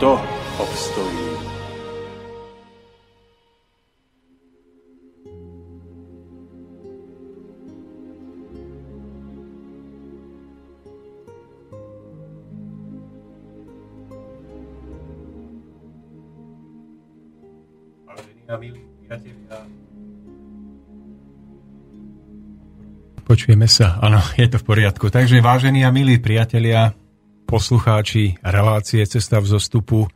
kto obstojí? Počujeme sa, áno, je to v poriadku. Takže vážení a milí priatelia, poslucháči relácie Cesta v zostupu.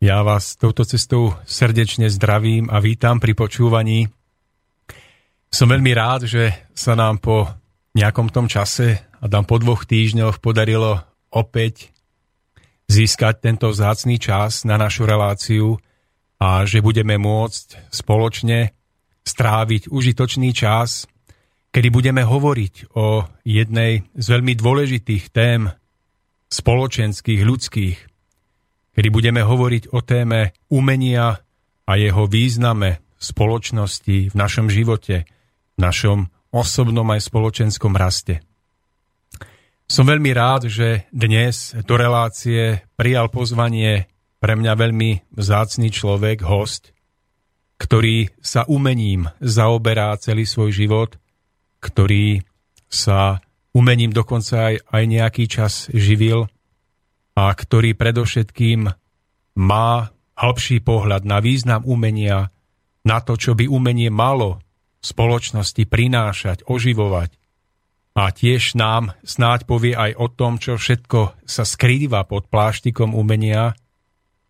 Ja vás touto cestou srdečne zdravím a vítam pri počúvaní. Som veľmi rád, že sa nám po nejakom tom čase a tam po dvoch týždňoch podarilo opäť získať tento vzácný čas na našu reláciu a že budeme môcť spoločne stráviť užitočný čas, kedy budeme hovoriť o jednej z veľmi dôležitých tém spoločenských, ľudských, kedy budeme hovoriť o téme umenia a jeho význame v spoločnosti, v našom živote, v našom osobnom aj spoločenskom raste. Som veľmi rád, že dnes do relácie prijal pozvanie pre mňa veľmi vzácný človek, host, ktorý sa umením zaoberá celý svoj život, ktorý sa umením dokonca aj, aj nejaký čas živil a ktorý predovšetkým má hĺbší pohľad na význam umenia, na to, čo by umenie malo spoločnosti prinášať, oživovať. A tiež nám snáď povie aj o tom, čo všetko sa skrýva pod pláštikom umenia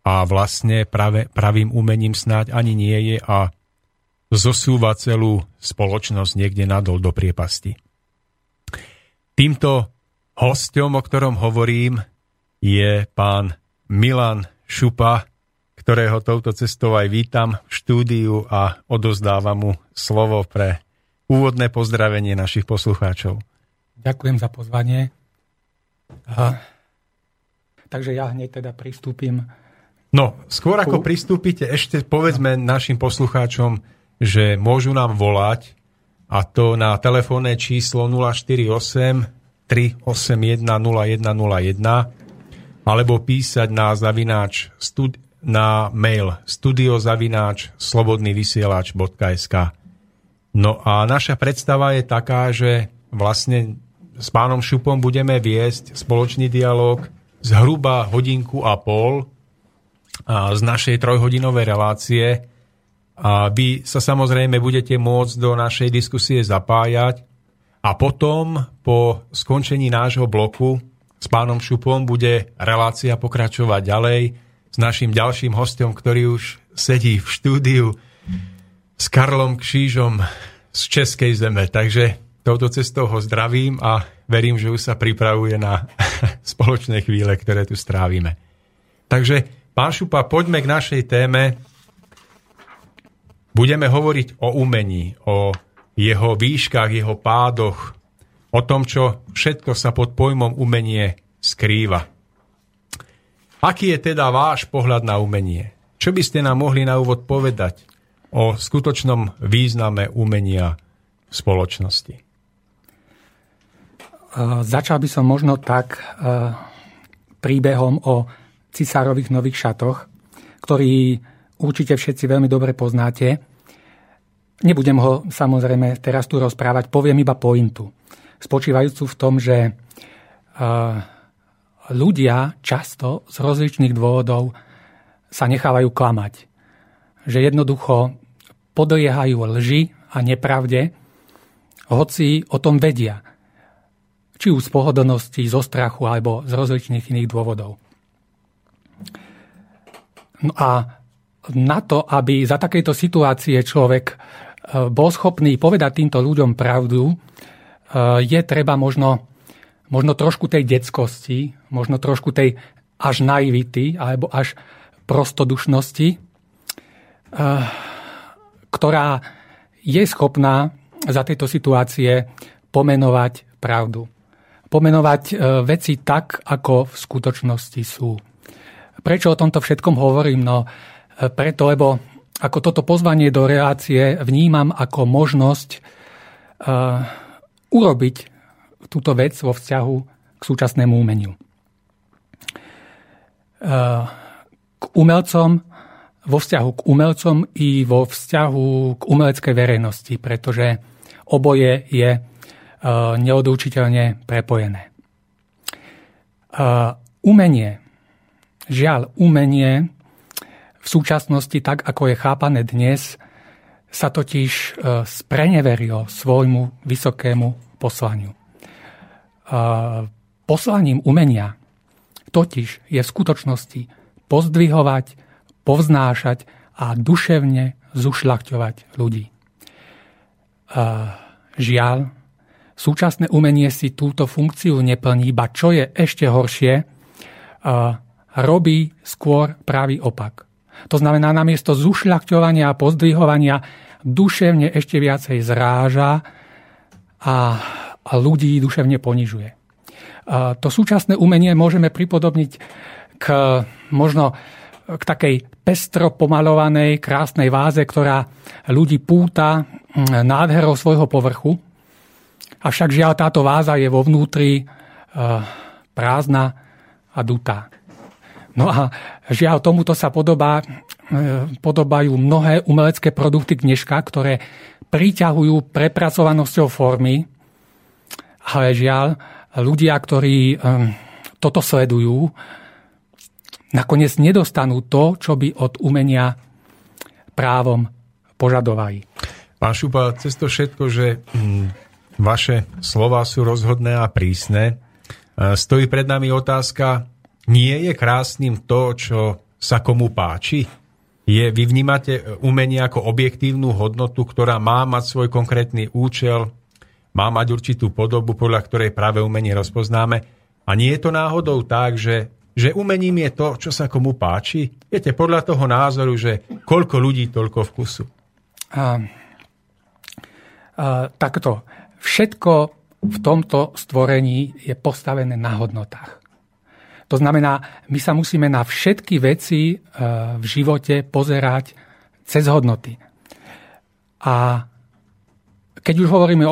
a vlastne prave, pravým umením snáď ani nie je a zosúva celú spoločnosť niekde nadol do priepasti. Týmto hostom, o ktorom hovorím, je pán Milan Šupa, ktorého touto cestou aj vítam v štúdiu a odozdávam mu slovo pre úvodné pozdravenie našich poslucháčov. Ďakujem za pozvanie. A, takže ja hneď teda pristúpim. No, skôr ako pristúpite, ešte povedzme našim poslucháčom, že môžu nám volať a to na telefónne číslo 048 381 0101 alebo písať na zavináč na mail studiozavináč slobodnyvysielač.sk No a naša predstava je taká, že vlastne s pánom Šupom budeme viesť spoločný dialog zhruba hodinku a pol z našej trojhodinovej relácie, a vy sa samozrejme budete môcť do našej diskusie zapájať a potom po skončení nášho bloku s pánom Šupom bude relácia pokračovať ďalej s našim ďalším hostom, ktorý už sedí v štúdiu s Karlom Kšížom z Českej zeme. Takže touto cestou ho zdravím a verím, že už sa pripravuje na spoločné chvíle, ktoré tu strávime. Takže, pán Šupa, poďme k našej téme, Budeme hovoriť o umení, o jeho výškach, jeho pádoch, o tom, čo všetko sa pod pojmom umenie skrýva. Aký je teda váš pohľad na umenie? Čo by ste nám mohli na úvod povedať o skutočnom význame umenia v spoločnosti? Začal by som možno tak príbehom o cisárových nových šatoch, ktorý určite všetci veľmi dobre poznáte. Nebudem ho samozrejme teraz tu rozprávať, poviem iba pointu. Spočívajúcu v tom, že ľudia často z rozličných dôvodov sa nechávajú klamať. že jednoducho podliehajú lži a nepravde, hoci o tom vedia. Či už z pohodlnosti, zo strachu alebo z rozličných iných dôvodov. No a na to, aby za takejto situácie človek e, bol schopný povedať týmto ľuďom pravdu, e, je treba možno, možno trošku tej detskosti, možno trošku tej až naivity alebo až prostodušnosti, e, ktorá je schopná za tejto situácie pomenovať pravdu. Pomenovať veci tak, ako v skutočnosti sú. Prečo o tomto všetkom hovorím? No, preto, lebo ako toto pozvanie do relácie vnímam ako možnosť uh, urobiť túto vec vo vzťahu k súčasnému umeniu. Uh, k umelcom, vo vzťahu k umelcom i vo vzťahu k umeleckej verejnosti, pretože oboje je e, neodlučiteľne prepojené. E, umenie, žiaľ, umenie v súčasnosti, tak ako je chápané dnes, sa totiž e, spreneverilo svojmu vysokému poslaniu. Poslaním umenia totiž je v skutočnosti pozdvihovať, povznášať a duševne zušľachťovať ľudí. Žiaľ, súčasné umenie si túto funkciu neplní, ba čo je ešte horšie, robí skôr pravý opak. To znamená, namiesto zušľachťovania a pozdvihovania duševne ešte viacej zráža a, ľudí duševne ponižuje. To súčasné umenie môžeme pripodobniť k možno k takej pestro pomalovanej, krásnej váze, ktorá ľudí púta mm, nádherou svojho povrchu. Avšak žiaľ táto váza je vo vnútri e, prázdna a dutá. No a žiaľ tomuto sa podobá, e, podobajú mnohé umelecké produkty dneška, ktoré priťahujú prepracovanosťou formy, ale žiaľ ľudia, ktorí e, toto sledujú, nakoniec nedostanú to, čo by od umenia právom požadovali. Pán Šupa, cez to všetko, že hm, vaše slova sú rozhodné a prísne, e, stojí pred nami otázka, nie je krásnym to, čo sa komu páči? Je, vy vnímate umenie ako objektívnu hodnotu, ktorá má mať svoj konkrétny účel, má mať určitú podobu, podľa ktorej práve umenie rozpoznáme. A nie je to náhodou tak, že že umením je to, čo sa komu páči? Viete, podľa toho názoru, že koľko ľudí, toľko vkusu. A, a, takto. Všetko v tomto stvorení je postavené na hodnotách. To znamená, my sa musíme na všetky veci e, v živote pozerať cez hodnoty. A keď už hovoríme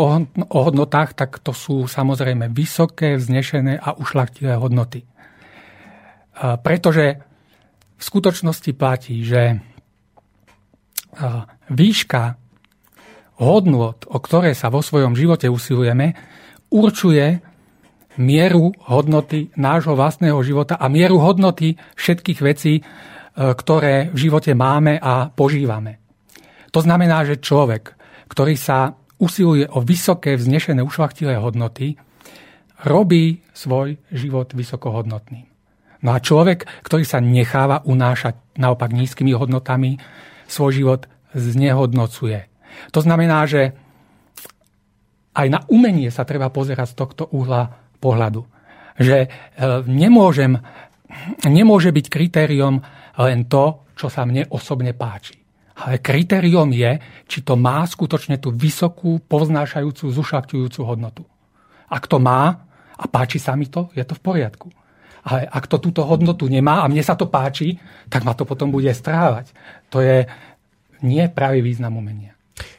o hodnotách, tak to sú samozrejme vysoké, vznešené a ušlachtilé hodnoty. Pretože v skutočnosti platí, že výška hodnot, o ktoré sa vo svojom živote usilujeme, určuje mieru hodnoty nášho vlastného života a mieru hodnoty všetkých vecí, e, ktoré v živote máme a požívame. To znamená, že človek, ktorý sa usiluje o vysoké, vznešené, ušlachtilé hodnoty, robí svoj život vysokohodnotným. No a človek, ktorý sa necháva unášať naopak nízkymi hodnotami, svoj život znehodnocuje. To znamená, že aj na umenie sa treba pozerať z tohto uhla pohľadu. Že e, nemôžem, nemôže byť kritériom len to, čo sa mne osobne páči. Ale kritériom je, či to má skutočne tú vysokú, povznášajúcu, zušaktujúcu hodnotu. Ak to má a páči sa mi to, je to v poriadku. Ale ak to túto hodnotu nemá a mne sa to páči, tak ma to potom bude strávať. To je nie pravý význam umenia.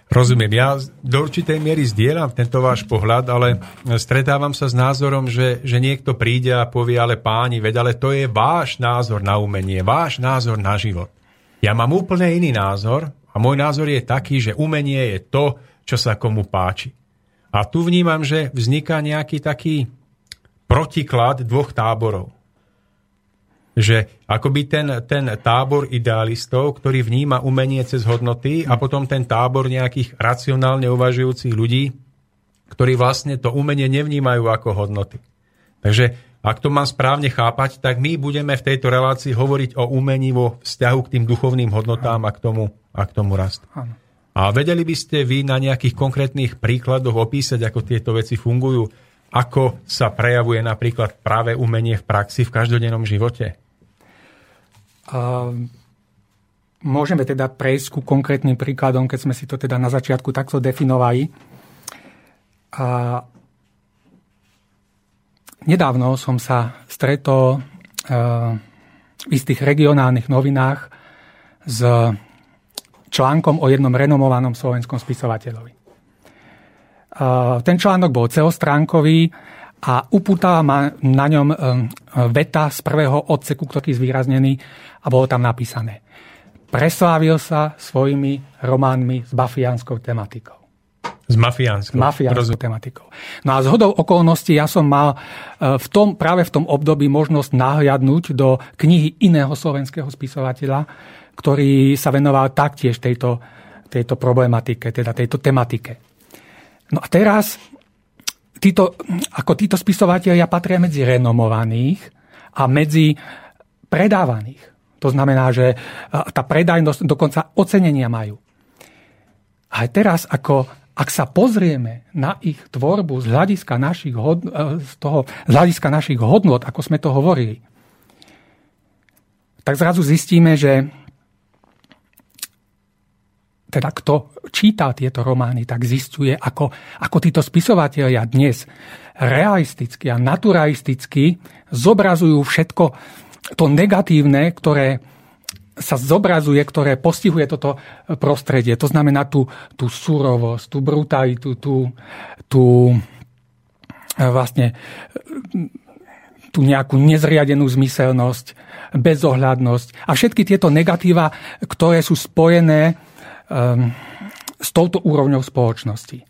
Rozumiem, ja do určitej miery zdieľam tento váš pohľad, ale stretávam sa s názorom, že, že niekto príde a povie, ale páni, veď ale to je váš názor na umenie, váš názor na život. Ja mám úplne iný názor a môj názor je taký, že umenie je to, čo sa komu páči. A tu vnímam, že vzniká nejaký taký protiklad dvoch táborov. Že akoby ten, ten tábor idealistov, ktorý vníma umenie cez hodnoty a potom ten tábor nejakých racionálne uvažujúcich ľudí, ktorí vlastne to umenie nevnímajú ako hodnoty. Takže ak to mám správne chápať, tak my budeme v tejto relácii hovoriť o umení vo vzťahu k tým duchovným hodnotám a k tomu, a k tomu rastu. A vedeli by ste vy na nejakých konkrétnych príkladoch opísať, ako tieto veci fungujú? Ako sa prejavuje napríklad práve umenie v praxi v každodennom živote? Môžeme teda prejsť ku konkrétnym príkladom, keď sme si to teda na začiatku takto definovali. A nedávno som sa stretol v istých regionálnych novinách s článkom o jednom renomovanom slovenskom spisovateľovi. Ten článok bol celostránkový a upútala ma na ňom um, veta z prvého odseku, ktorý je zvýraznený a bolo tam napísané. Preslávil sa svojimi románmi s bafiánskou tematikou. S mafiánskou. Mafiánskou tematikou. No a z hodou okolností ja som mal uh, v tom, práve v tom období možnosť nahliadnúť do knihy iného slovenského spisovateľa, ktorý sa venoval taktiež tejto, tejto problematike, teda tejto tematike. No a teraz títo, ako títo spisovateľia patria medzi renomovaných a medzi predávaných. To znamená, že tá predajnosť dokonca ocenenia majú. A teraz, ako, ak sa pozrieme na ich tvorbu z hľadiska našich, hod, e, z toho, z hľadiska našich hodnot, ako sme to hovorili, tak zrazu zistíme, že teda kto číta tieto romány, tak zistuje, ako, ako títo spisovatelia dnes realisticky a naturalisticky zobrazujú všetko to negatívne, ktoré sa zobrazuje, ktoré postihuje toto prostredie. To znamená tú, tú surovosť, tú brutalitu, tú, tú vlastne tú nejakú nezriadenú zmyselnosť, bezohľadnosť a všetky tieto negatíva, ktoré sú spojené s touto úrovňou spoločnosti.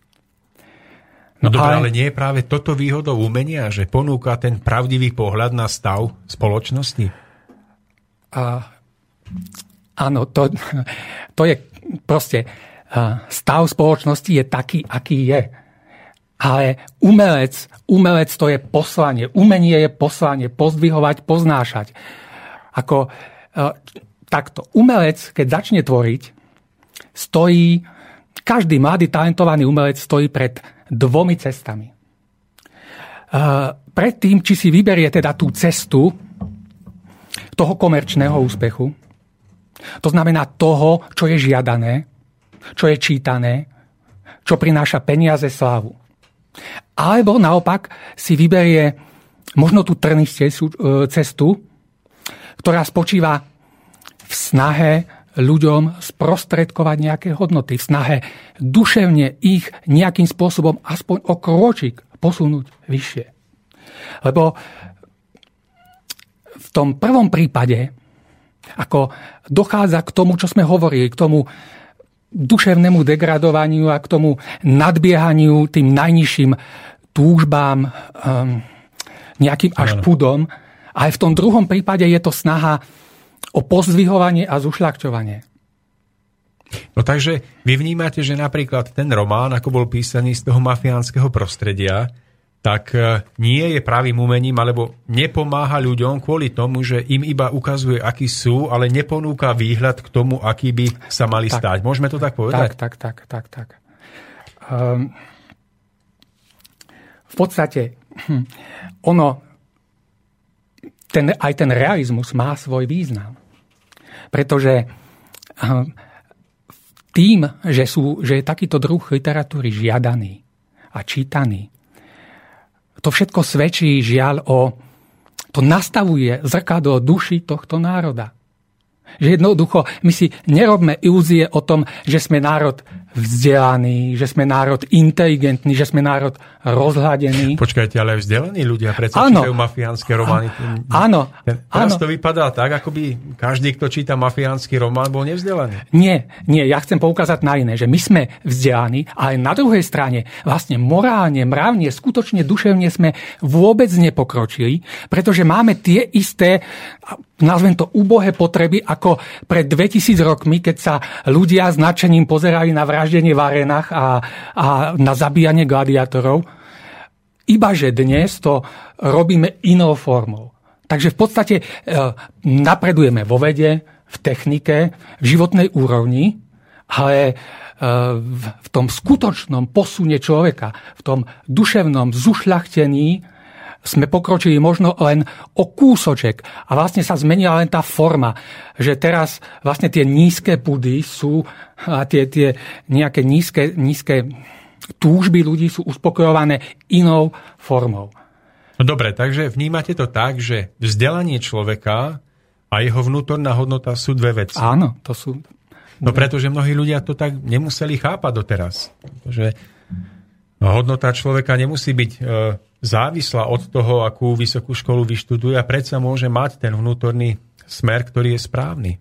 No, no dobre, ale nie je práve toto výhodou umenia, že ponúka ten pravdivý pohľad na stav spoločnosti? A, áno, to, to je proste stav spoločnosti je taký, aký je. Ale umelec, umelec to je poslanie. Umenie je poslanie. Pozdvihovať, poznášať. Ako takto. Umelec, keď začne tvoriť, stojí, každý mladý talentovaný umelec stojí pred dvomi cestami. Pred tým, či si vyberie teda tú cestu toho komerčného úspechu, to znamená toho, čo je žiadané, čo je čítané, čo prináša peniaze, slávu. Alebo naopak si vyberie možno tú trnistejú e, cestu, ktorá spočíva v snahe ľuďom sprostredkovať nejaké hodnoty, v snahe duševne ich nejakým spôsobom aspoň o kročík posunúť vyššie. Lebo v tom prvom prípade, ako dochádza k tomu, čo sme hovorili, k tomu duševnému degradovaniu a k tomu nadbiehaniu tým najnižším túžbám, um, nejakým až pudom. Ale v tom druhom prípade je to snaha o pozdvihovanie a zušľakčovanie. No takže vy vnímate, že napríklad ten román, ako bol písaný z toho mafiánskeho prostredia, tak e, nie je pravým umením, alebo nepomáha ľuďom kvôli tomu, že im iba ukazuje, akí sú, ale neponúka výhľad k tomu, aký by sa mali tak, stať. Môžeme to tak povedať? Tak, tak, tak, tak, tak. Um, v podstate hm, ono, ten, aj ten realizmus má svoj význam. Pretože tým, že, sú, že je takýto druh literatúry žiadaný a čítaný, to všetko svedčí žiaľ o... To nastavuje zrkadlo duši tohto národa. Že jednoducho my si nerobme ilúzie o tom, že sme národ vzdelaní, že sme národ inteligentný, že sme národ rozhľadený. Počkajte, ale vzdelaní ľudia predsa áno. čítajú mafiánske romány. Áno. Teraz áno. to vypadá tak, ako by každý, kto číta mafiánsky román, bol nevzdelaný. Nie, nie, ja chcem poukázať na iné, že my sme vzdelaní, ale na druhej strane vlastne morálne, mravne, skutočne duševne sme vôbec nepokročili, pretože máme tie isté nazvem to úbohé potreby, ako pred 2000 rokmi, keď sa ľudia s nadšením pozerali na vraždenie v arenách a, a na zabíjanie gladiátorov. Ibaže dnes to robíme inou formou. Takže v podstate e, napredujeme vo vede, v technike, v životnej úrovni, ale e, v tom skutočnom posune človeka, v tom duševnom zušľachtení sme pokročili možno len o kúsoček a vlastne sa zmenila len tá forma, že teraz vlastne tie nízke pudy sú a tie, tie nejaké nízke, nízke túžby ľudí sú uspokojované inou formou. No dobre, takže vnímate to tak, že vzdelanie človeka a jeho vnútorná hodnota sú dve veci. Áno, to sú... No pretože mnohí ľudia to tak nemuseli chápať doteraz. Že hodnota človeka nemusí byť e, závislá od toho, akú vysokú školu vyštuduje a predsa môže mať ten vnútorný smer, ktorý je správny.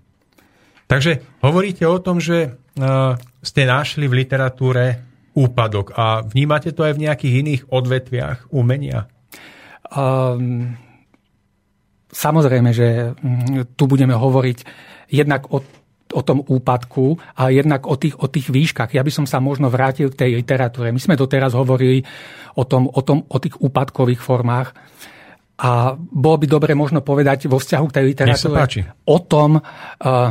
Takže hovoríte o tom, že uh, ste našli v literatúre úpadok a vnímate to aj v nejakých iných odvetviach umenia? Um, samozrejme, že mm, tu budeme hovoriť jednak o o tom úpadku a jednak o tých, o tých výškach. Ja by som sa možno vrátil k tej literatúre. My sme doteraz hovorili o, tom, o, tom, o tých úpadkových formách. A bolo by dobre možno povedať vo vzťahu k tej literatúre o tom, uh,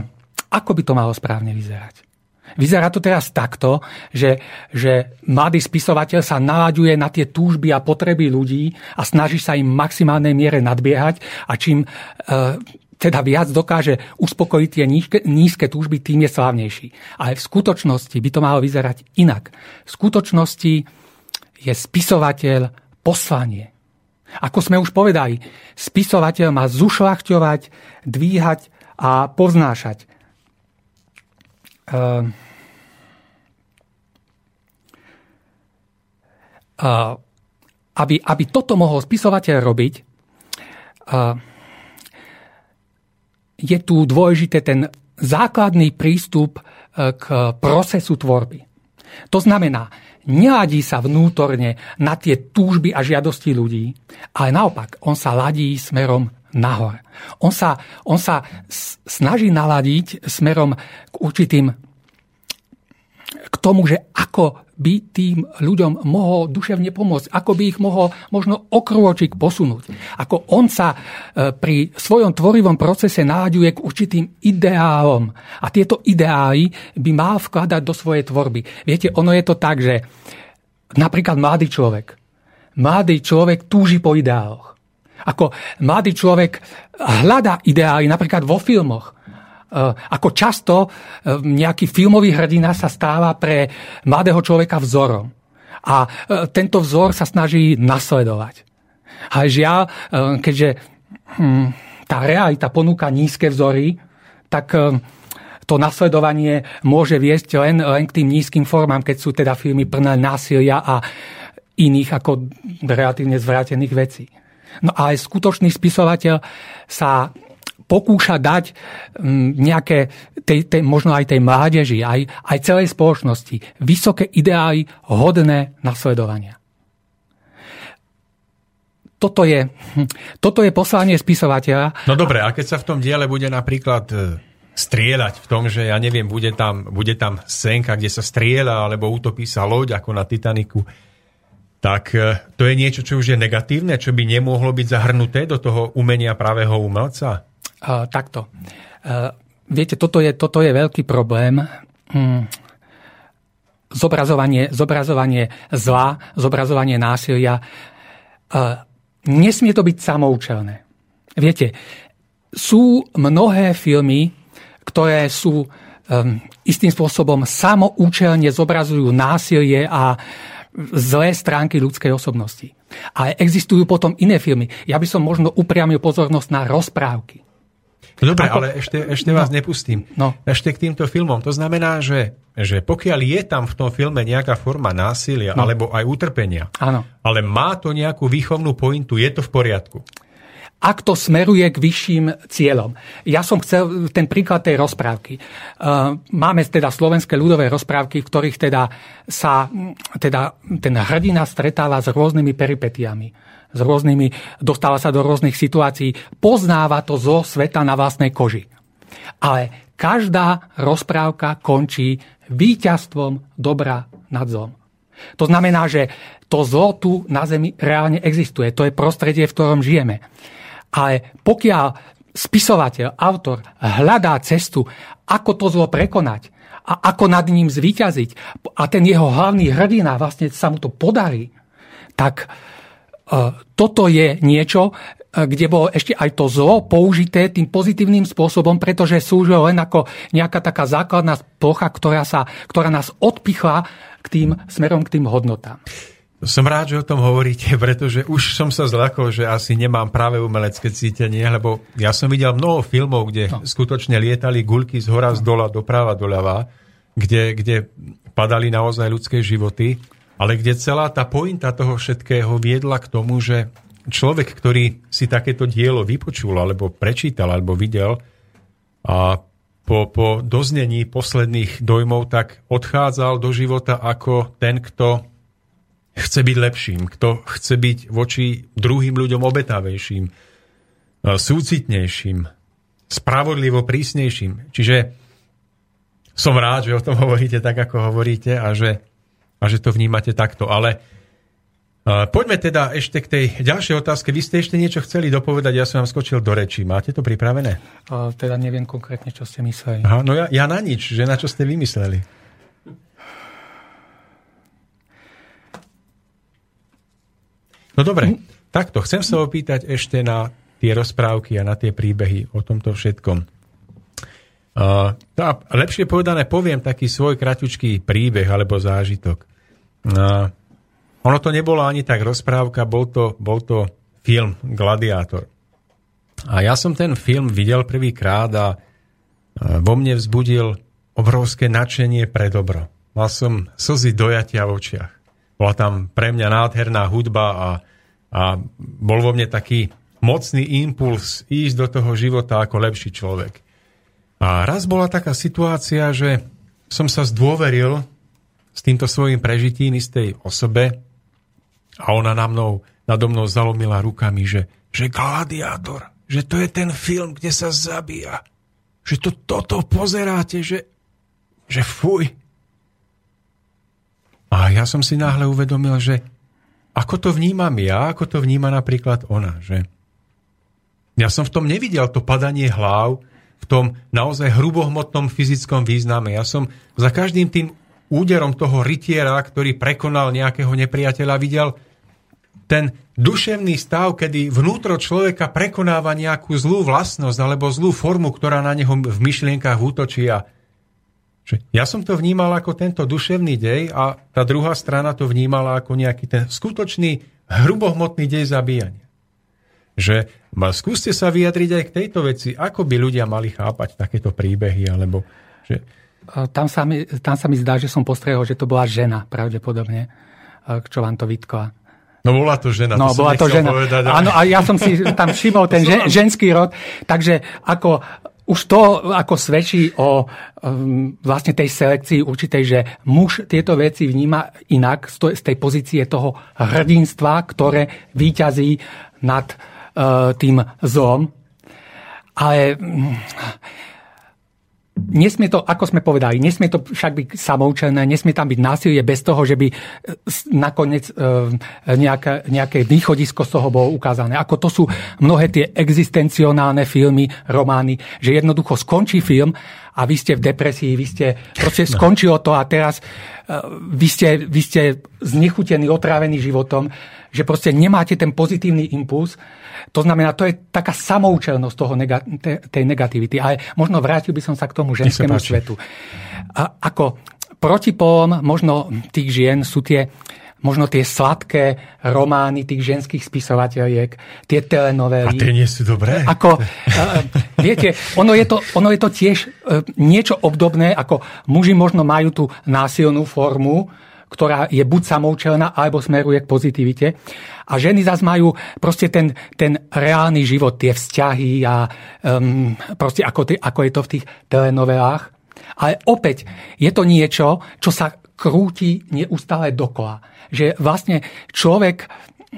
ako by to malo správne vyzerať. Vyzerá to teraz takto, že, že mladý spisovateľ sa nalaďuje na tie túžby a potreby ľudí a snaží sa im v maximálnej miere nadbiehať a čím uh, teda viac dokáže uspokojiť tie nízke, nízke túžby, tým je slávnejší. Ale v skutočnosti by to malo vyzerať inak. V skutočnosti je spisovateľ poslanie. Ako sme už povedali, spisovateľ má zušľachťovať, dvíhať a poznášať. Uh, uh, aby, aby toto mohol spisovateľ robiť, je tu dôležité ten základný prístup e, k procesu tvorby. To znamená, neladí sa vnútorne na tie túžby a žiadosti ľudí, ale naopak, on sa ladí smerom nahor. On sa, on sa snaží naladiť smerom k určitým k tomu, že ako by tým ľuďom mohol duševne pomôcť, ako by ich mohol možno okrôčik posunúť. Ako on sa e, pri svojom tvorivom procese náľaduje k určitým ideálom. A tieto ideály by mal vkladať do svojej tvorby. Viete, ono je to tak, že napríklad mladý človek, mladý človek túži po ideáloch. Ako mladý človek hľadá ideály napríklad vo filmoch ako často eh, nejaký filmový hrdina sa stáva pre mladého človeka vzorom. A eh, tento vzor sa snaží nasledovať. A žiaľ, keďže hm, tá realita ponúka nízke vzory, tak to nasledovanie môže viesť len, len k tým nízkym formám, keď sú teda filmy plné násilia a iných ako relatívne zvrátených vecí. No ale skutočný spisovateľ sa pokúša dať mm, nejaké, tej, tej, možno aj tej mládeži, aj, aj celej spoločnosti, vysoké ideály hodné nasledovania. Toto je, hm, toto je poslanie spisovateľa. No dobre, a keď sa v tom diele bude napríklad e, strieľať v tom, že ja neviem, bude tam, bude tam scénka, kde sa strieľa, alebo utopí sa loď ako na Titaniku, tak e, to je niečo, čo už je negatívne, čo by nemohlo byť zahrnuté do toho umenia pravého umelca? Takto. Uh, viete, toto je, toto je veľký problém. Hmm. Zobrazovanie, zobrazovanie zla, zobrazovanie násilia. Uh, nesmie to byť samoučelné. Viete, sú mnohé filmy, ktoré sú um, istým spôsobom samoučelne zobrazujú násilie a zlé stránky ľudskej osobnosti. Ale existujú potom iné filmy. Ja by som možno upriamil pozornosť na rozprávky Dobre, Ako... ale ešte, ešte vás no. nepustím. No. Ešte k týmto filmom. To znamená, že, že pokiaľ je tam v tom filme nejaká forma násilia no. alebo aj utrpenia, Áno. ale má to nejakú výchovnú pointu, je to v poriadku ak to smeruje k vyšším cieľom. Ja som chcel ten príklad tej rozprávky. Máme teda slovenské ľudové rozprávky, v ktorých teda sa teda ten hrdina stretáva s rôznymi peripetiami s rôznymi, dostáva sa do rôznych situácií, poznáva to zo sveta na vlastnej koži. Ale každá rozprávka končí víťazstvom dobra nad zlom. To znamená, že to zlo tu na Zemi reálne existuje. To je prostredie, v ktorom žijeme. Ale pokiaľ spisovateľ, autor hľadá cestu, ako to zlo prekonať a ako nad ním zvíťaziť a ten jeho hlavný hrdina vlastne sa mu to podarí, tak toto je niečo, kde bolo ešte aj to zlo použité tým pozitívnym spôsobom, pretože slúžilo len ako nejaká taká základná plocha, ktorá, sa, ktorá nás odpichla k tým smerom k tým hodnotám. Som rád, že o tom hovoríte, pretože už som sa zlakol, že asi nemám práve umelecké cítenie, lebo ja som videl mnoho filmov, kde no. skutočne lietali guľky z hora, z dola, doprava, doľava, kde, kde padali naozaj ľudské životy, ale kde celá tá pointa toho všetkého viedla k tomu, že človek, ktorý si takéto dielo vypočul, alebo prečítal, alebo videl a po, po doznení posledných dojmov, tak odchádzal do života ako ten, kto chce byť lepším, kto chce byť voči druhým ľuďom obetavejším, súcitnejším, spravodlivo prísnejším. Čiže som rád, že o tom hovoríte tak, ako hovoríte a že, a že to vnímate takto. Ale uh, poďme teda ešte k tej ďalšej otázke. Vy ste ešte niečo chceli dopovedať, ja som vám skočil do reči. Máte to pripravené? Uh, teda neviem konkrétne, čo ste mysleli. Aha, no ja, ja na nič, že na čo ste vymysleli. No dobre, takto. Chcem sa opýtať ešte na tie rozprávky a na tie príbehy o tomto všetkom. Uh, tá, lepšie povedané, poviem taký svoj kratučký príbeh alebo zážitok. Uh, ono to nebolo ani tak rozprávka, bol to, bol to film Gladiátor. A ja som ten film videl prvýkrát a vo mne vzbudil obrovské nadšenie pre dobro. Mal som slzy dojatia v očiach. Bola tam pre mňa nádherná hudba a, a bol vo mne taký mocný impuls ísť do toho života ako lepší človek. A raz bola taká situácia, že som sa zdôveril s týmto svojim prežitím istej osobe a ona na mnou, nado mnou zalomila rukami, že, že gladiátor, že to je ten film, kde sa zabíja. Že to toto pozeráte, že, že fuj, a ja som si náhle uvedomil, že ako to vnímam ja, ako to vníma napríklad ona. Že ja som v tom nevidel to padanie hlav, v tom naozaj hrubohmotnom fyzickom význame. Ja som za každým tým úderom toho rytiera, ktorý prekonal nejakého nepriateľa, videl ten duševný stav, kedy vnútro človeka prekonáva nejakú zlú vlastnosť alebo zlú formu, ktorá na neho v myšlienkach útočí a ja som to vnímal ako tento duševný dej a tá druhá strana to vnímala ako nejaký ten skutočný hrubohmotný dej zabíjania. Že skúste sa vyjadriť aj k tejto veci, ako by ľudia mali chápať takéto príbehy, alebo že... Tam sa, mi, tam sa mi zdá, že som postrehol, že to bola žena, pravdepodobne, čo vám to vytkla. No bola to žena, no, to bola to žena. Povedať. Áno, a ja som si tam všimol ten žen, ženský rod, takže ako už to ako svedčí o um, vlastne tej selekcii určitej, že muž tieto veci vníma inak z tej pozície toho hrdinstva, ktoré výťazí nad uh, tým zlom. Ale um, Nesmie to, ako sme povedali, nesmie to však byť samoučené, nesmie tam byť násilie bez toho, že by e, nakoniec e, nejaké, nejaké východisko z toho bolo ukázané. Ako to sú mnohé tie existencionálne filmy, romány, že jednoducho skončí film a vy ste v depresii, vy ste, proste no. skončilo to a teraz e, vy ste, vy ste znechutení, otrávení životom, že proste nemáte ten pozitívny impuls, to znamená, to je taká samoučelnosť toho nega- tej negativity. Ale možno vrátil by som sa k tomu ženskému svetu. A ako protipolom možno tých žien sú tie možno tie sladké romány tých ženských spisovateľiek, tie telenovely. A tie nie sú dobré? Ako, viete, ono je, to, ono je to tiež niečo obdobné, ako muži možno majú tú násilnú formu, ktorá je buď samoučelná, alebo smeruje k pozitivite. A ženy zase majú proste ten, ten reálny život, tie vzťahy a um, proste ako, ako je to v tých telenovelách. Ale opäť je to niečo, čo sa krúti neustále dokola. Že vlastne človek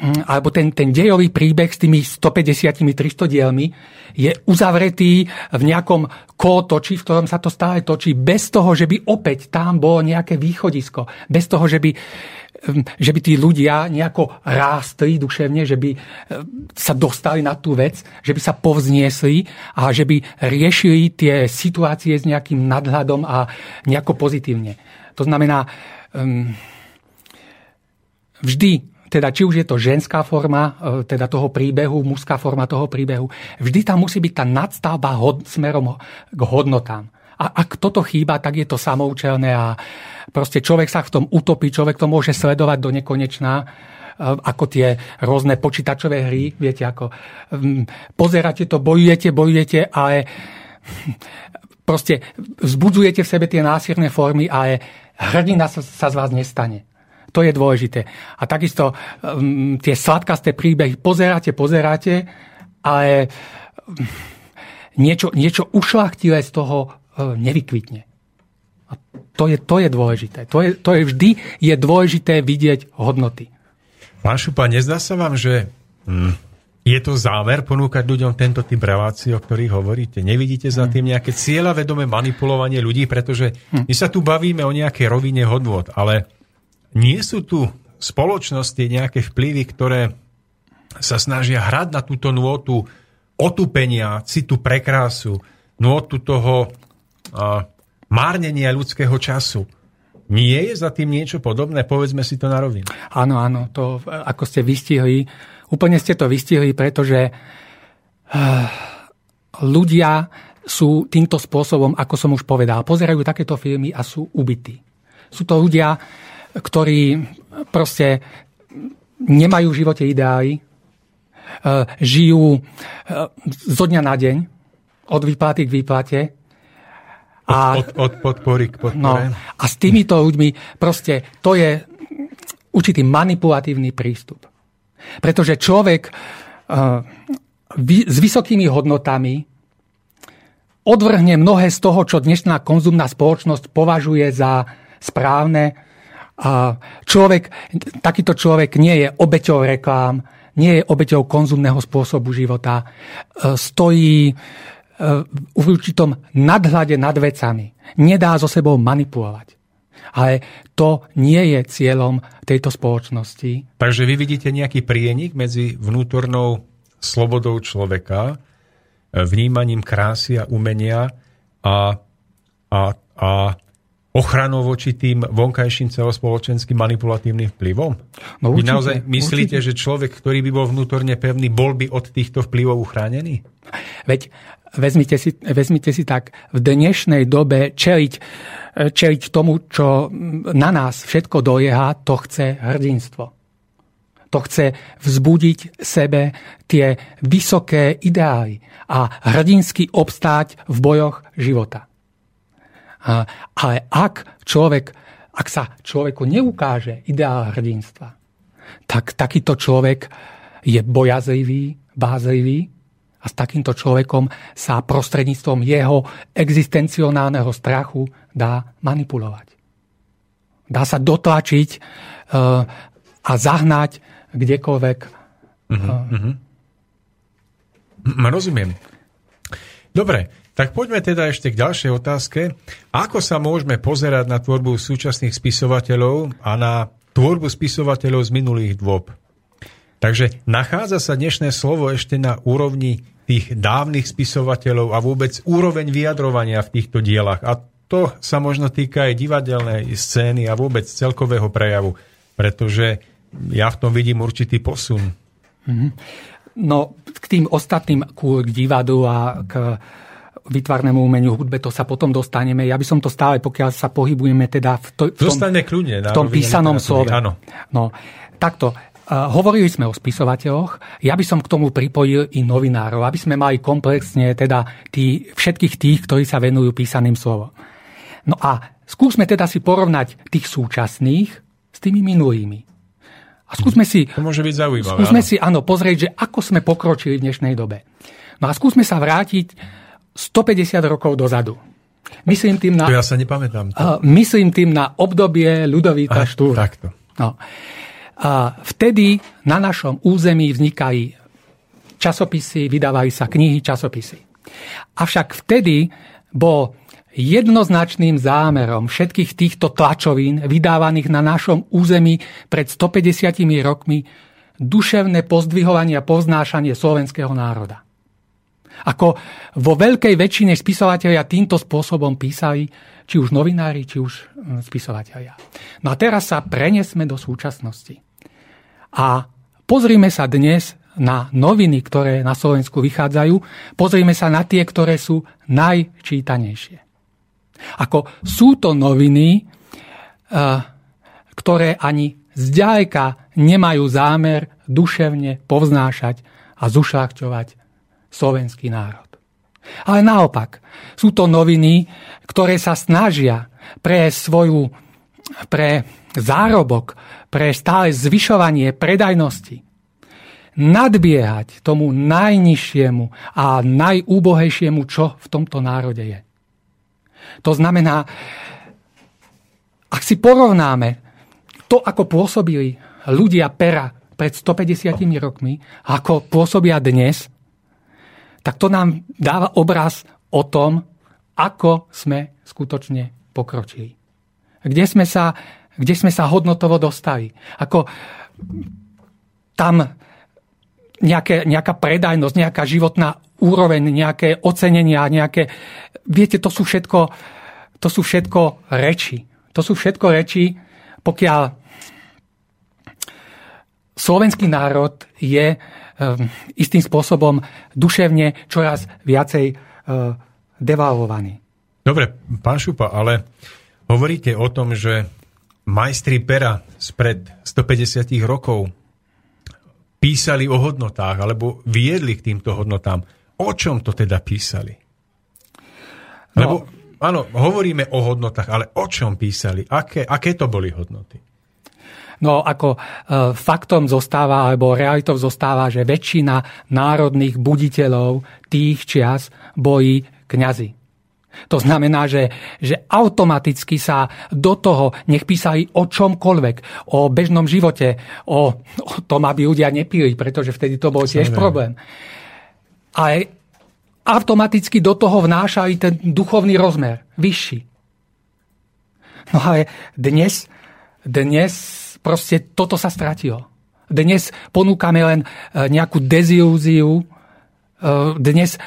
alebo ten, ten dejový príbeh s tými 150-300 dielmi je uzavretý v nejakom kolotoči, v ktorom sa to stále točí, bez toho, že by opäť tam bolo nejaké východisko. Bez toho, že by, mm, že by tí ľudia nejako rástli duševne, že by mm, sa dostali na tú vec, že by sa povzniesli a že by riešili tie situácie s nejakým nadhľadom a nejako pozitívne. To znamená, vždy teda či už je to ženská forma e, teda toho príbehu, mužská forma toho príbehu, vždy tam musí byť tá nadstavba hod, smerom k hodnotám. A ak toto chýba, tak je to samoučelné a proste človek sa v tom utopí, človek to môže sledovať do nekonečná e, ako tie rôzne počítačové hry, viete, ako pozeráte to, bojujete, bojujete, ale proste vzbudzujete v sebe tie násierné formy, ale hrdina sa z vás nestane. To je dôležité. A takisto um, tie sladkasté príbehy pozeráte, pozeráte, ale um, niečo, niečo ušlachtilé z toho uh, nevykvitne. A to je, to je dôležité. To je, to je vždy je dôležité vidieť hodnoty. Pán Šupa, nezdá sa vám, že hm, je to záver ponúkať ľuďom tento typ relácií, o ktorých hovoríte? Nevidíte za hm. tým nejaké cieľa vedomé manipulovanie ľudí, pretože hm. my sa tu bavíme o nejakej rovine hodnot, ale nie sú tu spoločnosti nejaké vplyvy, ktoré sa snažia hrať na túto nôtu otupenia, citu prekrásu, nôtu toho uh, márnenia ľudského času. Nie je za tým niečo podobné? Povedzme si to na rovinu. Áno, áno, to ako ste vystihli, úplne ste to vystihli, pretože uh, ľudia sú týmto spôsobom, ako som už povedal, pozerajú takéto filmy a sú ubytí. Sú to ľudia, ktorí proste nemajú v živote ideály, e, žijú e, zo dňa na deň, od výplaty k výplate. A, od, od, od podpory k podpore. No, a s týmito ľuďmi proste to je určitý manipulatívny prístup. Pretože človek vy, s vysokými hodnotami odvrhne mnohé z toho, čo dnešná konzumná spoločnosť považuje za správne a človek, takýto človek nie je obeťou reklám, nie je obeťou konzumného spôsobu života. E, stojí e, v určitom nadhľade nad vecami. Nedá so sebou manipulovať. Ale to nie je cieľom tejto spoločnosti. Takže vy vidíte nejaký prienik medzi vnútornou slobodou človeka, e, vnímaním krásy a umenia a, a, a ochranou voči tým vonkajším celospoločenským manipulatívnym vplyvom? No určite, Vy naozaj myslíte, určite. že človek, ktorý by bol vnútorne pevný, bol by od týchto vplyvov uchránený? Veď vezmite si, vezmite si tak, v dnešnej dobe čeliť, čeliť tomu, čo na nás všetko dojeha, to chce hrdinstvo. To chce vzbudiť sebe tie vysoké ideály a hrdinsky obstáť v bojoch života. Ale ak človek, ak sa človeku neukáže ideál hrdinstva, tak takýto človek je bojazlivý, bázlivý a s takýmto človekom sa prostredníctvom jeho existencionálneho strachu dá manipulovať. Dá sa dotlačiť uh, a zahnať kdekoľvek. Uh-huh, uh-huh. Rozumiem. Dobre, tak poďme teda ešte k ďalšej otázke. Ako sa môžeme pozerať na tvorbu súčasných spisovateľov a na tvorbu spisovateľov z minulých dôb? Takže nachádza sa dnešné slovo ešte na úrovni tých dávnych spisovateľov a vôbec úroveň vyjadrovania v týchto dielach. A to sa možno týka aj divadelnej scény a vôbec celkového prejavu, pretože ja v tom vidím určitý posun. Mm-hmm. No, k tým ostatným, k divadu a k vytvarnému umeniu, hudbe, to sa potom dostaneme. Ja by som to stále, pokiaľ sa pohybujeme teda v, to, v tom, kľudne, v tom písanom slove. Áno. No, takto, hovorili sme o spisovateľoch, ja by som k tomu pripojil i novinárov, aby sme mali komplexne teda tí, všetkých tých, ktorí sa venujú písaným slovom. No a skúsme teda si porovnať tých súčasných s tými minulými. A skúsme si... To môže byť zaujímavé. Skúsme áno. si, áno, pozrieť, že ako sme pokročili v dnešnej dobe. No a skúsme sa vrátiť 150 rokov dozadu. Myslím tým na... To ja sa nepamätám. To. Uh, myslím tým na obdobie Ľudovíta Štúra. Takto. No. A vtedy na našom území vznikajú časopisy, vydávali sa knihy, časopisy. Avšak vtedy bol jednoznačným zámerom všetkých týchto tlačovín vydávaných na našom území pred 150 rokmi duševné pozdvihovanie a poznášanie slovenského národa. Ako vo veľkej väčšine spisovateľia týmto spôsobom písali, či už novinári, či už hm, spisovateľia. No a teraz sa prenesme do súčasnosti. A pozrime sa dnes na noviny, ktoré na Slovensku vychádzajú, pozrime sa na tie, ktoré sú najčítanejšie. Ako sú to noviny, eh, ktoré ani zďaleka nemajú zámer duševne povznášať a zušľachťovať slovenský národ. Ale naopak, sú to noviny, ktoré sa snažia pre svoju, pre zárobok, pre stále zvyšovanie predajnosti, nadbiehať tomu najnižšiemu a najúbohejšiemu, čo v tomto národe je. To znamená, ak si porovnáme to, ako pôsobili ľudia pera pred 150 rokmi, ako pôsobia dnes, tak to nám dáva obraz o tom, ako sme skutočne pokročili. Kde sme sa, kde sme sa hodnotovo dostali. Ako tam nejaké, nejaká predajnosť, nejaká životná úroveň, nejaké ocenenia, nejaké... Viete, to sú všetko, to sú všetko reči. To sú všetko reči, pokiaľ slovenský národ je istým spôsobom duševne čoraz viacej uh, devalvovaný. Dobre, pán Šupa, ale hovoríte o tom, že majstri pera spred 150 rokov písali o hodnotách, alebo viedli k týmto hodnotám. O čom to teda písali? No. Lebo áno, hovoríme o hodnotách, ale o čom písali? Aké, aké to boli hodnoty? No ako e, faktom zostáva, alebo realitou zostáva, že väčšina národných buditeľov tých čias boli kňazi. To znamená, že, že automaticky sa do toho nech písali o čomkoľvek, o bežnom živote, o, o tom, aby ľudia nepili, pretože vtedy to bol tiež problém ale automaticky do toho vnášali ten duchovný rozmer, vyšší. No ale dnes, dnes proste toto sa stratilo. Dnes ponúkame len e, nejakú dezilúziu, e, dnes e,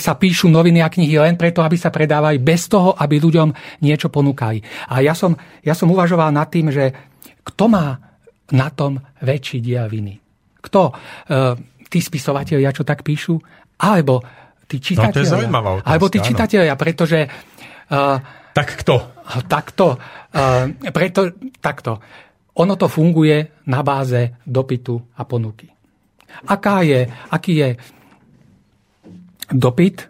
sa píšu noviny a knihy len preto, aby sa predávali bez toho, aby ľuďom niečo ponúkali. A ja som, ja som uvažoval nad tým, že kto má na tom väčší diel viny. Kto? Tí spisovatelia, čo tak píšu? Alebo tí čitatelia. No, zaujímavá otázka, Alebo tí čitatelia, pretože... Uh, tak kto? Takto. Uh, preto, takto. Ono to funguje na báze dopytu a ponuky. Aká je, aký je dopyt,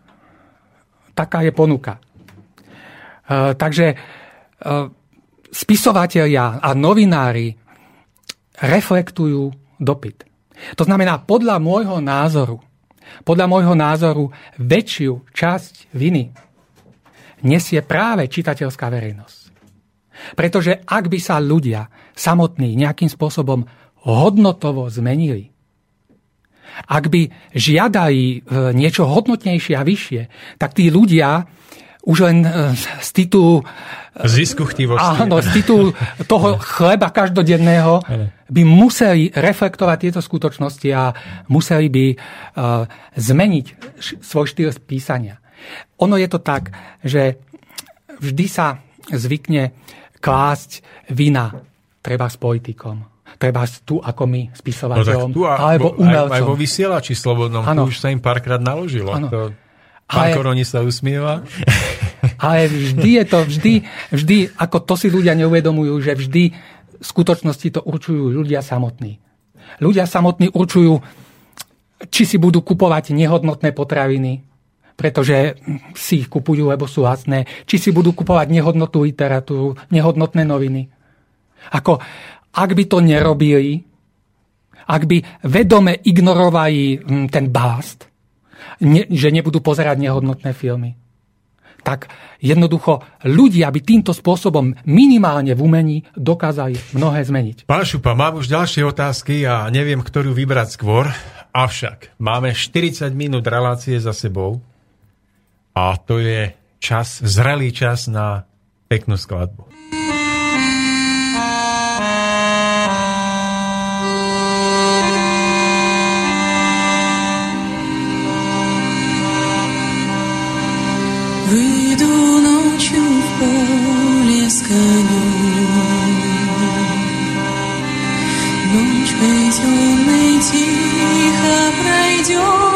taká je ponuka. Uh, takže uh, spisovatelia a novinári reflektujú dopyt. To znamená, podľa môjho názoru, podľa môjho názoru väčšiu časť viny nesie práve čitateľská verejnosť. Pretože ak by sa ľudia samotní nejakým spôsobom hodnotovo zmenili, ak by žiadali e, niečo hodnotnejšie a vyššie, tak tí ľudia už len e, z titulu Zisku chtivosti. Áno, z titulu toho chleba každodenného by museli reflektovať tieto skutočnosti a museli by zmeniť svoj štýl písania. Ono je to tak, že vždy sa zvykne klásť vina treba s politikom, treba tu ako my, spisovateľom, no, tu a, alebo umelcom. Aj, aj vo vysielači slobodnom, ano. už sa im párkrát naložilo. Ano. To... Pán ale, Koroni sa usmieva. Ale vždy je to, vždy, vždy, ako to si ľudia neuvedomujú, že vždy v skutočnosti to určujú ľudia samotní. Ľudia samotní určujú, či si budú kupovať nehodnotné potraviny, pretože si ich kupujú, lebo sú hasné, či si budú kupovať nehodnotnú literatúru, nehodnotné noviny. Ako, ak by to nerobili, ak by vedome ignorovali hm, ten bást, ne, že nebudú pozerať nehodnotné filmy, tak jednoducho ľudia by týmto spôsobom minimálne v umení dokázali mnohé zmeniť. Pán Šupa, mám už ďalšie otázky a neviem, ktorú vybrať skôr, avšak máme 40 minút relácie za sebou a to je čas, zrelý čas na peknú skladbu. Выйду ночью в поле с конем. Ночкой темной тихо пройдем.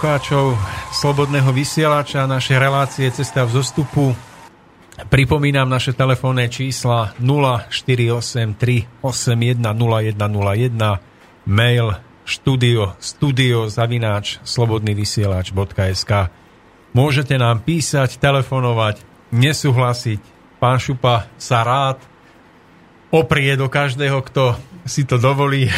poslucháčov Slobodného vysielača, naše relácie Cesta v zostupu. Pripomínam naše telefónne čísla 0483 810101, mail studio, studio zavináč slobodnyvysielač.sk Môžete nám písať, telefonovať, nesúhlasiť. Pán Šupa sa rád oprie do každého, kto si to dovolí,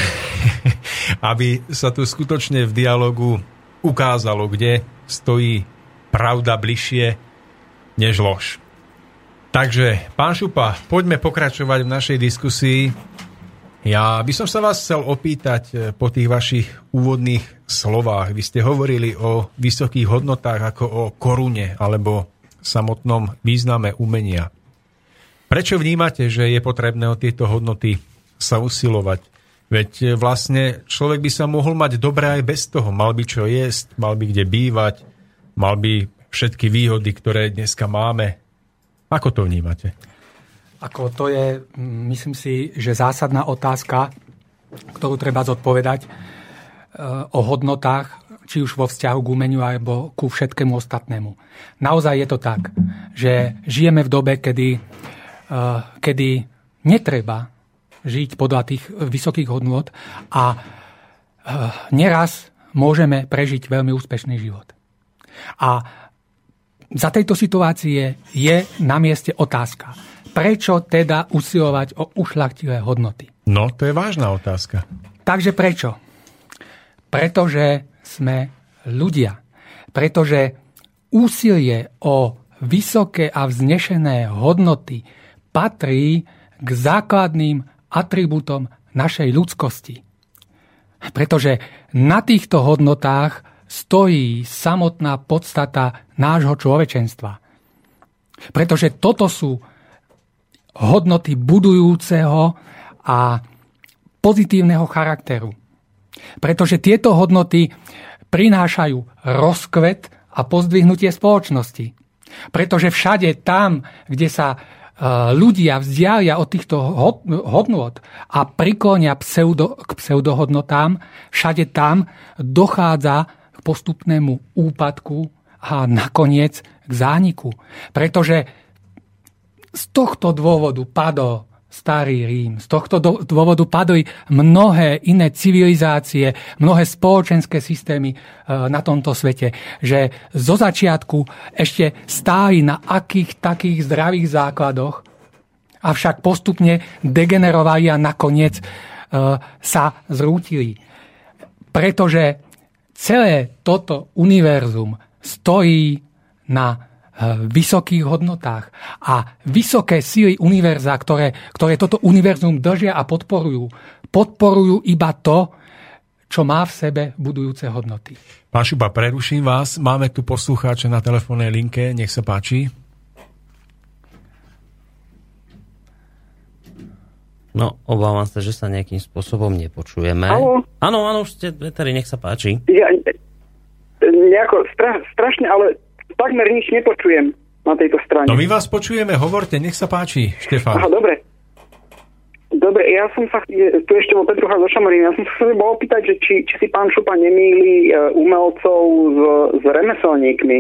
aby sa tu skutočne v dialogu ukázalo, kde stojí pravda bližšie než lož. Takže, pán Šupa, poďme pokračovať v našej diskusii. Ja by som sa vás chcel opýtať eh, po tých vašich úvodných slovách. Vy ste hovorili o vysokých hodnotách ako o korune alebo samotnom význame umenia. Prečo vnímate, že je potrebné o tieto hodnoty sa usilovať? Veď eh, vlastne človek by sa mohol mať dobre aj bez toho. Mal by čo jesť, mal by kde bývať, mal by všetky výhody, ktoré dneska máme. Ako to vnímate? Ako to je, mm, myslím si, že zásadná otázka, ktorú treba zodpovedať e, o hodnotách, či už vo vzťahu k umeniu alebo ku všetkému ostatnému. Naozaj je to tak, že žijeme v dobe, kedy, e, kedy netreba žiť podľa tých vysokých hodnot a e, neraz môžeme prežiť veľmi úspešný život. A za tejto situácie je na mieste otázka. Prečo teda usilovať o ušlachtilé hodnoty? No, to je vážna otázka. Takže prečo? Pretože sme ľudia. Pretože úsilie o vysoké a vznešené hodnoty patrí k základným atribútom našej ľudskosti. Pretože na týchto hodnotách stojí samotná podstata nášho človečenstva. Pretože toto sú hodnoty budujúceho a pozitívneho charakteru. Pretože tieto hodnoty prinášajú rozkvet a pozdvihnutie spoločnosti. Pretože všade tam, kde sa ľudia vzdialia od týchto hodnot a priklonia pseudo, k pseudohodnotám, všade tam dochádza postupnému úpadku a nakoniec k zániku. Pretože z tohto dôvodu padol starý Rím. Z tohto dôvodu padli mnohé iné civilizácie, mnohé spoločenské systémy e, na tomto svete, že zo začiatku ešte stáli na akých takých zdravých základoch, avšak postupne degenerovali a nakoniec e, sa zrútili. Pretože celé toto univerzum stojí na vysokých hodnotách. A vysoké síly univerza, ktoré, ktoré toto univerzum držia a podporujú, podporujú iba to, čo má v sebe budujúce hodnoty. Pán Šuba, preruším vás. Máme tu poslucháča na telefónnej linke. Nech sa páči. No, obávam sa, že sa nejakým spôsobom nepočujeme. Haló? Áno, áno, už ste veteri, nech sa páči. Ja, nejako stra, strašne, ale takmer nič nepočujem na tejto strane. No my vás počujeme, hovorte, nech sa páči, Štefan. Aha, dobre. Dobre, ja som sa, tu ešte bol Petrucha zo Šamorín, ja som sa chcel opýtať, že či, či si pán Šupa nemýli e, umelcov s, s remeselníkmi,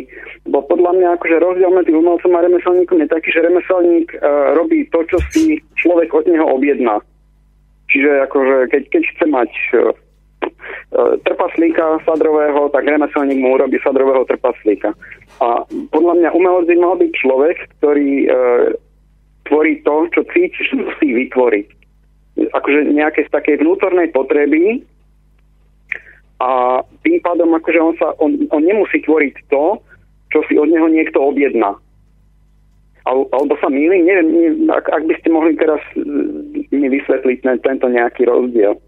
bo podľa mňa akože rozdiel medzi umelcom a remeselníkom je taký, že remeselník uh, robí to, čo si človek od neho objedná. Čiže akože keď, keď chce mať uh, trpaslíka sadrového, tak remeselník mu urobí sadrového trpaslíka. A podľa mňa umelec by mal byť človek, ktorý e, tvorí to, čo cíti, že musí vytvoriť. Akože nejaké z takej vnútornej potreby a tým pádom akože on, sa, on, on nemusí tvoriť to, čo si od neho niekto objedná. Al, alebo sa mýlim, neviem, neviem ak, ak by ste mohli teraz e, mi vysvetliť ten, tento nejaký rozdiel.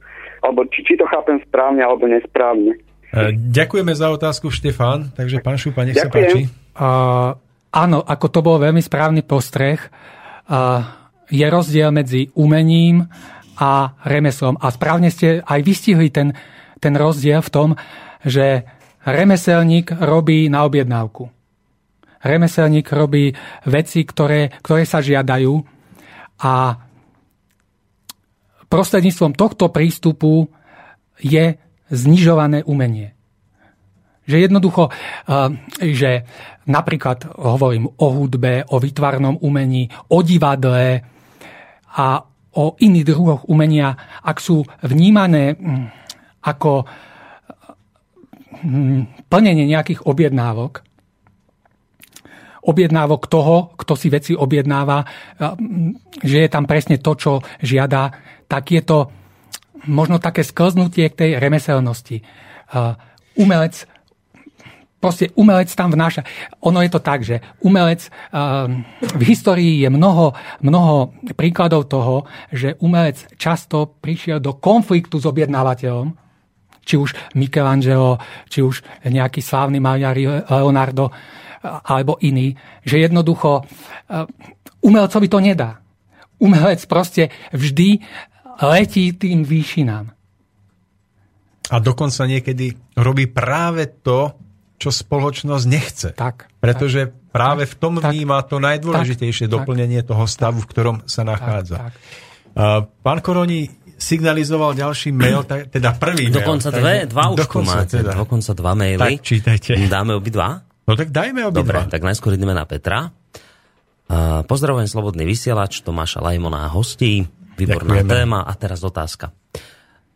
Alebo či, či to chápem správne alebo nesprávne. E, Ďakujeme za otázku, Štefan. Takže pán Šupa, nech sa Ďakujem. páči. Uh, áno, ako to bol veľmi správny postreh, uh, je rozdiel medzi umením a remeslom. A správne ste aj vystihli ten, ten rozdiel v tom, že remeselník robí na objednávku. remeselník robí veci, ktoré, ktoré sa žiadajú a prostredníctvom tohto prístupu je znižované umenie. Že jednoducho, že napríklad hovorím o hudbe, o vytvarnom umení, o divadle a o iných druhoch umenia, ak sú vnímané hm, ako hm, plnenie nejakých objednávok, objednávok toho, kto si veci objednáva, hm, že je tam presne to, čo žiada, tak je to možno také sklznutie k tej remeselnosti. Umelec Proste umelec tam vnáša. Ono je to tak, že umelec v histórii je mnoho, mnoho príkladov toho, že umelec často prišiel do konfliktu s objednávateľom, či už Michelangelo, či už nejaký slávny maliar Leonardo alebo iný, že jednoducho umelcovi to nedá. Umelec proste vždy letí tým výšinám. A dokonca niekedy robí práve to, čo spoločnosť nechce. Tak. Pretože tak, práve v tom vníma to najdôležitejšie tak, doplnenie tak, toho stavu, v ktorom sa nachádza. Tak, tak. Pán Koroni signalizoval ďalší mail, teda prvý dokonca mail. Dve, dva už dokonca, máte, teda. dokonca dva maily. Tak čítajte. Dáme obidva? No tak dajme obidva. Dobre, tak najskôr ideme na Petra. Pozdravujem Slobodný vysielač, Tomáša Lajmona a hostí. Výborná Ďakujeme. téma. A teraz otázka.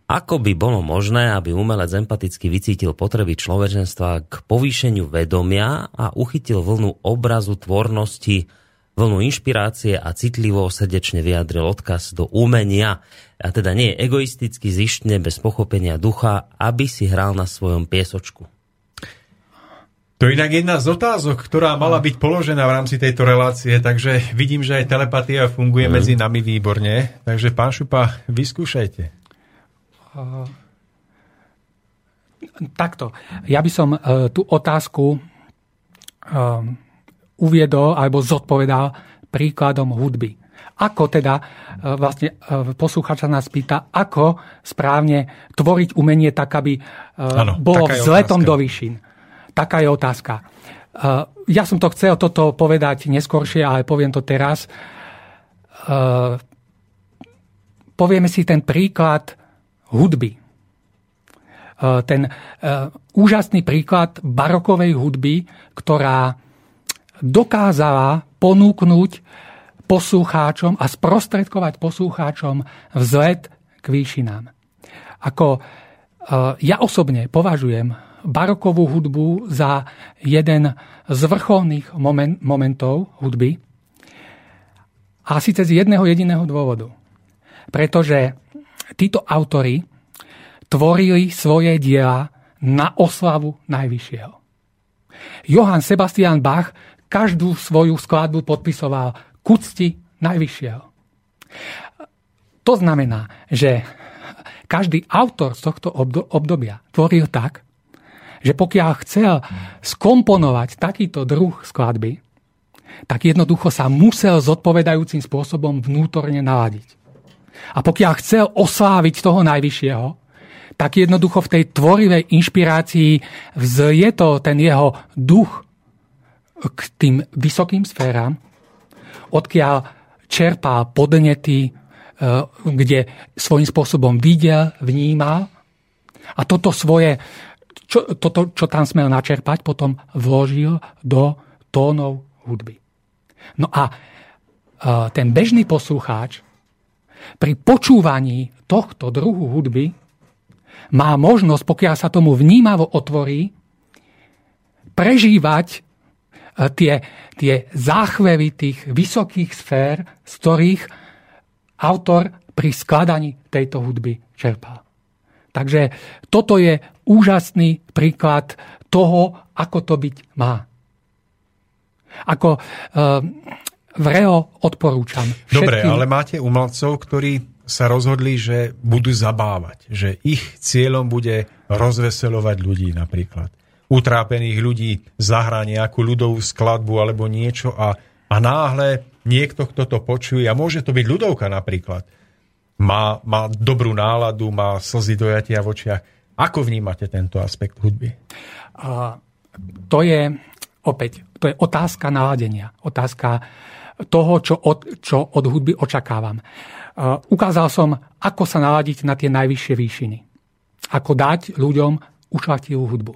Ako by bolo možné, aby umelec empaticky vycítil potreby človečenstva k povýšeniu vedomia a uchytil vlnu obrazu tvornosti, vlnu inšpirácie a citlivo srdečne vyjadril odkaz do umenia, a teda nie egoisticky zištne bez pochopenia ducha, aby si hral na svojom piesočku? To je inak jedna z otázok, ktorá mala byť položená v rámci tejto relácie, takže vidím, že aj telepatia funguje mm. medzi nami výborne. Takže pán Šupa, vyskúšajte. Takto. Ja by som uh, tú otázku uh, uviedol alebo zodpovedal príkladom hudby. Ako teda, uh, vlastne uh, posluchač sa nás pýta, ako správne tvoriť umenie tak, aby uh, ano, bolo vzletom do výšin. Taká je otázka. Uh, ja som to chcel toto povedať neskôršie, ale poviem to teraz. Uh, povieme si ten príklad hudby. E, ten úžasný príklad barokovej hudby, ktorá dokázala ponúknuť poslucháčom a sprostredkovať poslucháčom vzlet k výšinám. Ako ja osobne považujem barokovú hudbu za jeden z vrcholných moment, momentov hudby. A síce z jedného jediného dôvodu. Pretože títo autory tvorili svoje diela na oslavu Najvyššieho. Johann Sebastian Bach každú svoju skladbu podpisoval k Najvyššieho. To znamená, že každý autor z tohto obdobia tvoril tak, že pokiaľ chcel skomponovať takýto druh skladby, tak jednoducho sa musel zodpovedajúcim spôsobom vnútorne naladiť. A pokiaľ chcel osláviť toho najvyššieho, tak jednoducho v tej tvorivej inšpirácii vzje ten jeho duch k tým vysokým sféram, odkiaľ čerpal podnety, e, kde svojím spôsobom videl, vnímal a toto svoje, čo, toto, čo tam smel načerpať, potom vložil do tónov hudby. No a e, ten bežný poslucháč pri počúvaní tohto druhu hudby má možnosť, pokiaľ sa tomu vnímavo otvorí, prežívať e, tie, tie záchvevy tých vysokých sfér, z ktorých autor pri skladaní tejto hudby čerpal. Takže toto je úžasný príklad toho, ako to byť má. Ako, vreo odporúčam. Všetkým... Dobre, ale máte umelcov, ktorí sa rozhodli, že budú zabávať, že ich cieľom bude rozveselovať ľudí napríklad. Utrápených ľudí zahrá nejakú ľudovú skladbu alebo niečo a, a náhle niekto, kto to počuje, a môže to byť ľudovka napríklad, má, má dobrú náladu, má slzy dojatia v očiach. Ako vnímate tento aspekt hudby? A to je opäť, to je otázka naladenia, otázka toho, čo od, čo od hudby očakávam. Uh, ukázal som, ako sa naladiť na tie najvyššie výšiny. Ako dať ľuďom ušlachtilú hudbu.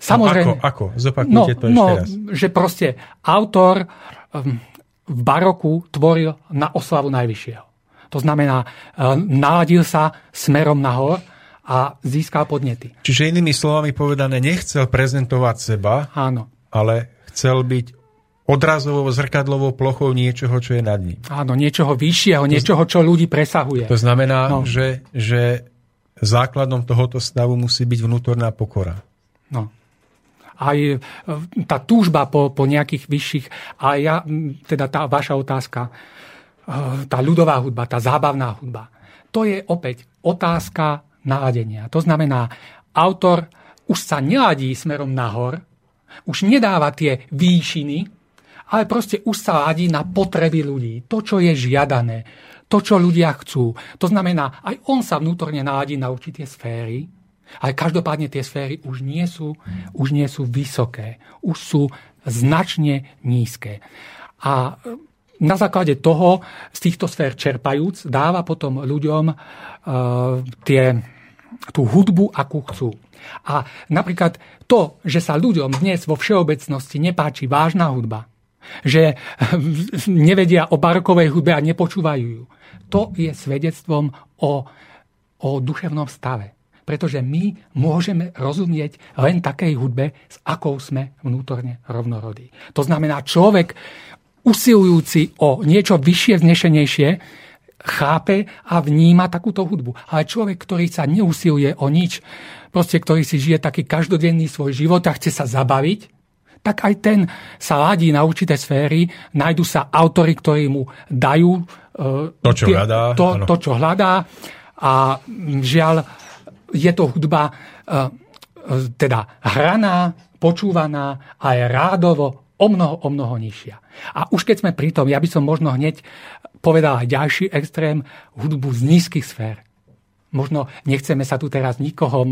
Samozrejme. No, ako? ako? Zopakujte no, to ešte no, raz. že proste autor um, v baroku tvoril na oslavu najvyššieho. To znamená, um, naladil sa smerom nahor a získal podnety. Čiže inými slovami povedané, nechcel prezentovať seba, Áno. ale chcel byť odrazovou, zrkadlovou plochou niečoho, čo je nad ním. Áno, niečoho vyššieho, niečoho, čo ľudí presahuje. To znamená, no. že, že základom tohoto stavu musí byť vnútorná pokora. No. Aj e, tá túžba po, po nejakých vyšších, a ja, teda tá vaša otázka, e, tá ľudová hudba, tá zábavná hudba, to je opäť otázka naladenia. To znamená, autor už sa neladí smerom nahor, už nedáva tie výšiny, ale proste už sa ladí na potreby ľudí. To, čo je žiadané, to, čo ľudia chcú. To znamená, aj on sa vnútorne naladí na určité sféry, ale každopádne tie sféry už nie sú, už nie sú vysoké, už sú značne nízke. A na základe toho, z týchto sfér čerpajúc, dáva potom ľuďom uh, tie tú hudbu, akú chcú. A napríklad to, že sa ľuďom dnes vo všeobecnosti nepáči vážna hudba, že nevedia o barokovej hudbe a nepočúvajú ju, to je svedectvom o, o duševnom stave. Pretože my môžeme rozumieť len takej hudbe, s akou sme vnútorne rovnorodí. To znamená, človek usilujúci o niečo vyššie, vznešenejšie, chápe a vníma takúto hudbu. Ale človek, ktorý sa neusiluje o nič, proste ktorý si žije taký každodenný svoj život a chce sa zabaviť, tak aj ten sa ladí na určité sféry, nájdu sa autory, ktorí mu dajú uh, to, čo, tie, hľadá, to, to, čo hľadá. A žiaľ, je to hudba uh, teda hraná, počúvaná a je rádovo o mnoho, o mnoho nižšia. A už keď sme pri tom, ja by som možno hneď povedal aj ďalší extrém, hudbu z nízkych sfér. Možno nechceme sa tu teraz nikoho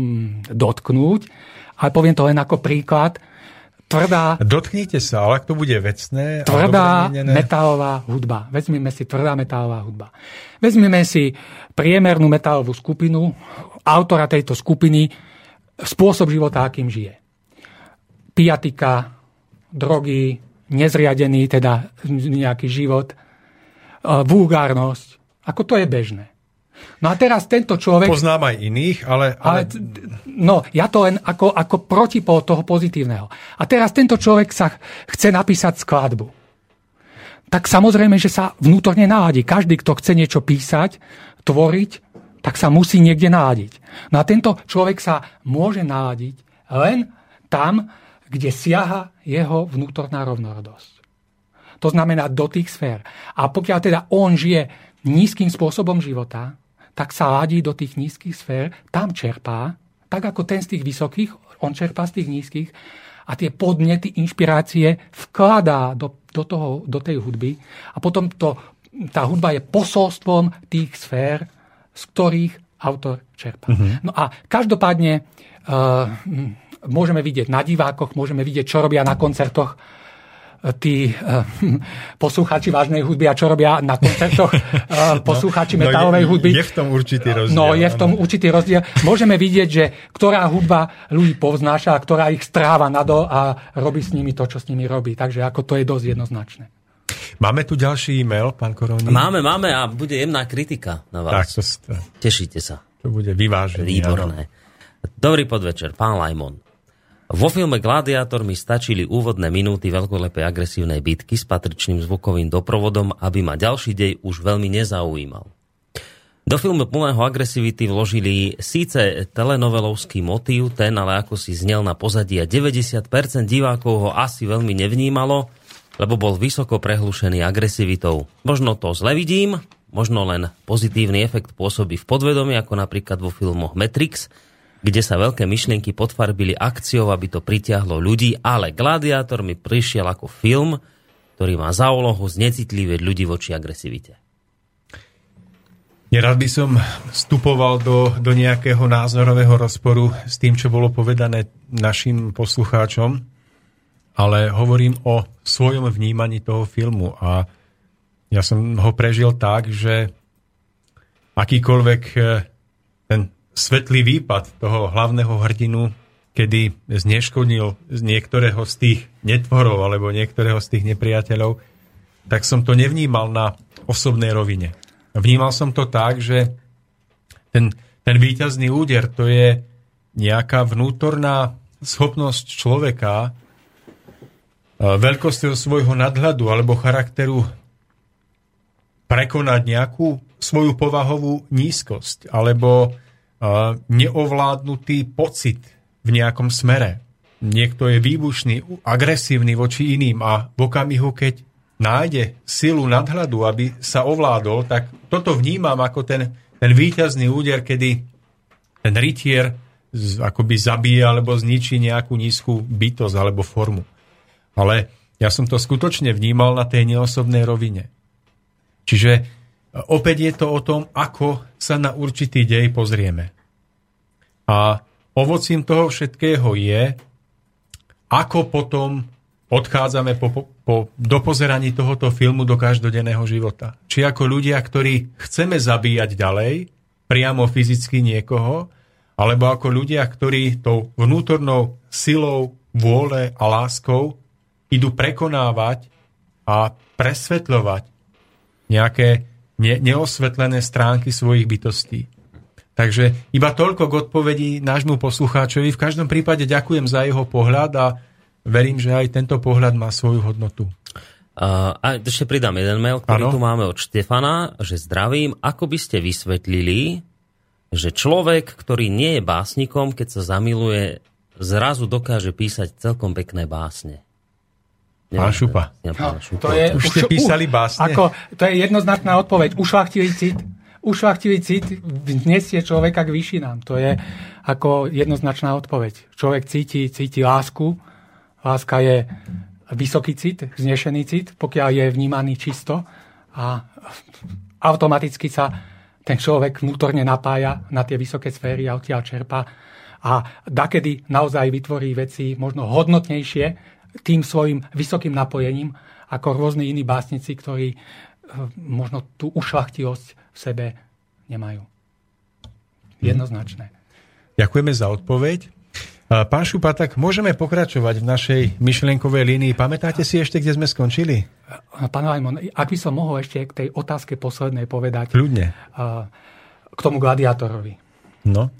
dotknúť, ale poviem to len ako príklad. Tvrdá... Dotknite sa, ale ak to bude vecné... Tvrdá metalová hudba. Vezmime si tvrdá metalová hudba. Vezmime si priemernú metalovú skupinu, autora tejto skupiny, spôsob života, akým žije. Piatika, drogy, nezriadený teda nejaký život, vulgárnosť. Ako to je bežné. No a teraz tento človek... Poznám aj iných, ale... ale... ale no, ja to len ako, ako protipol toho pozitívneho. A teraz tento človek sa chce napísať skladbu. Tak samozrejme, že sa vnútorne náladí. Každý, kto chce niečo písať, tvoriť, tak sa musí niekde náladiť. No a tento človek sa môže náladiť len tam, kde siaha jeho vnútorná rovnorodosť. To znamená do tých sfér. A pokiaľ teda on žije nízkym spôsobom života, tak sa ladí do tých nízkych sfér, tam čerpá, tak ako ten z tých vysokých, on čerpá z tých nízkych a tie podnety, inšpirácie vkladá do, do, toho, do tej hudby a potom to, tá hudba je posolstvom tých sfér, z ktorých autor čerpá. Mm-hmm. No a každopádne uh, môžeme vidieť na divákoch, môžeme vidieť, čo robia na koncertoch tí uh, poslucháči vážnej hudby a čo robia na koncertoch uh, poslucháči no, metalovej no, hudby. Je v tom určitý rozdiel. No, je v tom určitý rozdiel. Môžeme vidieť, že ktorá hudba ľudí povznáša a ktorá ich stráva nadol a robí s nimi to, čo s nimi robí. Takže ako to je dosť jednoznačné. Máme tu ďalší e-mail, pán Koroni? Máme, máme a bude jemná kritika na vás. Tak, to, Tešíte sa. To bude vyvážené. Výborné. Áno. Dobrý podvečer, pán Lajmon. Vo filme Gladiátor mi stačili úvodné minúty veľkolepej agresívnej bitky s patričným zvukovým doprovodom, aby ma ďalší dej už veľmi nezaujímal. Do filmu plného agresivity vložili síce telenovelovský motív, ten ale ako si znel na pozadí a 90% divákov ho asi veľmi nevnímalo, lebo bol vysoko prehlušený agresivitou. Možno to zle vidím, možno len pozitívny efekt pôsobí v podvedomí, ako napríklad vo filmoch Matrix, kde sa veľké myšlienky podfarbili akciou, aby to pritiahlo ľudí, ale Gladiátor mi prišiel ako film, ktorý má za úlohu znecitlivieť ľudí voči agresivite. Nerad by som vstupoval do, do nejakého názorového rozporu s tým, čo bolo povedané našim poslucháčom, ale hovorím o svojom vnímaní toho filmu a ja som ho prežil tak, že akýkoľvek e, ten svetlý výpad toho hlavného hrdinu, kedy zneškodnil z niektorého z tých netvorov alebo niektorého z tých nepriateľov, tak som to nevnímal na osobnej rovine. Vnímal som to tak, že ten, ten výťazný úder to je nejaká vnútorná schopnosť človeka e, veľkosťou svojho nadhľadu alebo charakteru prekonať nejakú svoju povahovú nízkosť alebo neovládnutý pocit v nejakom smere. Niekto je výbušný, agresívny voči iným a v okamihu, keď nájde silu nadhľadu, aby sa ovládol, tak toto vnímam ako ten, ten výťazný úder, kedy ten rytier akoby zabije alebo zničí nejakú nízku bytosť alebo formu. Ale ja som to skutočne vnímal na tej neosobnej rovine. Čiže e, opäť je to o tom, ako sa na určitý dej pozrieme. A ovocím toho všetkého je, ako potom odchádzame po, po, po dopozeraní tohoto filmu do každodenného života. Či ako ľudia, ktorí chceme zabíjať ďalej, priamo fyzicky niekoho, alebo ako ľudia, ktorí tou vnútornou silou, vôle a láskou idú prekonávať a presvetľovať nejaké ne- neosvetlené stránky svojich bytostí. Takže iba toľko k odpovedi nášmu poslucháčovi. V každom prípade ďakujem za jeho pohľad a verím, že aj tento pohľad má svoju hodnotu. Uh, a ešte pridám jeden mail, ktorý ano? tu máme od Štefana, že zdravím. Ako by ste vysvetlili, že človek, ktorý nie je básnikom, keď sa zamiluje, zrazu dokáže písať celkom pekné básne? Pán Šupa. No, to je, už ste písali básne? Ako, to je jednoznačná odpoveď. Ušlachtilý cit. Ušlachtilý cit je človeka k výšinám. To je ako jednoznačná odpoveď. Človek cíti, cíti lásku. Láska je vysoký cit, znešený cit, pokiaľ je vnímaný čisto a automaticky sa ten človek vnútorne napája na tie vysoké sféry a odtiaľ čerpa a dakedy naozaj vytvorí veci možno hodnotnejšie, tým svojim vysokým napojením, ako rôzni iní básnici, ktorí možno tú ušlachtilosť v sebe nemajú. Jednoznačné. Ďakujeme za odpoveď. Pán Šupa, tak môžeme pokračovať v našej myšlienkovej línii. Pamätáte si ešte, kde sme skončili? Pán Lajmon, ak by som mohol ešte k tej otázke poslednej povedať. Ľudne. K tomu gladiátorovi. No.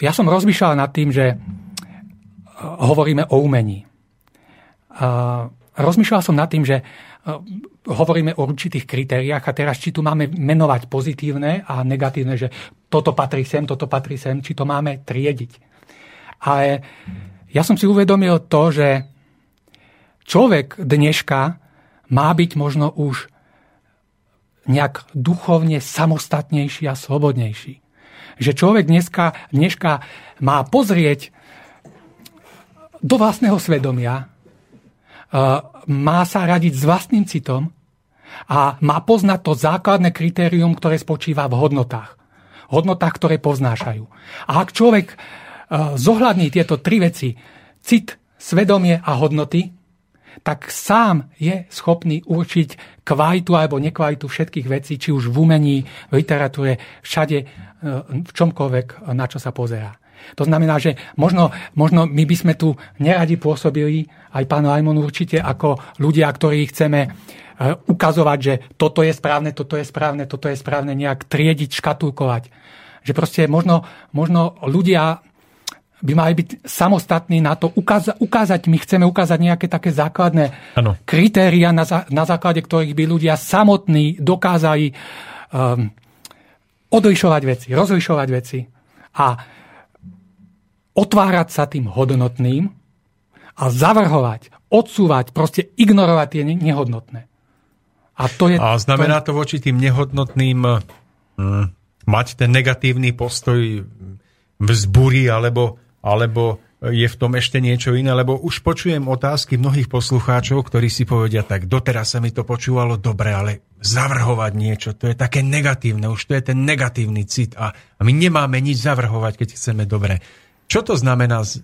Ja som rozmýšľal nad tým, že hovoríme o umení. Rozmýšľal som nad tým, že hovoríme o určitých kritériách a teraz, či tu máme menovať pozitívne a negatívne, že toto patrí sem, toto patrí sem, či to máme triediť. Ale ja som si uvedomil to, že človek dneška má byť možno už nejak duchovne samostatnejší a slobodnejší. Že človek dneska, dneška má pozrieť do vlastného svedomia, má sa radiť s vlastným citom a má poznať to základné kritérium, ktoré spočíva v hodnotách. Hodnotách, ktoré poznášajú. A ak človek zohľadní tieto tri veci, cit, svedomie a hodnoty, tak sám je schopný určiť kvalitu alebo nekvalitu všetkých vecí, či už v umení, v literatúre, všade, v čomkoľvek, na čo sa pozerá. To znamená, že možno, možno my by sme tu neradi pôsobili, aj pán Lajmon určite, ako ľudia, ktorí chceme e, ukazovať, že toto je správne, toto je správne, toto je správne, nejak triediť, škatulkovať. Že proste možno, možno ľudia by mali byť samostatní na to ukázať, ukázať my chceme ukázať nejaké také základné ano. kritéria, na, na základe ktorých by ľudia samotní dokázali um, odlišovať veci, rozlišovať veci. A otvárať sa tým hodnotným a zavrhovať, odsúvať, proste ignorovať tie nehodnotné. A, to je, a znamená to voči tým nehodnotným hm, mať ten negatívny postoj vzbúri alebo, alebo je v tom ešte niečo iné, lebo už počujem otázky mnohých poslucháčov, ktorí si povedia tak, doteraz sa mi to počúvalo dobre, ale zavrhovať niečo, to je také negatívne, už to je ten negatívny cit a, a my nemáme nič zavrhovať, keď chceme dobre. Čo to znamená? Z...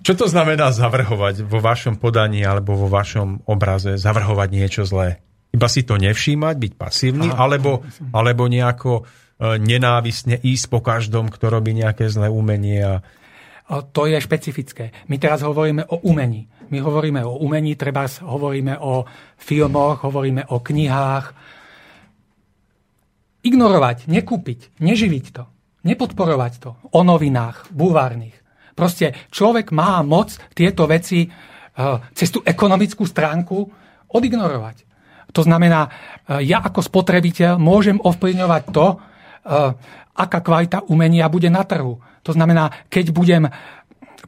Čo to znamená zavrhovať vo vašom podaní alebo vo vašom obraze? Zavrhovať niečo zlé? Iba si to nevšímať, byť pasívny, Aha, alebo, alebo nejako e, nenávisne ísť po každom, kto robí nejaké zlé umenie a, to je špecifické. My teraz hovoríme o umení. My hovoríme o umení, treba hovoríme o filmoch, hovoríme o knihách. Ignorovať, nekúpiť, neživiť to, nepodporovať to. O novinách, búvárnych. Proste človek má moc tieto veci eh, cez tú ekonomickú stránku odignorovať. To znamená, eh, ja ako spotrebiteľ môžem ovplyvňovať to, eh, aká kvalita umenia bude na trhu to znamená, keď budem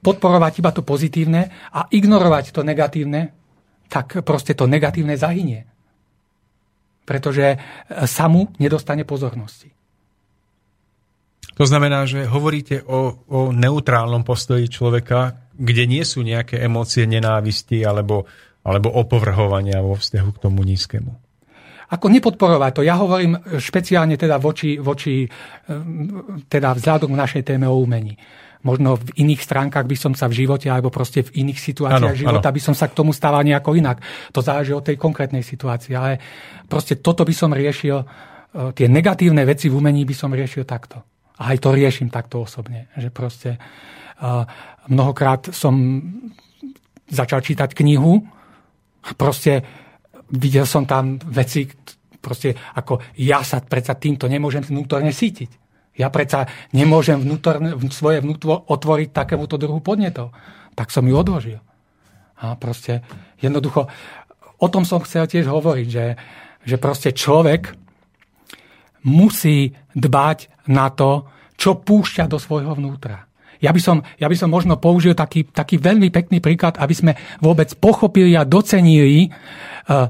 podporovať iba to pozitívne a ignorovať to negatívne, tak proste to negatívne zahynie. Pretože sa mu nedostane pozornosti. To znamená, že hovoríte o, o neutrálnom postoji človeka, kde nie sú nejaké emócie nenávisti alebo, alebo opovrhovania vo vzťahu k tomu nízkemu ako nepodporovať to. Ja hovorím špeciálne teda voči, voči teda vzhľadom k našej téme o umení. Možno v iných stránkach by som sa v živote, alebo proste v iných situáciách ano, života ano. by som sa k tomu stával nejako inak. To záleží od tej konkrétnej situácii. Ale proste toto by som riešil, e, tie negatívne veci v umení by som riešil takto. A aj to riešim takto osobne. Že proste mnohokrát som začal čítať knihu, proste videl som tam veci, proste ako ja sa predsa týmto nemôžem vnútorne sítiť. Ja predsa nemôžem vnútorne, svoje vnútro otvoriť takémuto druhu podnetov. Tak som ju odložil. A proste jednoducho, o tom som chcel tiež hovoriť, že, že proste človek musí dbať na to, čo púšťa do svojho vnútra. Ja by som, ja by som možno použil taký, taký veľmi pekný príklad, aby sme vôbec pochopili a docenili, eh,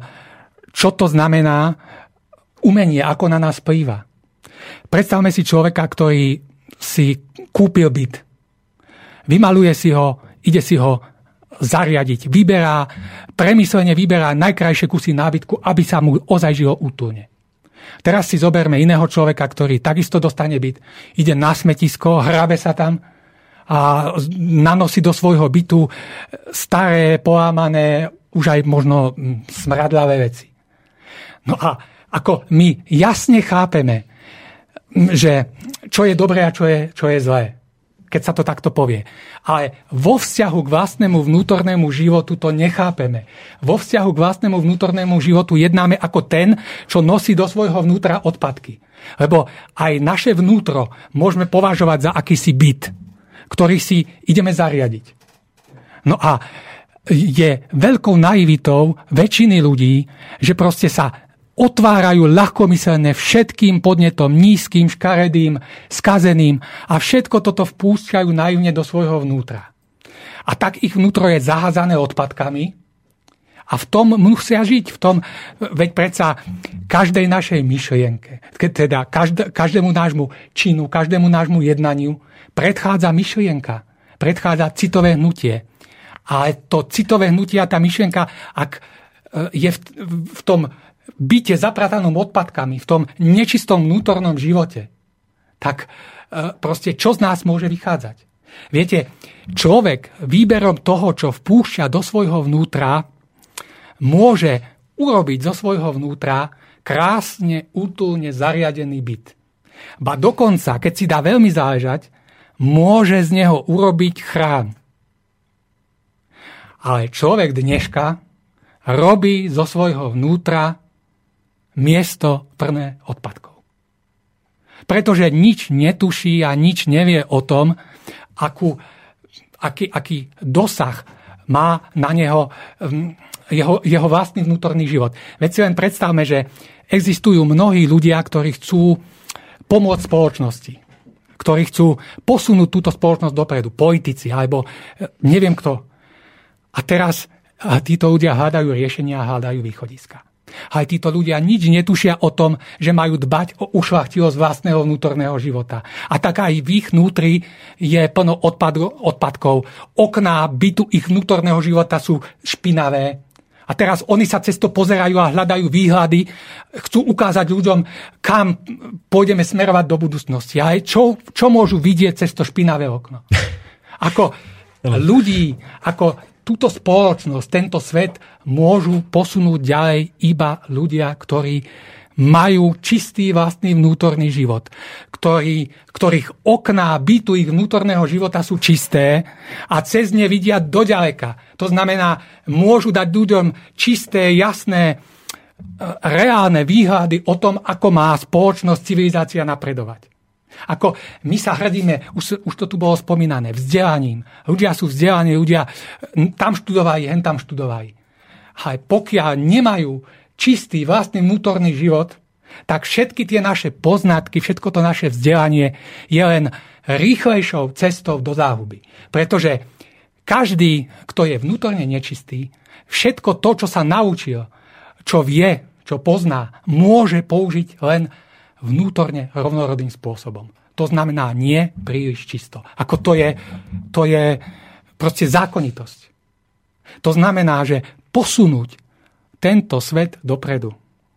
čo to znamená umenie, ako na nás plýva. Predstavme si človeka, ktorý si kúpil byt. Vymaluje si ho, ide si ho zariadiť. Vyberá, premyslene vyberá najkrajšie kusy nábytku, aby sa mu ozaj žilo útulne. Teraz si zoberme iného človeka, ktorý takisto dostane byt, ide na smetisko, hrabe sa tam, a nanosí do svojho bytu staré, polámané, už aj možno hm, smradlavé veci. No a ako my jasne chápeme, hm, že čo je dobré a čo je, čo je zlé, keď sa to takto povie. Ale vo vzťahu k vlastnému vnútornému životu to nechápeme. Vo vzťahu k vlastnému vnútornému životu jednáme ako ten, čo nosí do svojho vnútra odpadky. Lebo aj naše vnútro môžeme považovať za akýsi byt ktorý si ideme zariadiť. No a je veľkou naivitou väčšiny ľudí, že proste sa otvárajú ľahkomyselne všetkým podnetom, nízkym, škaredým, skazeným a všetko toto vpúšťajú naivne do svojho vnútra. A tak ich vnútro je zaházané odpadkami a v tom musia žiť, v tom, veď predsa každej našej myšlienke, teda každému nášmu činu, každému nášmu jednaniu predchádza myšlienka, predchádza citové hnutie. A to citové hnutie a tá myšlienka, ak e, je v, v tom byte zapratanom odpadkami, v tom nečistom vnútornom živote, tak e, proste čo z nás môže vychádzať? Viete, človek výberom toho, čo vpúšťa do svojho vnútra, môže urobiť zo svojho vnútra krásne, útulne zariadený byt. Ba dokonca, keď si dá veľmi záležať, môže z neho urobiť chrám. Ale človek dneška robí zo svojho vnútra miesto plné odpadkov. Pretože nič netuší a nič nevie o tom, akú, aký, aký dosah má na neho jeho, jeho vlastný vnútorný život. Veď si len predstavme, že existujú mnohí ľudia, ktorí chcú pomôcť spoločnosti ktorí chcú posunúť túto spoločnosť dopredu. Politici alebo e, neviem kto. A teraz a títo ľudia hľadajú riešenia a hľadajú východiska. Aj títo ľudia nič netušia o tom, že majú dbať o ušlachtilosť vlastného vnútorného života. A tak aj v ich vnútri je plno odpadu, odpadkov. Okná bytu ich vnútorného života sú špinavé, a teraz oni sa cez to pozerajú a hľadajú výhľady, chcú ukázať ľuďom, kam pôjdeme smerovať do budúcnosti. A čo, čo môžu vidieť cez to špinavé okno? Ako ľudí, ako túto spoločnosť, tento svet môžu posunúť ďalej iba ľudia, ktorí majú čistý vlastný vnútorný život, ktorý, ktorých okná bytu ich vnútorného života sú čisté a cez ne vidia doďaleka. To znamená, môžu dať ľuďom čisté, jasné, e, reálne výhľady o tom, ako má spoločnosť, civilizácia napredovať. Ako my sa hrdíme, už, už to tu bolo spomínané, vzdelaním. Ľudia sú vzdelaní, ľudia tam študovali, hen tam študovali. Ale pokiaľ nemajú čistý vlastný vnútorný život, tak všetky tie naše poznatky, všetko to naše vzdelanie je len rýchlejšou cestou do záhuby. Pretože každý, kto je vnútorne nečistý, všetko to, čo sa naučil, čo vie, čo pozná, môže použiť len vnútorne rovnorodným spôsobom. To znamená nie príliš čisto. Ako to je, to je proste zákonitosť. To znamená, že posunúť tento svet dopredu,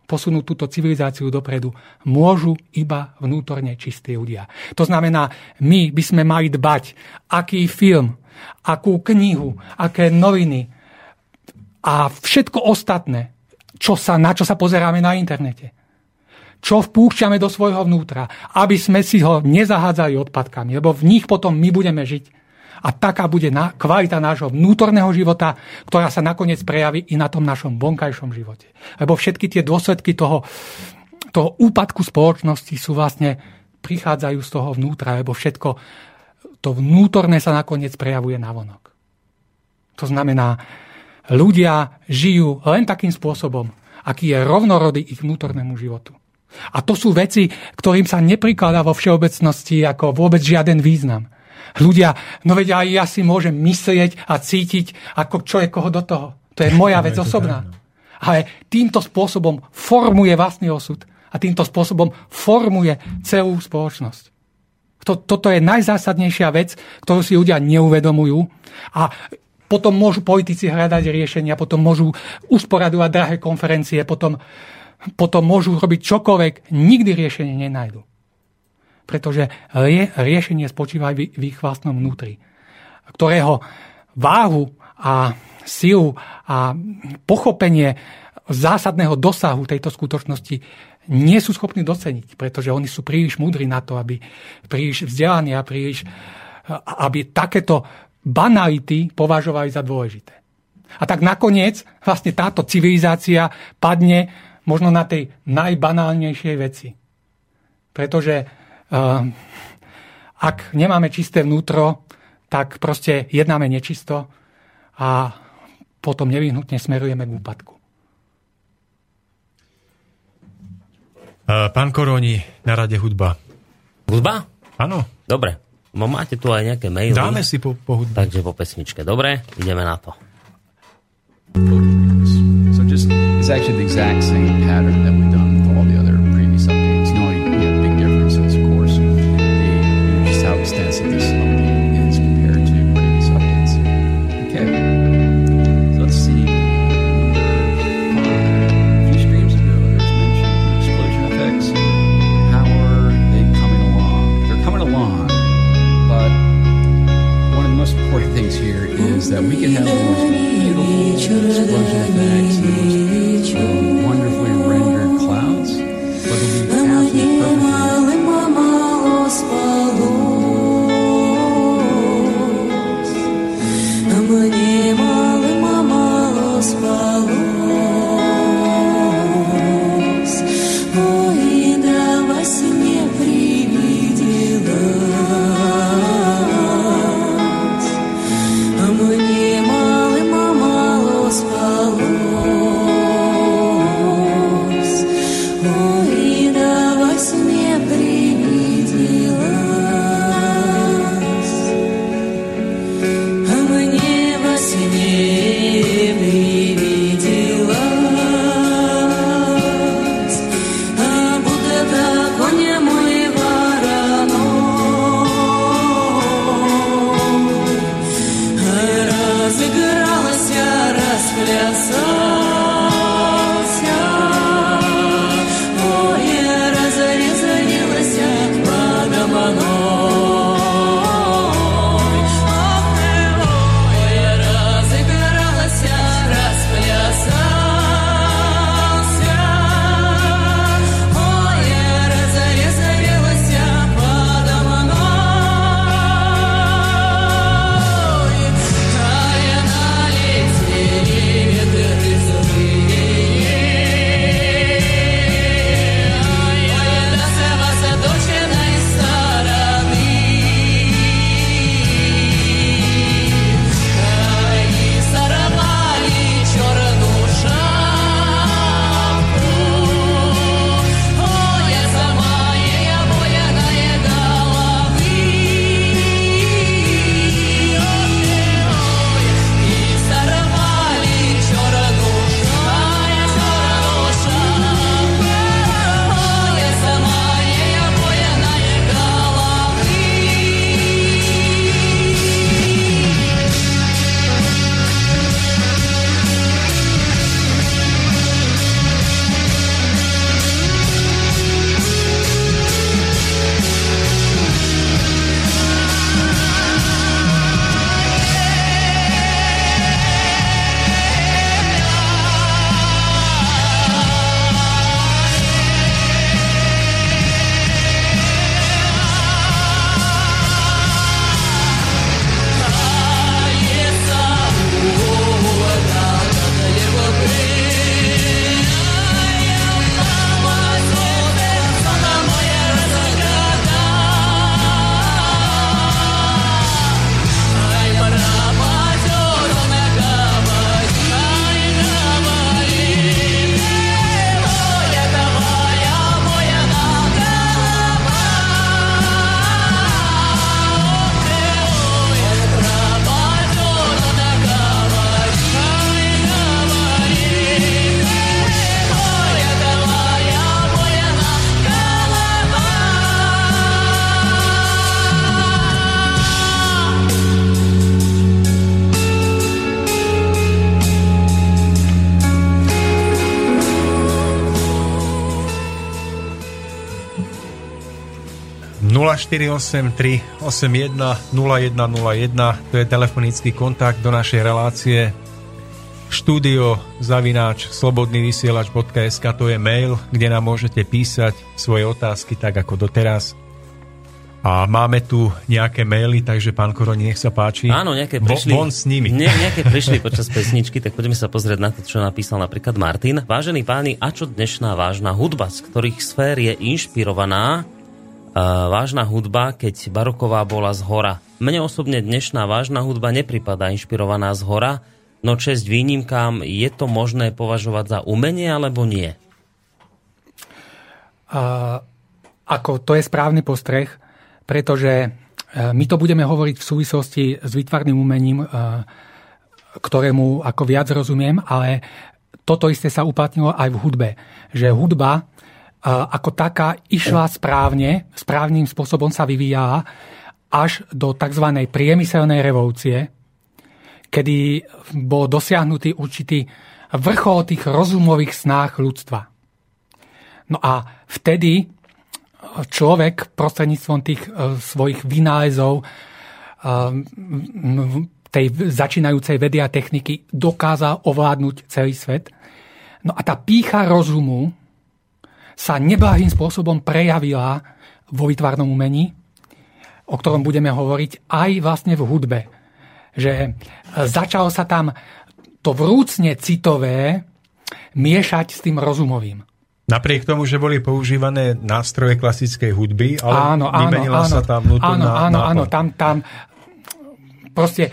posunúť túto civilizáciu dopredu, môžu iba vnútorne čistí ľudia. To znamená, my by sme mali dbať, aký film, akú knihu, aké noviny a všetko ostatné, čo sa, na čo sa pozeráme na internete. Čo vpúšťame do svojho vnútra, aby sme si ho nezahádzali odpadkami, lebo v nich potom my budeme žiť a taká bude na, kvalita nášho vnútorného života, ktorá sa nakoniec prejaví i na tom našom vonkajšom živote. Lebo všetky tie dôsledky toho, toho úpadku spoločnosti sú vlastne, prichádzajú z toho vnútra, lebo všetko to vnútorné sa nakoniec prejavuje na vonok. To znamená, ľudia žijú len takým spôsobom, aký je rovnorody ich vnútornému životu. A to sú veci, ktorým sa neprikladá vo všeobecnosti ako vôbec žiaden význam. Ľudia, no veď aj ja si môžem myslieť a cítiť, ako čo je koho do toho. To je moja vec osobná. Ale týmto spôsobom formuje vlastný osud a týmto spôsobom formuje celú spoločnosť. To, toto je najzásadnejšia vec, ktorú si ľudia neuvedomujú a potom môžu politici hľadať riešenia, potom môžu usporadovať drahé konferencie, potom, potom môžu robiť čokoľvek, nikdy riešenie nenajdu pretože rie, riešenie spočíva v, ich vlastnom vnútri, ktorého váhu a silu a pochopenie zásadného dosahu tejto skutočnosti nie sú schopní doceniť, pretože oni sú príliš múdri na to, aby príliš vzdelaní a príliš, aby takéto banality považovali za dôležité. A tak nakoniec vlastne táto civilizácia padne možno na tej najbanálnejšej veci. Pretože Ehm, ak nemáme čisté vnútro, tak proste jednáme nečisto a potom nevyhnutne smerujeme k úpadku. Pán Koroni, na rade hudba. Hudba? Áno. Dobre. No, máte tu aj nejaké maily. Dáme si po, po hudbe. Takže po pesničke. Dobre, ideme na to. Just, it's actually the exact same pattern that we've 0483 81 0101 to je telefonický kontakt do našej relácie štúdio zavináč slobodnyvysielač.sk to je mail, kde nám môžete písať svoje otázky tak ako doteraz. A máme tu nejaké maily, takže pán Koroni, nech sa páči. Áno, nejaké prišli. Von s nimi. Nie, nejaké prišli počas pesničky, tak poďme sa pozrieť na to, čo napísal napríklad Martin. Vážení páni, a čo dnešná vážna hudba, z ktorých sfér je inšpirovaná vážna hudba, keď baroková bola z hora. Mne osobne dnešná vážna hudba nepripadá inšpirovaná z hora, no česť výnimkám, je to možné považovať za umenie alebo nie? Uh, ako to je správny postreh, pretože e, my to budeme hovoriť v súvislosti s vytvarným umením, e, ktorému ako viac rozumiem, ale toto isté sa uplatnilo aj v hudbe. Že hudba ako taká išla správne, správnym spôsobom sa vyvíjala až do tzv. priemyselnej revolúcie, kedy bol dosiahnutý určitý vrchol tých rozumových snách ľudstva. No a vtedy človek prostredníctvom tých e, svojich vynálezov e, tej začínajúcej vedy a techniky dokázal ovládnuť celý svet. No a tá pícha rozumu sa neblahým spôsobom prejavila vo vytvarnom umení, o ktorom budeme hovoriť aj vlastne v hudbe. Že e, začalo sa tam to vrúcne citové miešať s tým rozumovým. Napriek tomu, že boli používané nástroje klasickej hudby, ale áno, áno, vymenila áno, sa tam vnútorná Áno, áno, náplň. áno, tam, tam proste e,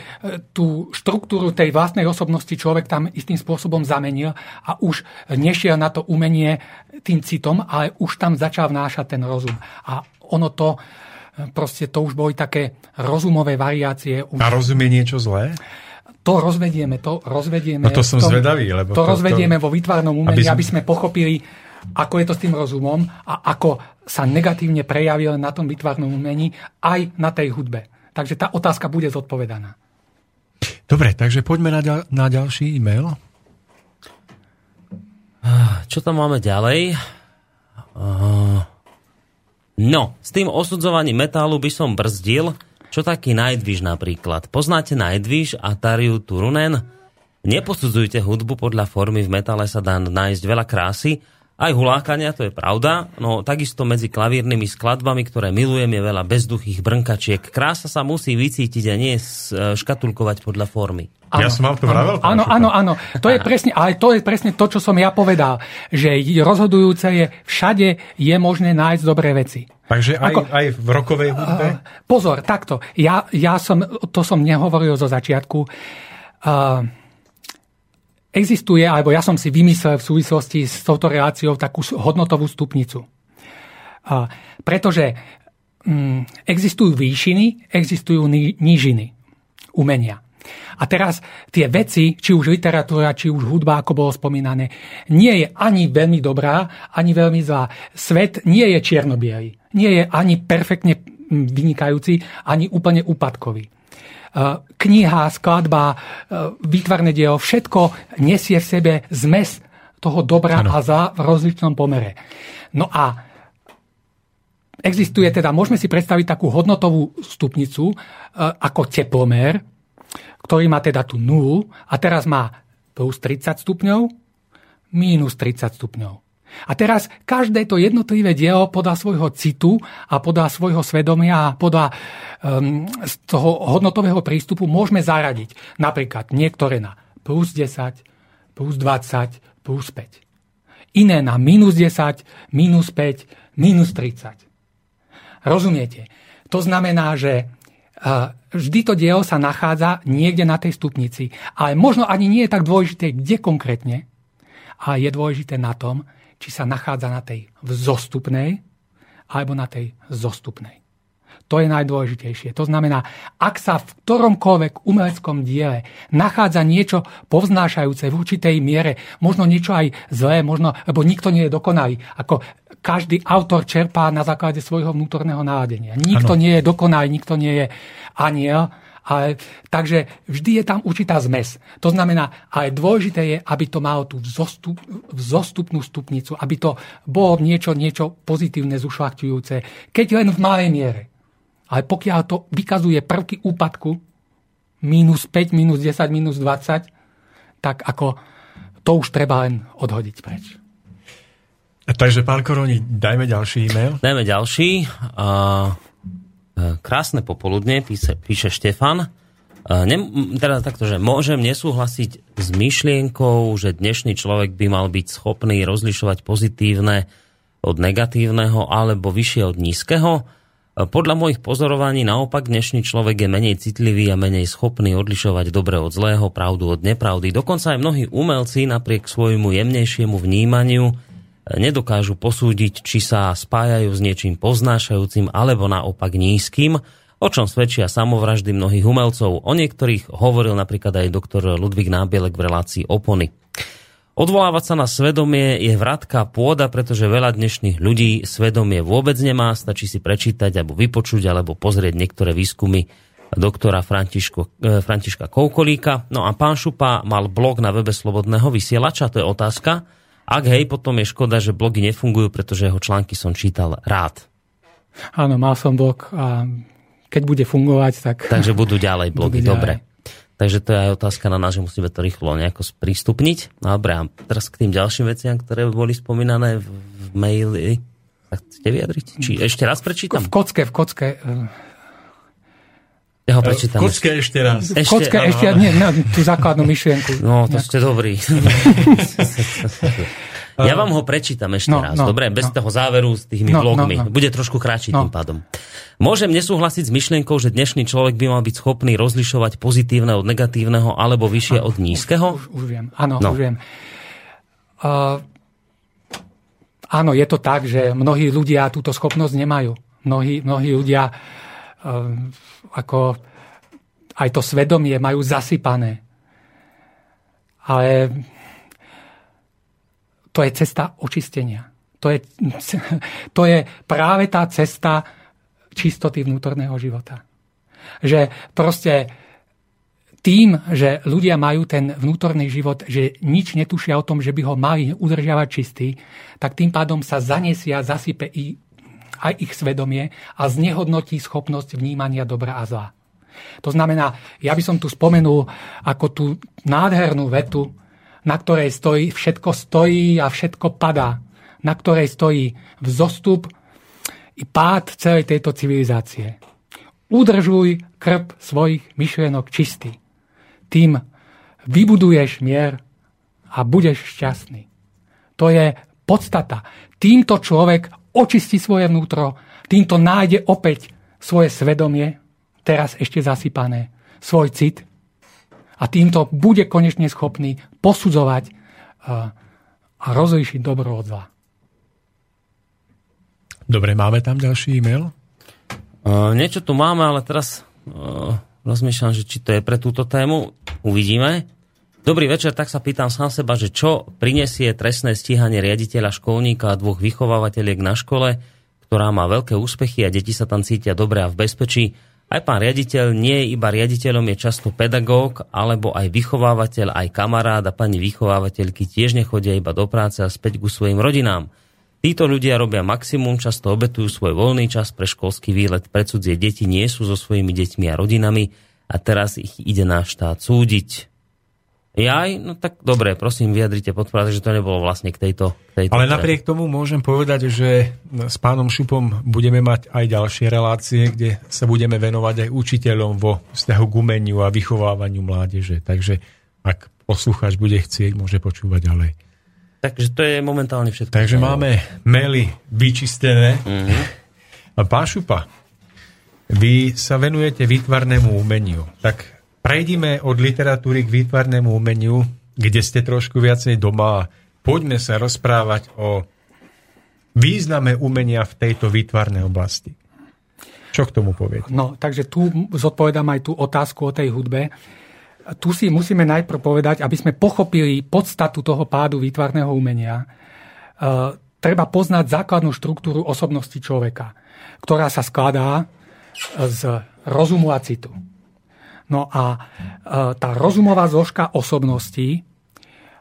tú štruktúru tej vlastnej osobnosti človek tam istým spôsobom zamenil a už nešiel na to umenie tým citom, ale už tam začal vnášať ten rozum. A ono to, e, proste to už boli také rozumové variácie. Už... A rozum je niečo zlé? To rozvedieme, to rozvedieme. No to som v tom, zvedavý, lebo to, to- rozvedieme vo vytvarnom umení, aby aby sme- sme, pochopili, ako je to s tým rozumom a ako sa negatívne prejavil na tom vytvarnom umení aj na tej hudbe. Takže tá otázka bude zodpovedaná. Dobre, takže poďme na, ďal, na ďalší e-mail. Čo tam máme ďalej? Uh, no, s tým osudzovaním metálu by som brzdil. Čo taký Nightwish napríklad? Poznáte Nightwish a Tariu Turunen? Neposudzujte hudbu podľa formy, v metále sa dá nájsť veľa krásy, aj hulákania, to je pravda, no takisto medzi klavírnymi skladbami, ktoré milujem, je veľa bezduchých brnkačiek. Krása sa musí vycítiť a nie e, škatulkovať podľa formy. Ja som vám to vravel, Áno, áno, áno. To je presne, ale to je presne to, čo som ja povedal. Že rozhodujúce je, všade je možné nájsť dobré veci. Takže aj, Ako- aj v rokovej hudbe? Pozor, takto. Ja, ja som, to som nehovoril zo začiatku. Uh, existuje, alebo ja som si vymyslel v súvislosti s touto reláciou takú hodnotovú stupnicu. Pretože um, existujú výšiny, existujú nížiny umenia. A teraz tie veci, či už literatúra, či už hudba, ako bolo spomínané, nie je ani veľmi dobrá, ani veľmi zlá. Svet nie je čierno Nie je ani perfektne mm, vynikajúci, ani úplne úpadkový. E, Kniha, skladba, e, výtvarné dielo, všetko nesie v sebe zmes toho dobra Áno. a zla v rozličnom pomere. No a existuje teda, môžeme si predstaviť takú hodnotovú stupnicu e, ako teplomer, ktorý má teda tú nulu a teraz má plus 30 stupňov, mínus 30 stupňov. A teraz každé to jednotlivé dielo podľa svojho citu a podľa svojho svedomia a podľa um, z toho hodnotového prístupu môžeme zaradiť. Napríklad niektoré na plus 10, plus 20, plus 5. Iné na minus 10, minus 5, minus 30. Rozumiete? To znamená, že uh, vždy to dielo sa nachádza niekde na tej stupnici, ale možno ani nie je tak dôležité, kde konkrétne, ale je dôležité na tom, či sa nachádza na tej vzostupnej alebo na tej zostupnej. To je najdôležitejšie. To znamená, ak sa v ktoromkoľvek umeleckom diele nachádza niečo povznášajúce v určitej miere, možno niečo aj zlé, možno, lebo nikto nie je dokonalý. Ako každý autor čerpá na základe svojho vnútorného náladenia. Nikto Áno. nie je dokonalý, nikto nie je aniel, Ale, takže vždy je tam určitá zmes. To znamená, ale dôležité je, aby to malo tú vzostup, vzostupnú stupnicu, aby to bolo niečo, niečo pozitívne, zušľachtujúce, keď len v malej miere. Ale pokiaľ to vykazuje prvky úpadku, minus 5, minus 10, minus 20, tak ako to už treba len odhodiť preč. Takže, pán Koroni, dajme ďalší e-mail. Dajme ďalší. Uh, krásne popoludne, píše, píše Štefan. Ne, teda takto, že môžem nesúhlasiť s myšlienkou, že dnešný človek by mal byť schopný rozlišovať pozitívne od negatívneho alebo vyššie od nízkeho. Podľa mojich pozorovaní naopak dnešný človek je menej citlivý a menej schopný odlišovať dobre od zlého, pravdu od nepravdy. Dokonca aj mnohí umelci napriek svojmu jemnejšiemu vnímaniu nedokážu posúdiť, či sa spájajú s niečím poznášajúcim alebo naopak nízkym, o čom svedčia samovraždy mnohých umelcov. O niektorých hovoril napríklad aj doktor Ludvík Nábielek v relácii Opony. Odvolávať sa na svedomie je vratká pôda, pretože veľa dnešných ľudí svedomie vôbec nemá, stačí si prečítať alebo vypočuť alebo pozrieť niektoré výskumy doktora Františko, e, Františka Koukolíka. No a pán Šupa mal blog na webe Slobodného vysielača, to je otázka. Ak hej, potom je škoda, že blogy nefungujú, pretože jeho články som čítal rád. Áno, mal som blog a keď bude fungovať, tak... Takže budú ďalej blogy, budú ďalej. dobre. Takže to je aj otázka na nás, že musíme to rýchlo nejako sprístupniť. No dobre, a teraz k tým ďalším veciam, ktoré boli spomínané v, v maili. Tak chcete vyjadriť? Či ešte raz prečítam? V kocke, v kocke. Ja ho prečítam. V kocke ešte raz. V kocke ešte, ešte nie, na tú základnú myšlienku. No, to ste dobrí. ja vám ho prečítam ešte no, raz. No, Dobre, bez no. toho záveru s tými no, blogmi. No, no. Bude trošku kratší no. tým pádom. Môžem nesúhlasiť s myšlienkou, že dnešný človek by mal byť schopný rozlišovať pozitívne od negatívneho alebo vyššie od nízkeho? Už, už, už viem, áno, no. už viem. Uh, áno, je to tak, že mnohí ľudia túto schopnosť nemajú. Mnohí, mnohí ľudia uh, ako aj to svedomie majú zasypané. Ale to je cesta očistenia. To je, to je práve tá cesta čistoty vnútorného života. Že proste tým, že ľudia majú ten vnútorný život, že nič netušia o tom, že by ho mali udržiavať čistý, tak tým pádom sa zanesia, zasype i aj ich svedomie a znehodnotí schopnosť vnímania dobra a zla. To znamená, ja by som tu spomenul ako tú nádhernú vetu, na ktorej stojí, všetko stojí a všetko padá, na ktorej stojí vzostup i pád celej tejto civilizácie. Udržuj krb svojich myšlienok čistý. Tým vybuduješ mier a budeš šťastný. To je podstata. Týmto človek očistí svoje vnútro, týmto nájde opäť svoje svedomie, teraz ešte zasypané, svoj cit a týmto bude konečne schopný posudzovať eh, a rozlíšiť dobro od zla. Dobre, máme tam ďalší e-mail? Uh, niečo tu máme, ale teraz uh, rozmýšľam, že či to je pre túto tému. Uvidíme. Dobrý večer, tak sa pýtam sám seba, že čo prinesie trestné stíhanie riaditeľa školníka a dvoch vychovávateľiek na škole, ktorá má veľké úspechy a deti sa tam cítia dobre a v bezpečí. Aj pán riaditeľ nie je iba riaditeľom, je často pedagóg, alebo aj vychovávateľ, aj kamarát a pani vychovávateľky tiež nechodia iba do práce a späť ku svojim rodinám. Títo ľudia robia maximum, často obetujú svoj voľný čas pre školský výlet, pre cudzie deti nie sú so svojimi deťmi a rodinami a teraz ich ide náš štát súdiť. Jaj, no tak dobre, prosím, vyjadrite podpora, že to nebolo vlastne k tejto, k tejto Ale napriek tomu môžem povedať, že s pánom Šupom budeme mať aj ďalšie relácie, kde sa budeme venovať aj učiteľom vo vzťahu k umeniu a vychovávaniu mládeže. Takže ak poslucháč bude chcieť, môže počúvať ďalej. Takže to je momentálne všetko. Takže máme maily vyčistené. Uh-huh. Pán Šupa, vy sa venujete výtvarnému umeniu. Tak prejdime od literatúry k výtvarnému umeniu, kde ste trošku viacej doma. Poďme sa rozprávať o význame umenia v tejto výtvarnej oblasti. Čo k tomu poviete? No, takže tu zodpovedám aj tú otázku o tej hudbe. Tu si musíme najprv povedať, aby sme pochopili podstatu toho pádu výtvarného umenia. E, treba poznať základnú štruktúru osobnosti človeka, ktorá sa skladá z rozumu a citu. No a e, tá rozumová zložka osobností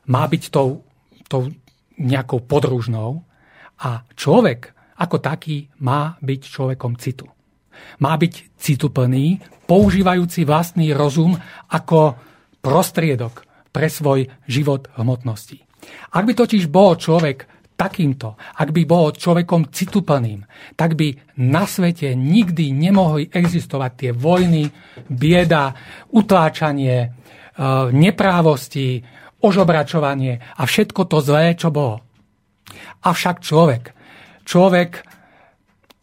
má byť tou, tou nejakou podružnou a človek ako taký má byť človekom citu. Má byť cituplný, používajúci vlastný rozum ako prostriedok pre svoj život hmotnosti. Ak by totiž bol človek takýmto, ak by bol človekom cituplným, tak by na svete nikdy nemohli existovať tie vojny, bieda, utláčanie, e, neprávosti, ožobračovanie a všetko to zlé, čo bolo. Avšak človek, človek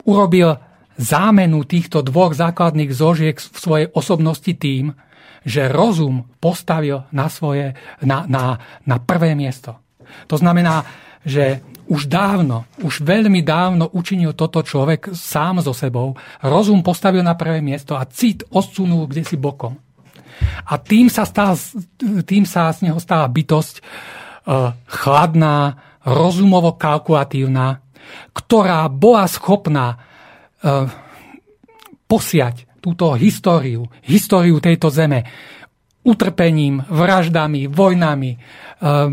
urobil zámenu týchto dvoch základných zožiek v svojej osobnosti tým, že rozum postavil na, svoje, na, na, na prvé miesto. To znamená, že už dávno, už veľmi dávno učinil toto človek sám so sebou. Rozum postavil na prvé miesto a cit odsunul kde si bokom. A tým sa, stala, tým sa z neho stala bytosť uh, chladná, rozumovo kalkulatívna, ktorá bola schopná uh, posiať túto históriu, históriu tejto zeme utrpením, vraždami, vojnami, uh,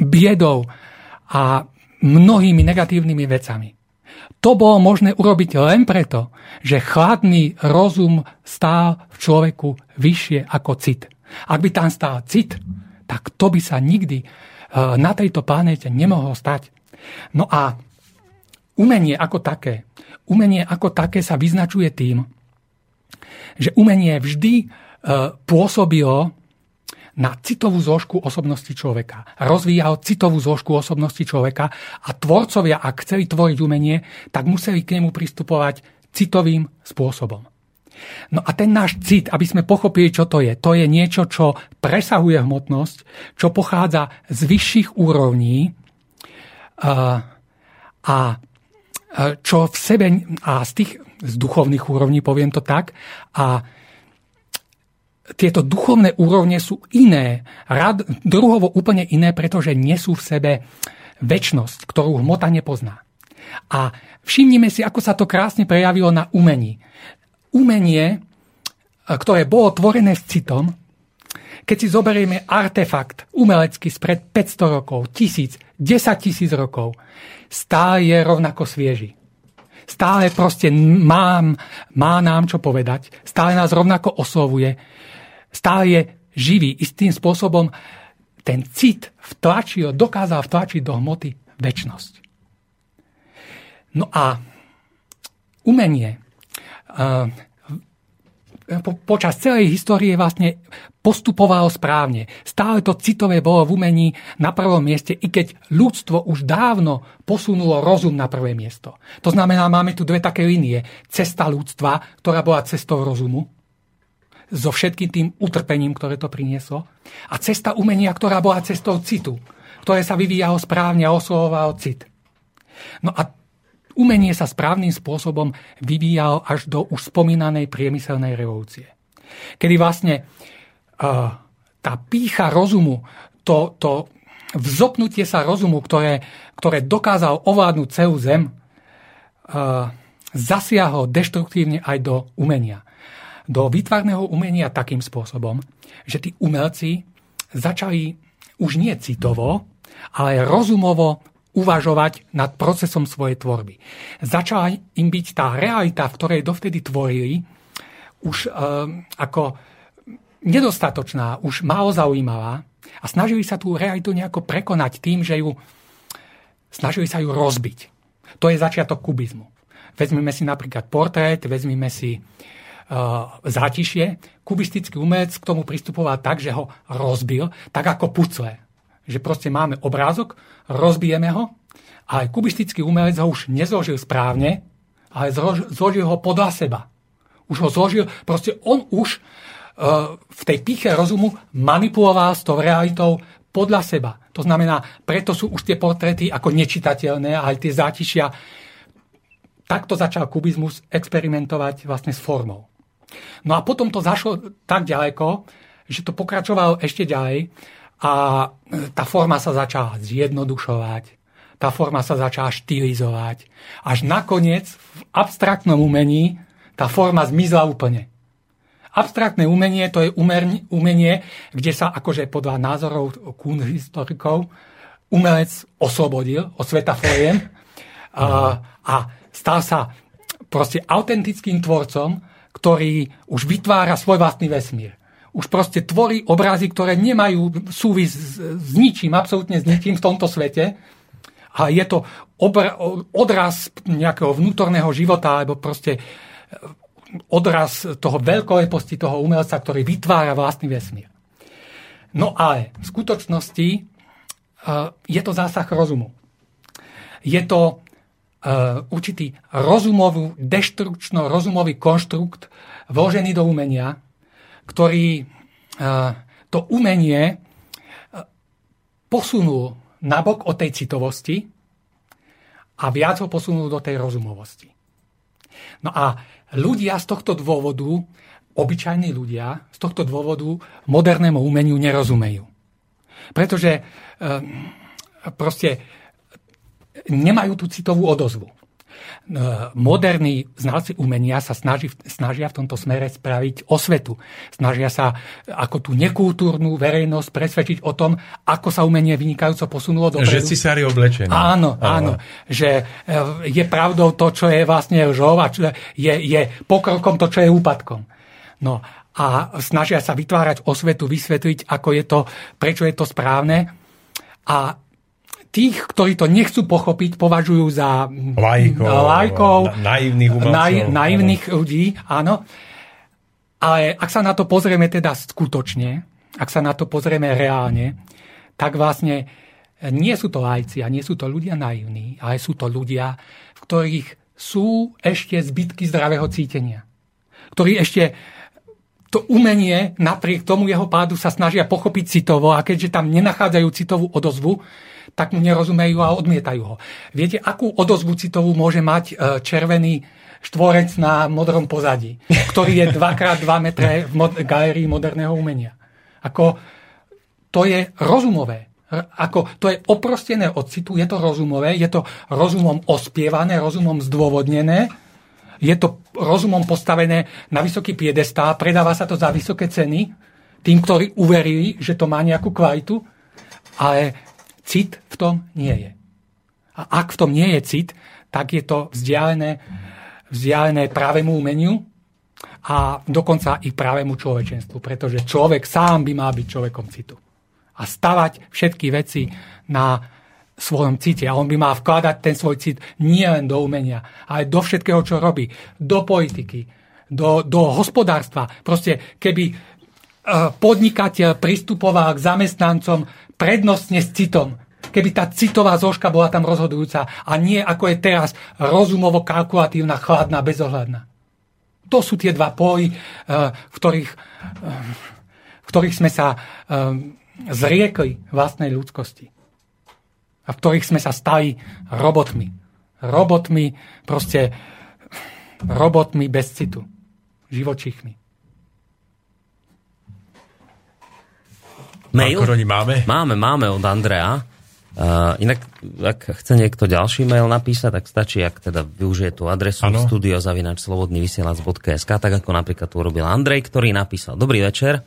biedou, a mnohými negatívnymi vecami. To bolo možné urobiť len preto, že chladný rozum stál v človeku vyššie ako cit. Ak by tam stál cit, tak to by sa nikdy e, na tejto planéte nemohlo stať. No a umenie ako také, umenie ako také sa vyznačuje tým, že umenie vždy e, pôsobilo na citovú zložku osobnosti človeka. Rozvíjal citovú zložku osobnosti človeka a tvorcovia, ak chceli tvoriť umenie, tak museli k nemu pristupovať citovým spôsobom. No a ten náš cit, aby sme pochopili, čo to je, to je niečo, čo presahuje hmotnosť, čo pochádza z vyšších úrovní a, a čo v sebe, a z tých z duchovných úrovní, poviem to tak, a tieto duchovné úrovne sú iné, rad, druhovo úplne iné, pretože nesú v sebe väčnosť, ktorú hmota nepozná. A všimnime si, ako sa to krásne prejavilo na umení. Umenie, ktoré bolo tvorené s citom, keď si zoberieme artefakt umelecký spred 500 rokov, 1000, 10 tisíc rokov, stále je rovnako svieži. Stále proste mám, má nám čo povedať, stále nás rovnako oslovuje, stále je živý. Istým spôsobom ten cit vtlačil, dokázal vtlačiť do hmoty väčnosť. No a umenie po, počas celej histórie vlastne postupovalo správne. Stále to citové bolo v umení na prvom mieste, i keď ľudstvo už dávno posunulo rozum na prvé miesto. To znamená, máme tu dve také linie. Cesta ľudstva, ktorá bola cestou rozumu, so všetkým tým utrpením, ktoré to prinieslo. A cesta umenia, ktorá bola cestou citu, ktoré sa vyvíjalo správne a oslovovalo cit. No a umenie sa správnym spôsobom vyvíjalo až do už spomínanej priemyselnej revolúcie. Kedy vlastne uh, tá pícha rozumu, to, to vzopnutie sa rozumu, ktoré, ktoré dokázal ovládnuť celú zem, uh, zasiahol deštruktívne aj do umenia do výtvarného umenia takým spôsobom, že tí umelci začali už nie citovo, ale rozumovo uvažovať nad procesom svojej tvorby. Začala im byť tá realita, v ktorej dovtedy tvorili, už e, ako nedostatočná, už málo zaujímavá a snažili sa tú realitu nejako prekonať tým, že ju snažili sa ju rozbiť. To je začiatok kubizmu. Vezmeme si napríklad portrét, vezmeme si zátišie, kubistický umelec k tomu pristupoval tak, že ho rozbil, tak ako pucle. Že proste máme obrázok, rozbijeme ho, ale kubistický umelec ho už nezložil správne, ale zložil ho podľa seba. Už ho zložil, proste on už uh, v tej píche rozumu manipuloval s tou realitou podľa seba. To znamená, preto sú už tie portréty ako nečitateľné, ale tie zátišia. Takto začal kubizmus experimentovať vlastne s formou. No a potom to zašlo tak ďaleko, že to pokračovalo ešte ďalej a e, tá forma sa začala zjednodušovať, tá forma sa začala štilizovať. Až nakoniec v abstraktnom umení tá forma zmizla úplne. Abstraktné umenie to je umenie, kde sa akože podľa názorov kún historikov umelec oslobodil od sveta foriem a, a stal sa proste autentickým tvorcom, ktorý už vytvára svoj vlastný vesmír. Už proste tvorí obrazy, ktoré nemajú súvis s, s ničím, absolútne s ničím v tomto svete. A je to obra, odraz nejakého vnútorného života, alebo proste odraz toho veľkoleposti toho umelca, ktorý vytvára vlastný vesmír. No ale v skutočnosti uh, je to zásah rozumu. Je to určitý rozumový, deštrukčno-rozumový konštrukt vložený do umenia, ktorý uh, to umenie posunul nabok od tej citovosti a viac ho posunul do tej rozumovosti. No a ľudia z tohto dôvodu, obyčajní ľudia, z tohto dôvodu modernému umeniu nerozumejú. Pretože proste nemajú tú citovú odozvu. E, moderní znalci umenia sa snaží, snažia v tomto smere spraviť osvetu. Snažia sa ako tú nekultúrnu verejnosť presvedčiť o tom, ako sa umenie vynikajúco posunulo do Že cisári oblečení. Áno, áno. Že e, je pravdou to, čo je vlastne lžou a je, je pokrokom to, čo je úpadkom. No a snažia sa vytvárať osvetu, vysvetliť, ako je to, prečo je to správne. A tých, ktorí to nechcú pochopiť, považujú za lajkov, lajkov na, naivných. Naj, naivných áno. ľudí, áno. Ale ak sa na to pozrieme teda skutočne, ak sa na to pozrieme reálne, tak vlastne nie sú to lajci a nie sú to ľudia naivní, ale sú to ľudia, v ktorých sú ešte zbytky zdravého cítenia. Ktorí ešte to umenie napriek tomu jeho pádu sa snažia pochopiť citovo a keďže tam nenachádzajú citovú odozvu, tak mu nerozumejú a odmietajú ho. Viete, akú odozvu citovú môže mať e, červený štvorec na modrom pozadí, ktorý je 2x2 metre v mod- galérii moderného umenia. Ako, to je rozumové. Ako, to je oprostené od citu, je to rozumové, je to rozumom ospievané, rozumom zdôvodnené, je to rozumom postavené na vysoký piedestál, predáva sa to za vysoké ceny tým, ktorí uverili, že to má nejakú kvalitu, ale Cit v tom nie je. A ak v tom nie je cit, tak je to vzdialené, vzdialené právemu umeniu a dokonca i právemu človečenstvu, pretože človek sám by mal byť človekom citu. A stavať všetky veci na svojom cite. A on by mal vkladať ten svoj cit nie len do umenia, ale do všetkého, čo robí. Do politiky, do, do hospodárstva. Proste, keby podnikateľ pristupoval k zamestnancom prednostne s citom. Keby tá citová zložka bola tam rozhodujúca a nie ako je teraz rozumovo kalkulatívna, chladná, bezohľadná. To sú tie dva póly, eh, v ktorých, eh, v ktorých sme sa eh, zriekli vlastnej ľudskosti. A v ktorých sme sa stali robotmi. Robotmi, proste robotmi bez citu. Živočíchmi. Mail? Makroni máme? Máme, máme od Andrea. Uh, inak, ak chce niekto ďalší mail napísať, tak stačí, ak teda využije tú adresu ano. studiozavinačslobodnyvysielac.sk tak ako napríklad tu urobil Andrej, ktorý napísal Dobrý večer.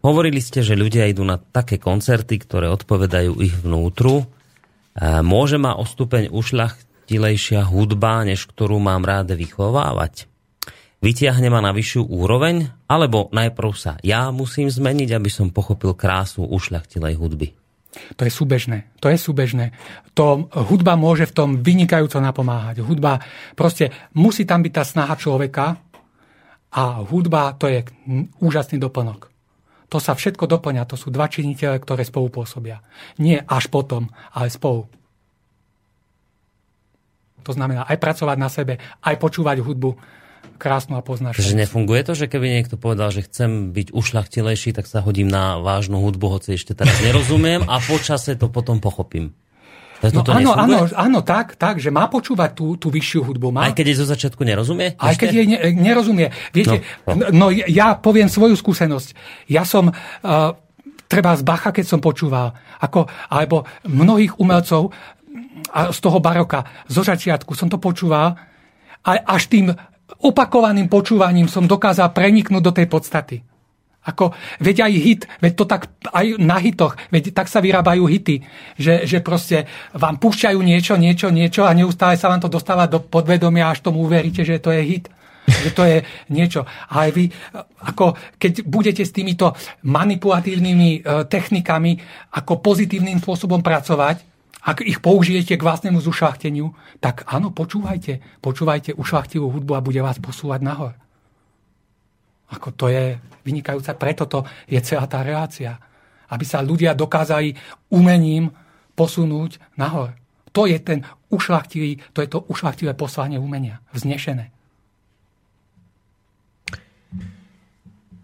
Hovorili ste, že ľudia idú na také koncerty, ktoré odpovedajú ich vnútru. Uh, môže ma o stupeň ušľachtilejšia hudba, než ktorú mám rád vychovávať? Vytiahne ma na vyššiu úroveň, alebo najprv sa ja musím zmeniť, aby som pochopil krásu ušľachtilej hudby? To je súbežné. To je súbežné. To hudba môže v tom vynikajúco napomáhať. Hudba, proste musí tam byť tá snaha človeka a hudba to je úžasný doplnok. To sa všetko doplňa. To sú dva činiteľe, ktoré spolu pôsobia. Nie až potom, ale spolu. To znamená aj pracovať na sebe, aj počúvať hudbu krásnu a poznáš. Že nefunguje to, že keby niekto povedal, že chcem byť ušlachtilejší, tak sa hodím na vážnu hudbu, hoci ešte teraz nerozumiem a počase to potom pochopím. No, áno, áno, áno, tak, tak, že má počúvať tú, tú vyššiu hudbu. Má. Aj keď jej zo začiatku nerozumie? Aj keď jej ne, nerozumie. Viete, no, no. no ja poviem svoju skúsenosť. Ja som, uh, treba z Bacha, keď som počúval, ako, alebo mnohých umelcov a z toho baroka, zo začiatku som to počúval a až tým opakovaným počúvaním som dokázal preniknúť do tej podstaty. Ako, veď aj hit, veď to tak aj na hitoch, veď tak sa vyrábajú hity, že, že proste vám púšťajú niečo, niečo, niečo a neustále sa vám to dostáva do podvedomia, až tomu uveríte, že to je hit. Že to je niečo. A aj vy, ako keď budete s týmito manipulatívnymi e, technikami ako pozitívnym spôsobom pracovať, ak ich použijete k vlastnému zušlachteniu, tak áno, počúvajte. Počúvajte ušlachtivú hudbu a bude vás posúvať nahor. Ako to je vynikajúca, preto to je celá tá relácia. Aby sa ľudia dokázali umením posunúť nahor. To je ten ušlachtivý, to je to ušlachtivé poslanie umenia. Vznešené.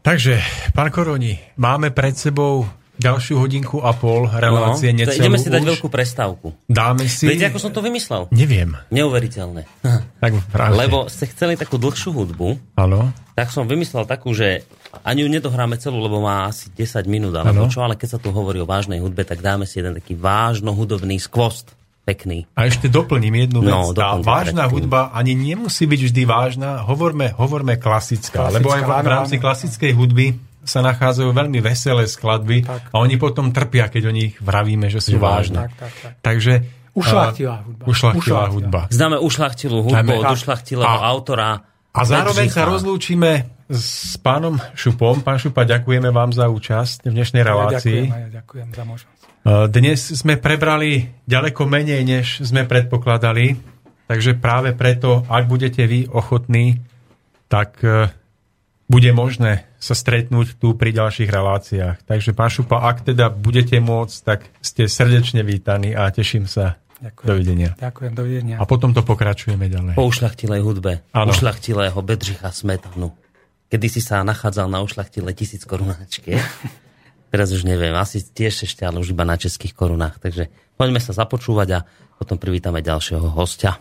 Takže, pán Koroni, máme pred sebou ďalšiu hodinku a pol relácie no, necelú Ideme si dať už. veľkú prestávku. Dáme si... Viete, ako som to vymyslel? Neviem. Neuveriteľné. Tak práve. Lebo ste chceli takú dlhšiu hudbu, Áno. tak som vymyslel takú, že ani ju nedohráme celú, lebo má asi 10 minút, alebo Áno. čo, ale keď sa tu hovorí o vážnej hudbe, tak dáme si jeden taký vážno hudobný skvost. Pekný. A ešte doplním jednu vec. No, tá vážna predtým. hudba ani nemusí byť vždy vážna. Hovorme, hovorme klasická, Klasická, lebo aj v, rámci klasickej hudby sa nachádzajú veľmi veselé skladby Tak. a oni potom trpia, keď o nich vravíme, že sú vážne. Tak, tak, tak. Takže... Ušľachtilá a- hudba. Ušľachtilá Ušľachtilá. hudba. Známe ušlachtilú hudbu od ušlachtilého A- autora. A zároveň sa rozlúčime s pánom Šupom. Pán Šupa, ďakujeme vám za účasť v dnešnej Ja relácii. ďakujem, a ja ďakujem za možnosť. Dnes sme prebrali ďaleko menej, než sme predpokladali, takže práve preto, ak budete vy ochotní, tak e, bude možné sa stretnúť tu pri ďalších reláciách. Takže pán Šupa, ak teda budete môcť, tak ste srdečne vítaní a teším sa. Ďakujem. Dovidenia. Ďakujem, dovidenia. A potom to pokračujeme ďalej. Po ušľachtilej hudbe. Áno. Ušľachtilého Bedřicha Smetanu. Kedy si sa nachádzal na ušľachtilej tisíc korunáčke. Teraz už neviem, asi tiež ešte, ale už iba na českých korunách. Takže poďme sa započúvať a potom privítame ďalšieho hostia.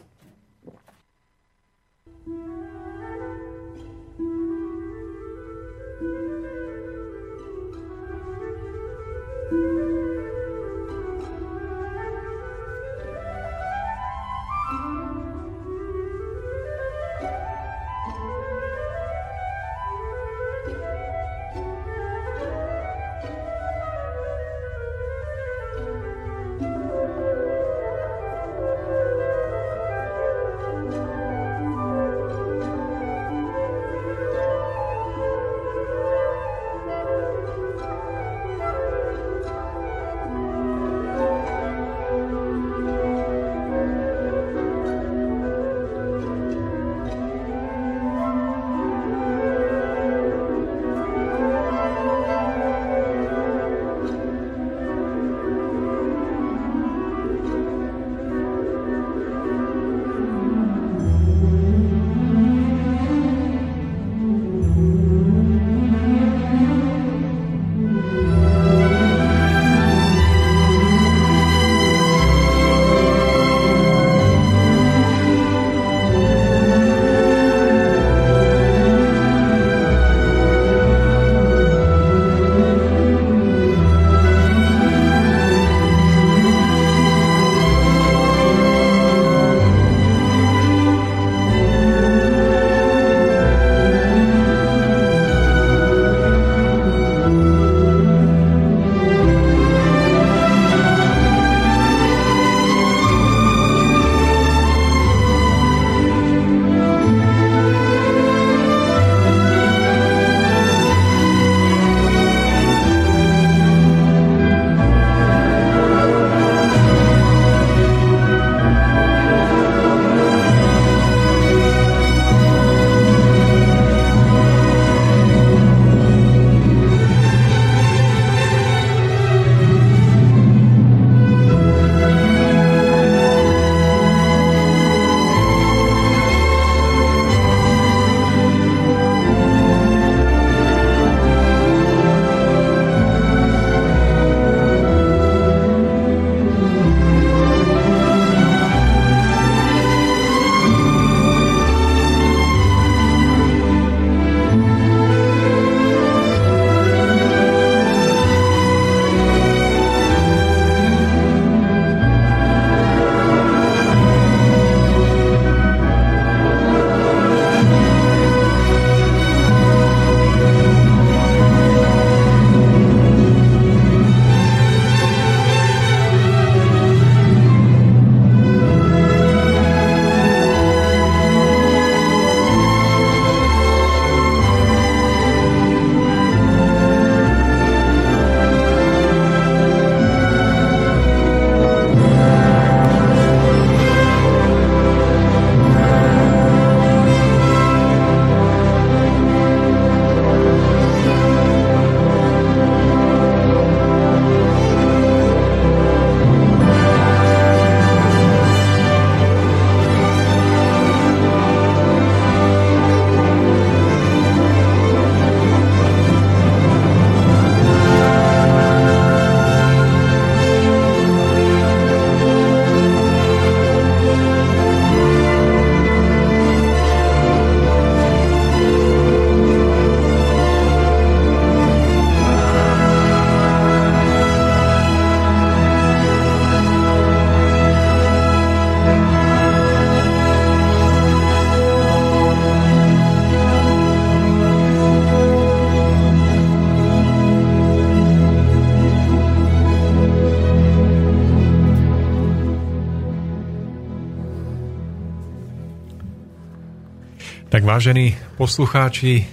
Vážení poslucháči,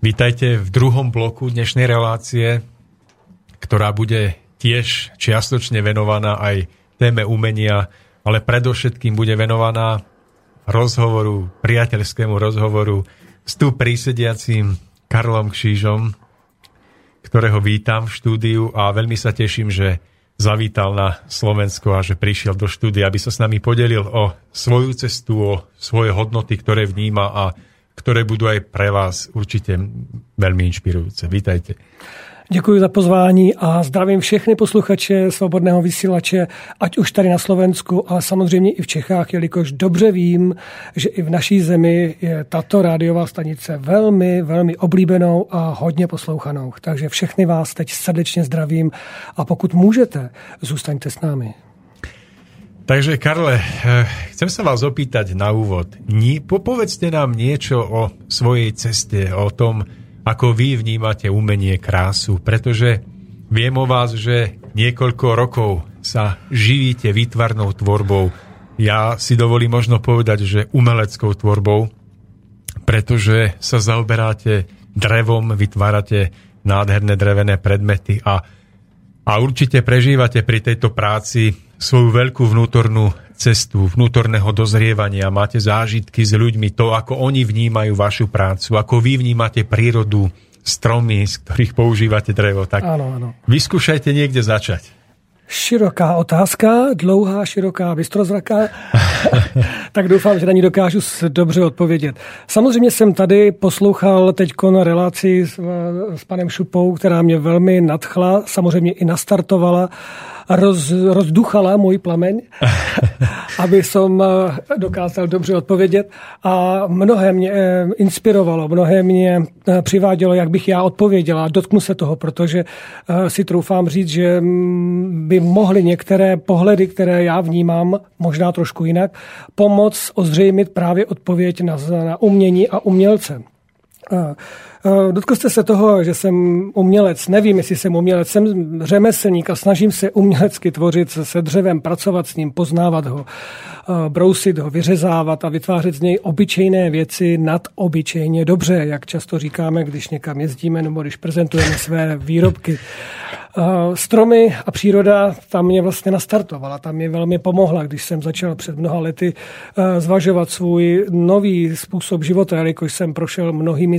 vítajte v druhom bloku dnešnej relácie, ktorá bude tiež čiastočne venovaná aj téme umenia, ale predovšetkým bude venovaná rozhovoru, priateľskému rozhovoru s tu prísediacím Karlom Kšížom, ktorého vítam v štúdiu a veľmi sa teším, že zavítal na Slovensko a že prišiel do štúdia, aby sa s nami podelil o svoju cestu, o svoje hodnoty, ktoré vníma a ktoré budú aj pre vás určite veľmi inšpirujúce. Vítajte. Děkuji za pozvání a zdravím všechny posluchače Svobodného vysílače, ať už tady na Slovensku, ale samozřejmě i v Čechách, jelikož dobře vím, že i v naší zemi je tato rádiová stanice velmi, velmi oblíbenou a hodně poslouchanou. Takže všechny vás teď srdečně zdravím a pokud můžete, zůstaňte s námi. Takže Karle, eh, chcem sa vás opýtať na úvod. Popovedzte nám niečo o svojej ceste, o tom, ako vy vnímate umenie, krásu, pretože viem o vás, že niekoľko rokov sa živíte výtvarnou tvorbou. Ja si dovolím možno povedať, že umeleckou tvorbou, pretože sa zaoberáte drevom, vytvárate nádherné drevené predmety a, a určite prežívate pri tejto práci svoju veľkú vnútornú cestu vnútorného dozrievania, máte zážitky s ľuďmi, to, ako oni vnímajú vašu prácu, ako vy vnímate prírodu, stromy, z ktorých používate drevo. Tak Áno, áno. vyskúšajte niekde začať. Široká otázka, dlouhá, široká, bystrozraká, tak doufám, že na ní dokážu dobře odpovědět. Samozřejmě jsem tady poslouchal teď na relaci s, s panem Šupou, která mě velmi nadchla, samozřejmě i nastartovala roz, rozduchala můj plameň, aby som eh, dokázal dobře odpovědět. A mnohé mě eh, inspirovalo, mnohé mě eh, přivádělo, jak bych já odpověděla. Dotknu se toho, protože si troufám říct, že mm, by mohly některé pohledy, které já vnímám, možná trošku jinak, pomoct ozřejmit právě odpověď na, na umění a umělce. Dotkl jste se toho, že jsem umělec. Nevím, jestli jsem umělec. Jsem řemeslník a snažím se umělecky tvořit se dřevem, pracovat s ním, poznávat ho, brousit ho, vyřezávat a vytvářet z něj obyčejné věci nad obyčejně dobře, jak často říkáme, když někam jezdíme nebo když prezentujeme své výrobky. Stromy a příroda tam mě vlastně nastartovala, tam mě velmi pomohla, když jsem začal před mnoha lety zvažovat svůj nový způsob života, jelikož jsem prošel mnohými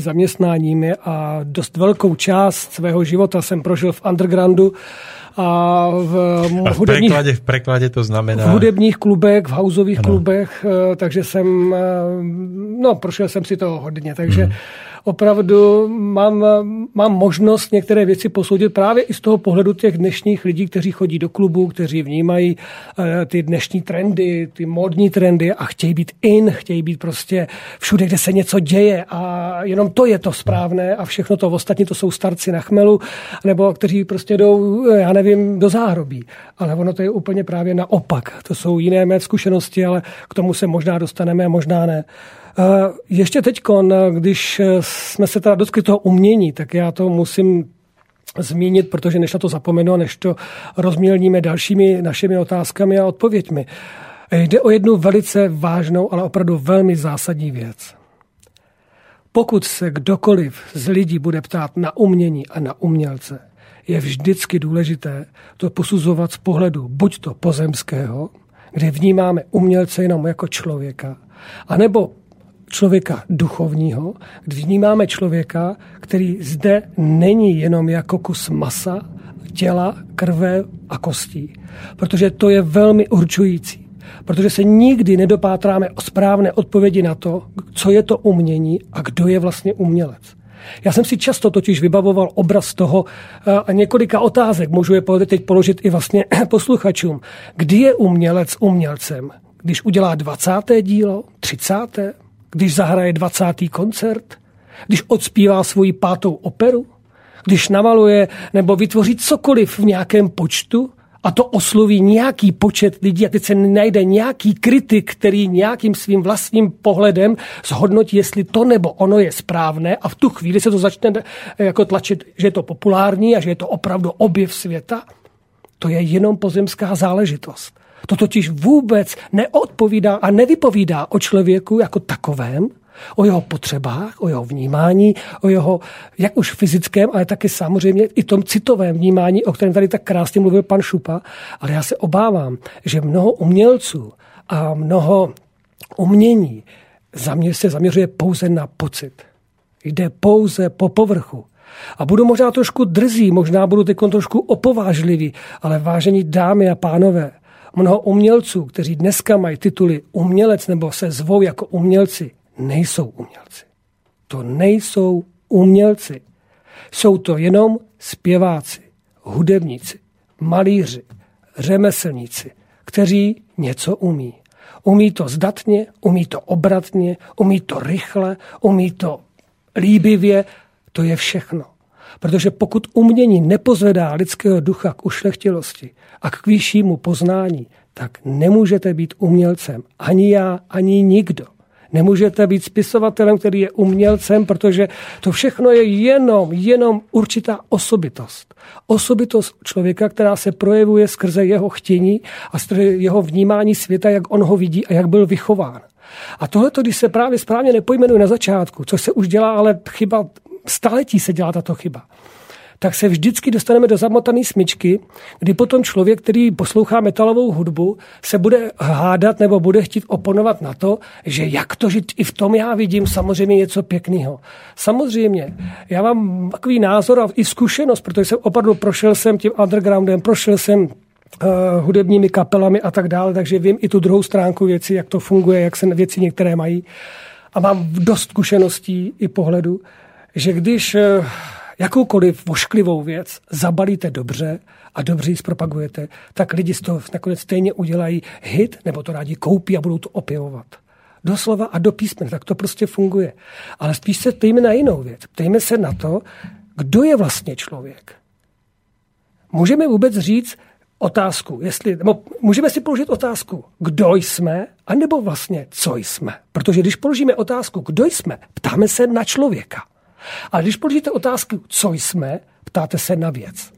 zaměstnáními a dost velkou část svého života jsem prožil v undergroundu a v, a v hudebních, preklade, v preklade to znamená... V hudebních klubech, v houseových klubech, eh, takže jsem, eh, no prošel jsem si to hodně, takže hmm opravdu mám, mám možnost některé věci posoudit právě i z toho pohledu těch dnešních lidí, kteří chodí do klubu, kteří vnímají eh, ty dnešní trendy, ty módní trendy a chtějí být in, chtějí být prostě všude, kde se něco děje a jenom to je to správné a všechno to ostatní to jsou starci na chmelu, nebo kteří prostě jdou, eh, já nevím, do záhrobí. Ale ono to je úplně právě naopak. To jsou jiné mé zkušenosti, ale k tomu se možná dostaneme možná ne. Ještě teď, když jsme se teda dotkli toho umění, tak já to musím zmínit, protože než na to zapomenu, než to rozmělníme dalšími našimi otázkami a odpověďmi. Jde o jednu velice vážnou, ale opravdu velmi zásadní věc. Pokud se kdokoliv z lidí bude ptát na umění a na umělce, je vždycky důležité to posuzovat z pohledu buď to pozemského, kde vnímáme umělce jenom jako člověka, anebo člověka duchovního, kdy vnímáme člověka, který zde není jenom jako kus masa, těla, krve a kostí. Protože to je velmi určující. Protože se nikdy nedopátráme o správné odpovědi na to, co je to umění a kdo je vlastně umělec. Já jsem si často totiž vybavoval obraz toho eh, a několika otázek, můžu je teď položit i vlastně posluchačům. Kdy je umělec umělcem? Když udělá 20. dílo, 30 když zahraje 20. koncert, když odspívá svoji pátou operu, když namaluje nebo vytvoří cokoliv v nějakém počtu a to osloví nějaký počet lidí a teď se najde nějaký kritik, který nějakým svým vlastním pohledem zhodnotí, jestli to nebo ono je správné a v tu chvíli se to začne jako tlačit, že je to populární a že je to opravdu objev světa. To je jenom pozemská záležitost. To totiž vůbec neodpovídá a nevypovídá o člověku jako takovém, O jeho potřebách, o jeho vnímání, o jeho, jak už fyzickém, ale taky samozřejmě i tom citovém vnímání, o kterém tady tak krásně mluvil pan Šupa. Ale já se obávám, že mnoho umělců a mnoho umění se zaměřuje pouze na pocit. Jde pouze po povrchu. A budu možná trošku drzí, možná budu teď trošku opovážlivý, ale vážení dámy a pánové, mnoho umělců, kteří dneska mají tituly umělec nebo se zvou jako umělci, nejsou umělci. To nejsou umělci. Jsou to jenom zpěváci, hudebníci, malíři, řemeslníci, kteří něco umí. Umí to zdatně, umí to obratně, umí to rychle, umí to líbivě, to je všechno. Protože pokud umění nepozvedá lidského ducha k ušlechtilosti a k vyššímu poznání, tak nemůžete být umělcem. Ani já, ani nikdo. Nemůžete být spisovatelem, který je umělcem, protože to všechno je jenom, jenom určitá osobitost. Osobitost člověka, která se projevuje skrze jeho chtění a skrze jeho vnímání světa, jak on ho vidí a jak byl vychován. A tohle, když se právě správně nepojmenuje na začátku, což se už dělá, ale chyba staletí se dělá tato chyba tak se vždycky dostaneme do zamotané smyčky, kdy potom člověk, který poslouchá metalovou hudbu, se bude hádat nebo bude chtít oponovat na to, že jak to, že i v tom já vidím samozřejmě něco pěkného. Samozřejmě, já mám takový názor a i zkušenost, protože jsem opravdu prošel jsem tím undergroundem, prošel jsem uh, hudebními kapelami a tak dále, takže vím i tu druhou stránku věci, jak to funguje, jak se věci některé mají. A mám dost zkušeností i pohledu, že když uh, jakoukoliv vošklivou věc zabalíte dobře a dobře ji zpropagujete, tak lidi z toho nakonec stejně udělají hit, nebo to rádi koupí a budou to opěvovat. Doslova a do písmen, tak to prostě funguje. Ale spíš se ptejme na jinou věc. Ptejme se na to, kdo je vlastně člověk. Můžeme vůbec říct otázku, jestli, nebo můžeme si položit otázku, kdo jsme, anebo vlastně co jsme. Protože když položíme otázku, kdo jsme, ptáme se na člověka. Ale když položíte otázku, co jsme, ptáte se na věc.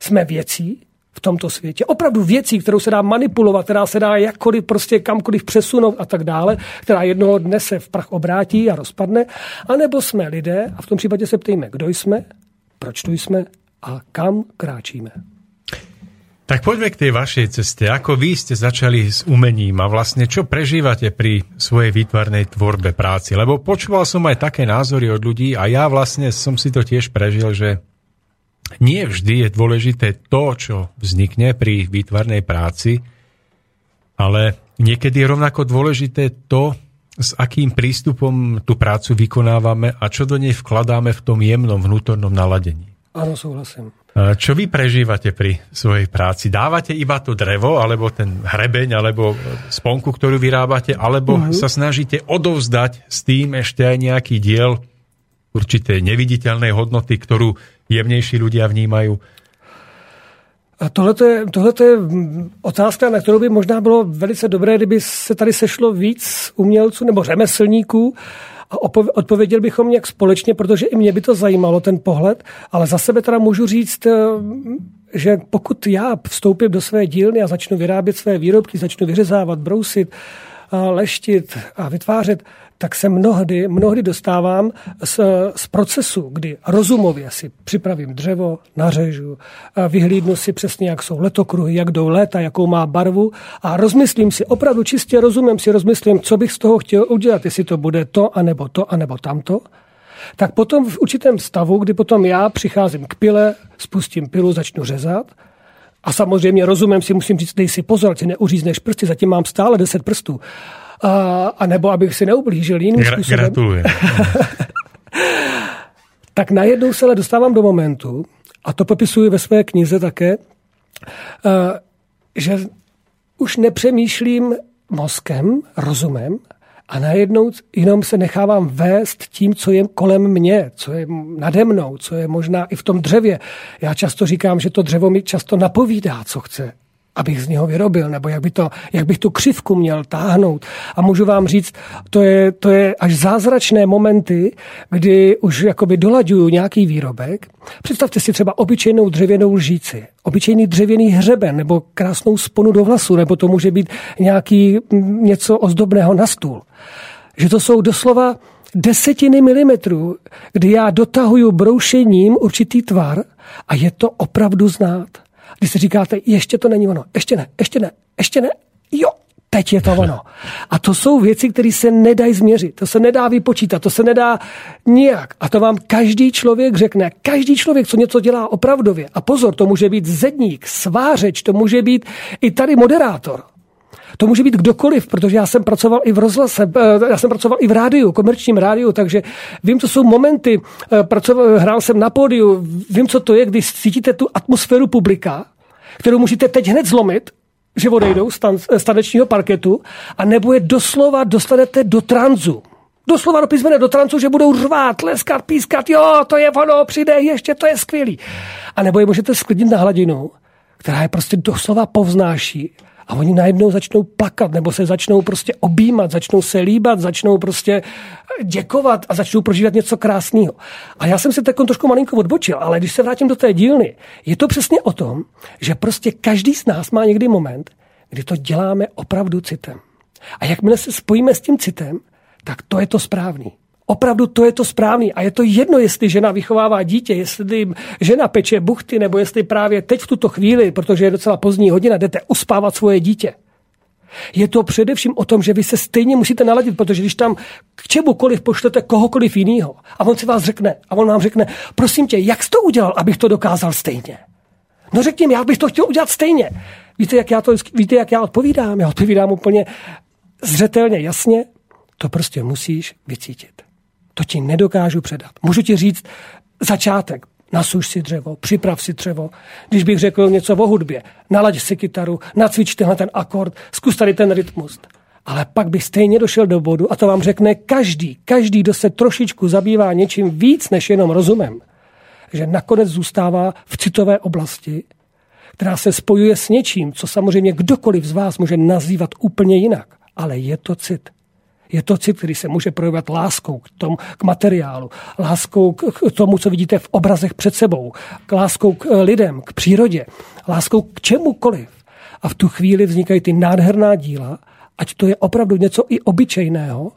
Jsme věcí v tomto světě, opravdu věcí, kterou se dá manipulovat, která se dá jakkoliv prostě kamkoliv přesunout a tak dále, která jednoho dne se v prach obrátí a rozpadne, anebo jsme lidé a v tom případě se ptejme, kdo jsme, proč tu jsme a kam kráčíme. Tak poďme k tej vašej ceste. Ako vy ste začali s umením a vlastne čo prežívate pri svojej výtvarnej tvorbe práci? Lebo počúval som aj také názory od ľudí a ja vlastne som si to tiež prežil, že nie vždy je dôležité to, čo vznikne pri výtvarnej práci, ale niekedy je rovnako dôležité to, s akým prístupom tú prácu vykonávame a čo do nej vkladáme v tom jemnom vnútornom naladení. Áno, súhlasím. Čo vy prežívate pri svojej práci? Dávate iba to drevo, alebo ten hrebeň, alebo sponku, ktorú vyrábate, alebo uh-huh. sa snažíte odovzdať s tým ešte aj nejaký diel určité neviditeľnej hodnoty, ktorú jemnejší ľudia vnímajú? A tohle je, tohleto je otázka, na kterou by možná bylo velice dobré, kdyby se tady sešlo víc umělců nebo řemeslníků, a odpověděl bychom nějak společně, protože i mě by to zajímalo, ten pohled, ale za sebe teda můžu říct, eh, že pokud já vstoupím do své dílny a začnu vyrábět své výrobky, začnu vyřezávat, brousit, leštit a vytvářet, tak se mnohdy, mnohdy dostávám z, z procesu, kdy rozumově si připravím dřevo, nařežu, vyhlídnu si přesně, jak jsou letokruhy, jak jdou léta, jakou má barvu a rozmyslím si, opravdu čistě rozumím si, rozmyslím, co bych z toho chtěl udělat, jestli to bude to, anebo to, anebo tamto. Tak potom v určitém stavu, kdy potom já přicházím k pile, spustím pilu, začnu řezat, a samozřejmě rozumím si, musím říct, dej si pozor, si neuřízneš prsty, zatím mám stále 10 prstů a, a nebo abych si neublížil jiným Gra- způsobem. Gratulujem. tak najednou se ale dostávám do momentu, a to popisuji ve své knize také, že už nepřemýšlím mozkem, rozumem, a najednou jenom se nechávám vést tím, co je kolem mě, co je nade mnou, co je možná i v tom dřevě. Já často říkám, že to dřevo mi často napovídá, co chce abych z něho vyrobil, nebo jak, by to, jak bych tu křivku měl táhnout. A můžu vám říct, to je, to je až zázračné momenty, kdy už jakoby dolaďuju nějaký výrobek. Představte si třeba obyčejnou dřevěnou lžíci, obyčejný dřevěný hřeben, nebo krásnou sponu do vlasu, nebo to může být nějaký něco ozdobného na stůl. že to jsou doslova desetiny milimetrů, kdy já dotahuju broušením určitý tvar a je to opravdu znát. Když si říkáte, ještě to není ono, ještě ne, ještě ne, ještě ne, jo, teď je to ono. A to jsou věci, které se nedají změřit, to se nedá vypočítat, to se nedá nijak. A to vám každý člověk řekne, každý člověk, co něco dělá opravdově. A pozor, to může být zedník, svářeč, to může být i tady moderátor. To může být kdokoliv, protože já jsem pracoval i v rozhlase, eh, já jsem pracoval i v rádiu, komerčním rádiu, takže vím, co jsou momenty, eh, pracoval, hrál jsem na pódiu, vím, co to je, když cítíte tu atmosféru publika, kterou můžete teď hned zlomit, že odejdou z stanečního parketu, a nebo je doslova dostanete do tranzu. Doslova do písmene do trancu, že budou řvát, leskat, pískat, jo, to je ono, přijde, ještě to je skvělý. A nebo je můžete sklidnit na hladinu, která je prostě doslova povznáší a oni najednou začnou plakat, nebo se začnou prostě objímat, začnou se líbat, začnou prostě děkovat a začnou prožívat něco krásného. A já jsem se tak trošku malinko odbočil, ale když se vrátím do té dílny, je to přesně o tom, že prostě každý z nás má někdy moment, kdy to děláme opravdu citem. A jakmile se spojíme s tím citem, tak to je to správný opravdu to je to správný. A je to jedno, jestli žena vychovává dítě, jestli žena peče buchty, nebo jestli právě teď v tuto chvíli, protože je docela pozdní hodina, jdete uspávat svoje dítě. Je to především o tom, že vy se stejně musíte naladit, protože když tam k čemukoliv pošlete kohokoliv jiného a on si vás řekne, a on vám řekne, prosím tě, jak jsi to udělal, abych to dokázal stejně? No řekni mi, já bych to chtěl udělat stejně. Víte, jak já, to, víte, jak já odpovídám? Já odpovídám úplně zřetelně, jasně, to prostě musíš vycítit. To ti nedokážu předat. Můžu ti říct začátek. Nasuš si dřevo, připrav si dřevo. Když bych řekl něco o hudbě, nalaď si kytaru, nacvič tenhle ten akord, zkus tady ten rytmus. Ale pak bych stejně došel do bodu a to vám řekne každý, každý, kdo se trošičku zabývá něčím víc než jenom rozumem, že nakonec zůstává v citové oblasti, která se spojuje s něčím, co samozřejmě kdokoliv z vás může nazývat úplně jinak. Ale je to cit. Je to cit, který se může projevovat láskou k, tomu, k materiálu, láskou k, tomu, co vidíte v obrazech před sebou, k láskou k eh, lidem, k přírodě, láskou k čemukoliv. A v tu chvíli vznikají ty nádherná díla, ať to je opravdu něco i obyčejného,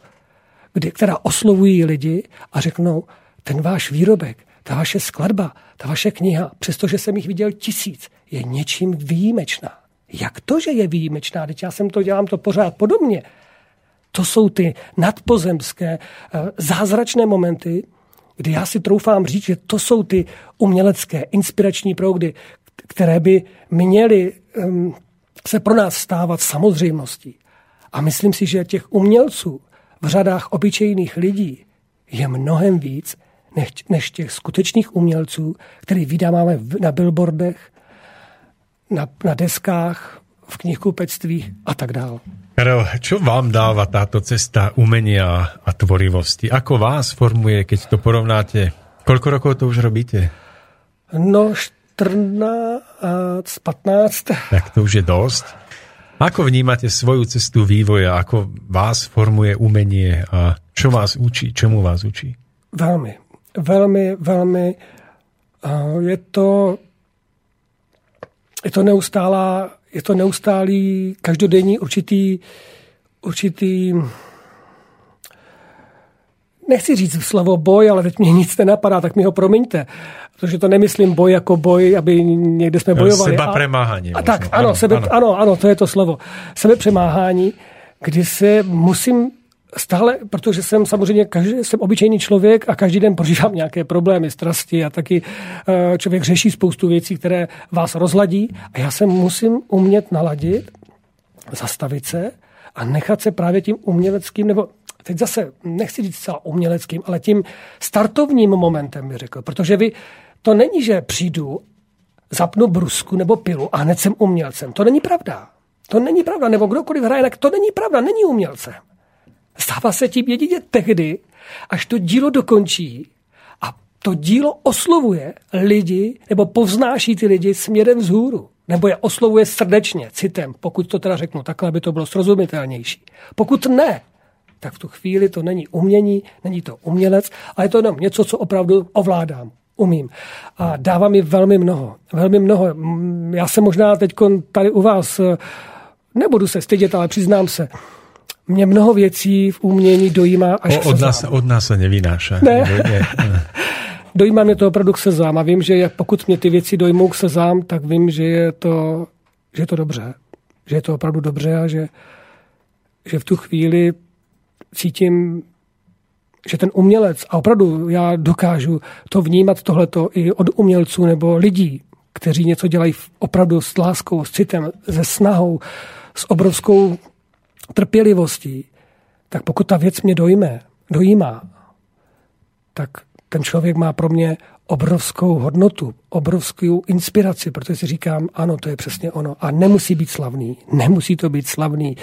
kdy, která oslovují lidi a řeknou, ten váš výrobek, ta vaše skladba, ta vaše kniha, přestože jsem jich viděl tisíc, je něčím výjimečná. Jak to, že je výjimečná? Teď já jsem to dělám to pořád podobně. To jsou ty nadpozemské eh, zázračné momenty, kdy já si troufám říct, že to jsou ty umělecké, inspirační proudy, které by měly um, se pro nás stávat samozřejmostí. A myslím si, že těch umělců v řadách obyčejných lidí je mnohem víc než, těch skutečných umělců, který vydáváme na billboardech, na, na deskách, v knihkupectví a tak dále. Karel, čo vám dáva táto cesta umenia a tvorivosti? Ako vás formuje, keď to porovnáte? Koľko rokov to už robíte? No, 14, 15. Tak to už je dosť. Ako vnímate svoju cestu vývoja? Ako vás formuje umenie a čo vás učí? Čemu vás učí? Veľmi, veľmi, veľmi. Je to, je to neustála je to neustálý, každodenní určitý, určitý nechci říct slovo boj, ale teď mě nic nenapadá, tak mi ho promiňte. Protože to nemyslím boj jako boj, aby někde jsme bojovali. Seba premáhání. A, a tak, ano, ano, sebe, ano. ano, ano, to je to slovo. Sebe přemáhání, kdy se musím stále, protože jsem samozřejmě každý, jsem obyčejný člověk a každý den prožívám nějaké problémy, strasti a taky uh, člověk řeší spoustu věcí, které vás rozladí a já se musím umět naladit, zastavit se a nechat se právě tím uměleckým, nebo teď zase nechci říct celá uměleckým, ale tím startovním momentem bych řekl, protože vy, to není, že přijdu, zapnu brusku nebo pilu a hned jsem umělcem. To není pravda. To není pravda, nebo kdokoliv hraje, tak to není pravda, není umělcem. Stává se tím jedině tehdy, až to dílo dokončí a to dílo oslovuje lidi, nebo povznáší ty lidi směrem vzhůru. Nebo je oslovuje srdečně, citem, pokud to teda řeknu takhle, aby to bylo srozumitelnější. Pokud ne, tak v tu chvíli to není umění, není to umělec, ale je to jenom něco, co opravdu ovládám, umím. A dává mi velmi mnoho. Velmi mnoho. Já jsem možná teď tady u vás, nebudu se stydět, ale přiznám se, mě mnoho věcí v umění dojímá až o, od, nás, od nás se nevynáša. Ne. ne. dojímá mě to opravdu k sezám a vím, že jak pokud mě ty věci dojmou k sezám, tak vím, že je to, že je to dobře. Že je to opravdu dobře a že, že v tu chvíli cítím, že ten umělec, a opravdu já dokážu to vnímat tohleto i od umělců nebo lidí, kteří něco dělají opravdu s láskou, s citem, se snahou, s obrovskou trpělivostí, tak pokud ta věc mě dojme, dojímá, tak ten člověk má pro mě obrovskou hodnotu, obrovskou inspiraci, protože si říkám, ano, to je přesně ono. A nemusí být slavný, nemusí to být slavný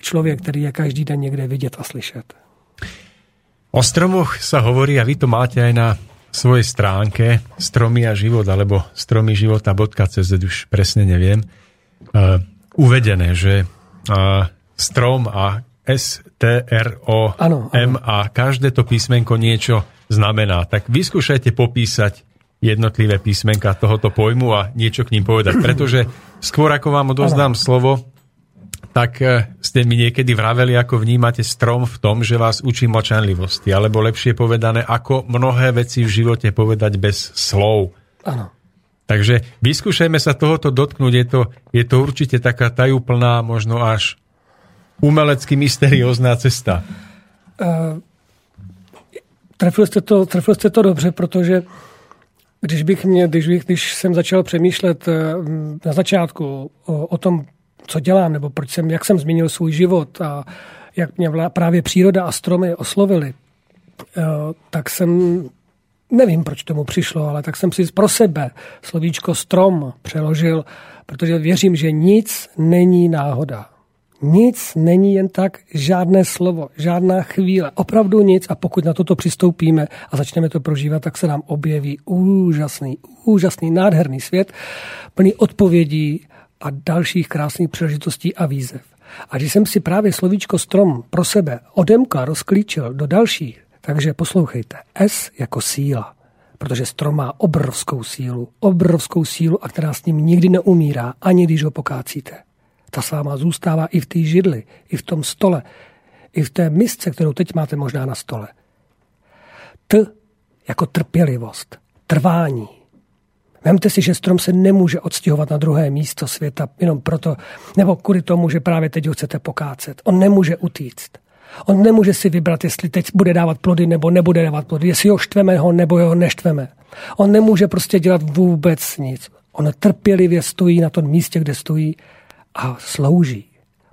člověk, který je každý den někde vidět a slyšet. O stromoch sa hovorí, a vy to máte aj na svojej stránke stromy a život, alebo stromy života.cz, už presne neviem, uh, uvedené, že uh, strom a S, T, R, O, ano. M a každé to písmenko niečo znamená. Tak vyskúšajte popísať jednotlivé písmenka tohoto pojmu a niečo k ním povedať. Pretože skôr ako vám odozdám slovo, tak eh, ste mi niekedy vraveli, ako vnímate strom v tom, že vás učí mlčanlivosti, alebo lepšie povedané, ako mnohé veci v živote povedať bez slov. Áno. Takže vyskúšajme sa tohoto dotknúť. Je to, je to určite taká tajúplná, možno až umelecky mysteriózná cesta. Uh, trefil, jste to, trefil jste to dobře, protože když bych mě, když, bych, když jsem začal přemýšlet eh, na začátku o, o tom, co dělám, nebo proč jsem, jak jsem změnil svůj život a jak mě právě příroda a stromy oslovily, eh, tak jsem, nevím, proč tomu přišlo, ale tak jsem si pro sebe slovíčko strom přeložil, protože věřím, že nic není náhoda. Nic není jen tak, žádné slovo, žádná chvíle, opravdu nic a pokud na toto přistoupíme a začneme to prožívat, tak se nám objeví úžasný, úžasný, nádherný svět, plný odpovědí a dalších krásných příležitostí a výzev. A když jsem si právě slovíčko strom pro sebe odemka rozklíčil do dalších, takže poslouchejte. S jako síla, protože strom má obrovskou sílu, obrovskou sílu a která s ním nikdy neumírá, ani když ho pokácíte. Ta s váma zůstává i v té židli, i v tom stole, i v té misce, kterou teď máte možná na stole. T jako trpělivost, trvání, Vemte si, že strom se nemůže odstěhovat na druhé místo světa jenom proto, nebo kvůli tomu, že právě teď ho chcete pokácet. On nemůže utíct. On nemůže si vybrat, jestli teď bude dávat plody nebo nebude dávat plody, jestli ho štveme ho nebo ho neštveme. On nemůže prostě dělat vůbec nic. On trpělivě stojí na tom místě, kde stojí a slouží.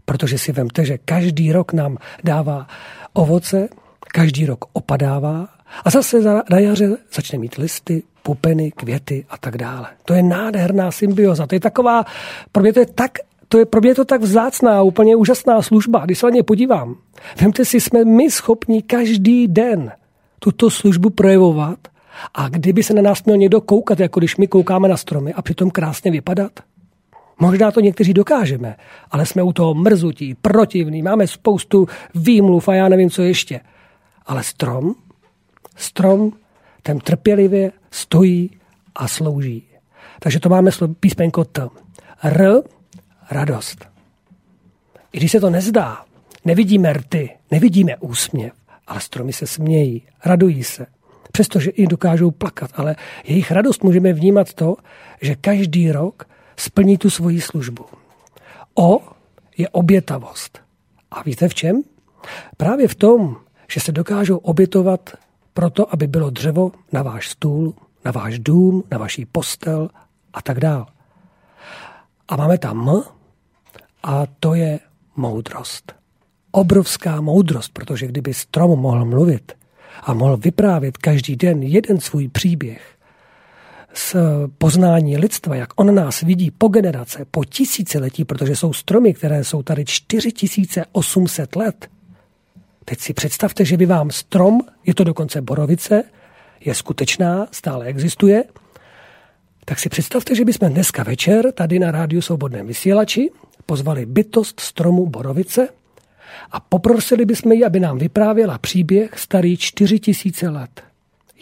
Protože si vemte, že každý rok nám dává ovoce, každý rok opadává a zase na jaře začne mít listy, pupeny, květy a tak dále. To je nádherná symbioza. To je taková, pro mě to je tak to je pro mě to tak vzácná, úplně úžasná služba. Když se na ně podívám, vemte si, jsme my schopni každý den tuto službu projevovat a kdyby se na nás měl někdo koukat, jako když my koukáme na stromy a přitom krásně vypadat, Možná to někteří dokážeme, ale jsme u toho mrzutí, protivní, máme spoustu výmluv a já nevím, co ještě. Ale strom, strom, ten trpělivě stojí a slouží. Takže to máme písmenko T. R, radost. I když se to nezdá, nevidíme rty, nevidíme úsměv, ale stromy se smějí, radují se. Přestože i dokážou plakat, ale jejich radost můžeme vnímat to, že každý rok splní tu svoji službu. O je obětavost. A víte v čem? Právě v tom, že se dokážou obětovat proto, aby bylo dřevo na váš stůl, na váš dům, na vaší postel a tak dál. A máme tam M a to je moudrost. Obrovská moudrost, protože kdyby strom mohl mluvit a mohl vyprávět každý den jeden svůj příběh, z poznání lidstva, jak on nás vidí po generace, po tisíciletí, protože jsou stromy, které jsou tady 4800 let. Teď si představte, že by vám strom, je to dokonce borovice, je skutečná, stále existuje, tak si představte, že bychom dneska večer tady na Rádiu Svobodném vysílači pozvali bytost stromu Borovice a poprosili bychom ji, aby nám vyprávěla příběh starý 4000 let.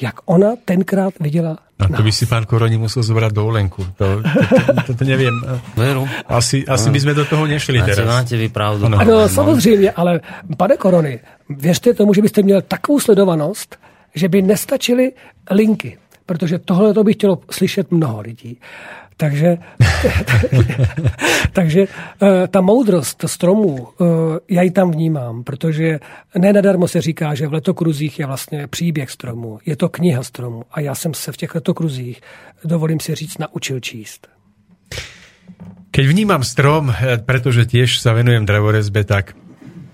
Jak ona tenkrát viděla a to by si pán Koroni musel zobrať dovolenku. To, to, to, to, to neviem. Veru. Asi, asi by sme do toho nešli Máte, teraz. máte vy pravdu. Ano, No. samozřejmě, ale pane Korony, věřte tomu, že byste měl takovou sledovanost, že by nestačily linky, protože tohle to by chtělo slyšet mnoho lidí. Takže, takže eh, ta moudrost stromů, eh, já ji tam vnímám, protože nenadarmo se říká, že v letokruzích je vlastně příběh stromů, je to kniha stromů a já jsem se v těch letokruzích, dovolím si říct, naučil číst. Keď vnímam strom, eh, pretože tiež sa venujem drevorezbe, tak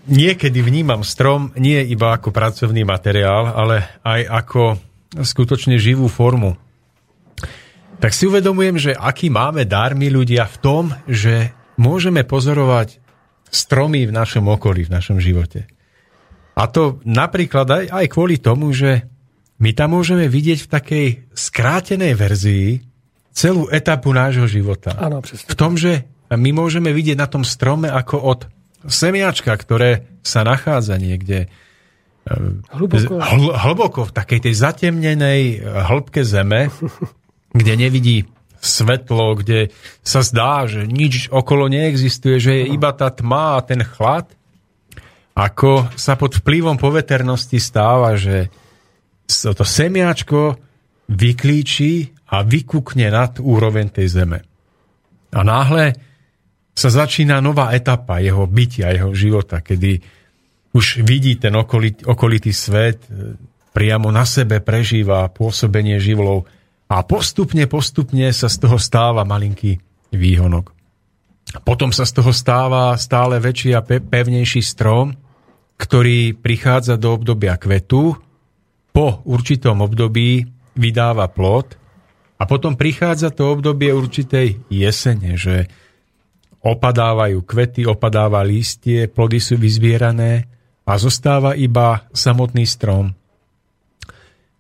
niekedy vnímam strom nie iba ako pracovný materiál, ale aj ako skutočne živú formu. Tak si uvedomujem, že aký máme dar my ľudia v tom, že môžeme pozorovať stromy v našom okolí, v našom živote. A to napríklad aj, aj kvôli tomu, že my tam môžeme vidieť v takej skrátenej verzii celú etapu nášho života. Áno, presne. V tom, že my môžeme vidieť na tom strome ako od semiačka, ktoré sa nachádza niekde Hluboko. hl- hlboko v takej tej zatemnenej eh, hĺbke zeme, kde nevidí svetlo, kde sa zdá, že nič okolo neexistuje, že je iba tá tma a ten chlad, ako sa pod vplyvom poveternosti stáva, že to semiačko vyklíči a vykúkne nad úroveň tej zeme. A náhle sa začína nová etapa jeho bytia, jeho života, kedy už vidí ten okolitý, okolitý svet, priamo na sebe prežíva pôsobenie živlov a postupne, postupne sa z toho stáva malinký výhonok. Potom sa z toho stáva stále väčší a pe- pevnejší strom, ktorý prichádza do obdobia kvetu, po určitom období vydáva plod a potom prichádza to obdobie určitej jesene, že opadávajú kvety, opadáva lístie, plody sú vyzbierané a zostáva iba samotný strom.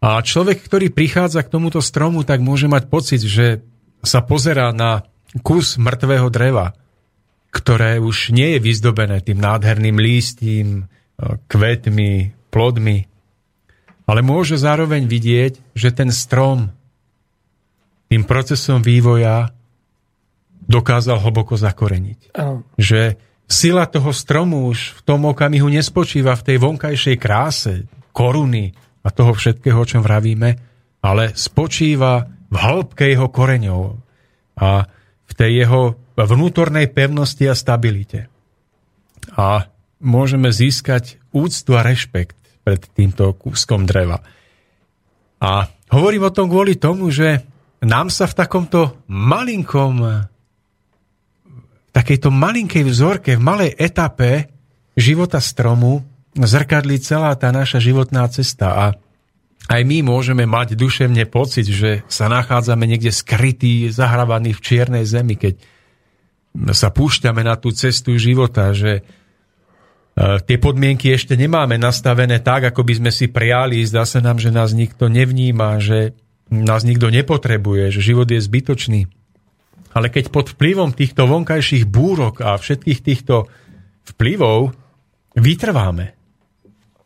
A človek, ktorý prichádza k tomuto stromu, tak môže mať pocit, že sa pozerá na kus mŕtvého dreva, ktoré už nie je vyzdobené tým nádherným lístím, kvetmi, plodmi, ale môže zároveň vidieť, že ten strom tým procesom vývoja dokázal hlboko zakoreniť. Ano. Že sila toho stromu už v tom okamihu nespočíva v tej vonkajšej kráse, koruny a toho všetkého, o čom vravíme, ale spočíva v hĺbke jeho koreňov a v tej jeho vnútornej pevnosti a stabilite. A môžeme získať úctu a rešpekt pred týmto kúskom dreva. A hovorím o tom kvôli tomu, že nám sa v takomto malinkom takejto malinkej vzorke, v malej etape života stromu zrkadlí celá tá naša životná cesta a aj my môžeme mať duševne pocit, že sa nachádzame niekde skrytý, zahrabaný v čiernej zemi, keď sa púšťame na tú cestu života, že e, tie podmienky ešte nemáme nastavené tak, ako by sme si prijali. Zdá sa nám, že nás nikto nevníma, že nás nikto nepotrebuje, že život je zbytočný. Ale keď pod vplyvom týchto vonkajších búrok a všetkých týchto vplyvov vytrváme,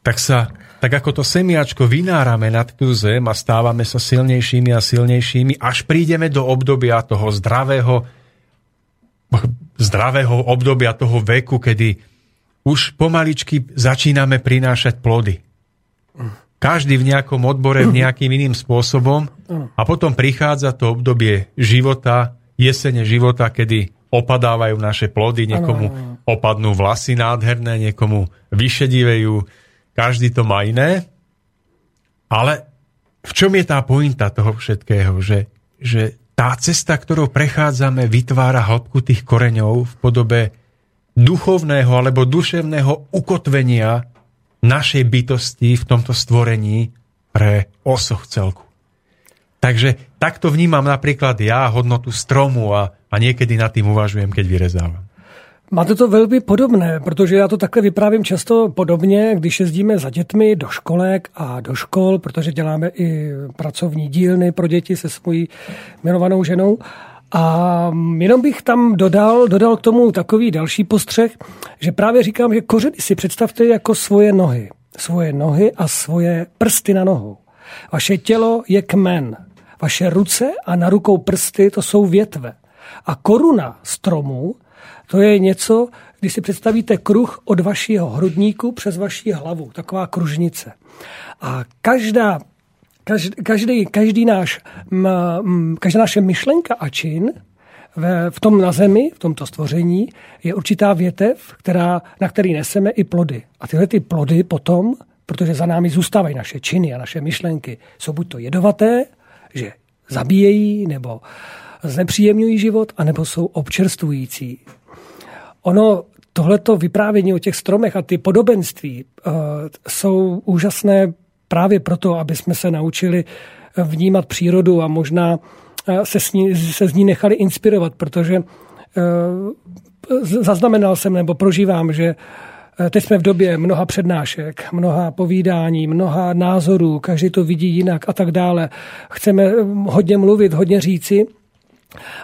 tak sa, tak ako to semiačko vynárame nad tú zem a stávame sa silnejšími a silnejšími, až prídeme do obdobia toho zdravého, zdravého obdobia toho veku, kedy už pomaličky začíname prinášať plody. Každý v nejakom odbore, v nejakým iným spôsobom a potom prichádza to obdobie života, jesene života, kedy opadávajú naše plody, niekomu opadnú vlasy nádherné, niekomu vyšedivejú, každý to má iné. Ale v čom je tá pointa toho všetkého? Že, že tá cesta, ktorou prechádzame, vytvára hĺbku tých koreňov v podobe duchovného alebo duševného ukotvenia našej bytosti v tomto stvorení pre osoch celku. Takže takto vnímam napríklad ja hodnotu stromu a, a niekedy nad tým uvažujem, keď vyrezávam. Máte to velmi podobné, protože já to takhle vyprávím často podobně, když jezdíme za dětmi do školek a do škol, protože děláme i pracovní dílny pro děti se svojí milovanou ženou. A jenom bych tam dodal, dodal k tomu takový další postřeh, že právě říkám, že kořeny si představte jako svoje nohy. Svoje nohy a svoje prsty na nohou. Vaše tělo je kmen. Vaše ruce a na rukou prsty to jsou větve. A koruna stromu to je něco, když si představíte kruh od vašeho hrudníku přes vaši hlavu, taková kružnice. A každá, každý, každý, náš, každá naše myšlenka a čin v tom na zemi, v tomto stvoření, je určitá větev, která, na který neseme i plody. A tyhle ty plody potom, protože za námi zůstávají naše činy a naše myšlenky, jsou buď to jedovaté, že zabíjejí nebo znepříjemňují život, anebo jsou občerstvující. Ono, tohleto vyprávění o těch stromech a ty podobenství uh, jsou úžasné právě proto, aby jsme se naučili vnímat přírodu a možná se, s ní, se z ní nechali inspirovat, protože uh, zaznamenal jsem nebo prožívám, že Teď jsme v době mnoha přednášek, mnoha povídání, mnoha názorů, každý to vidí jinak a tak dále. Chceme hodně mluvit, hodně říci,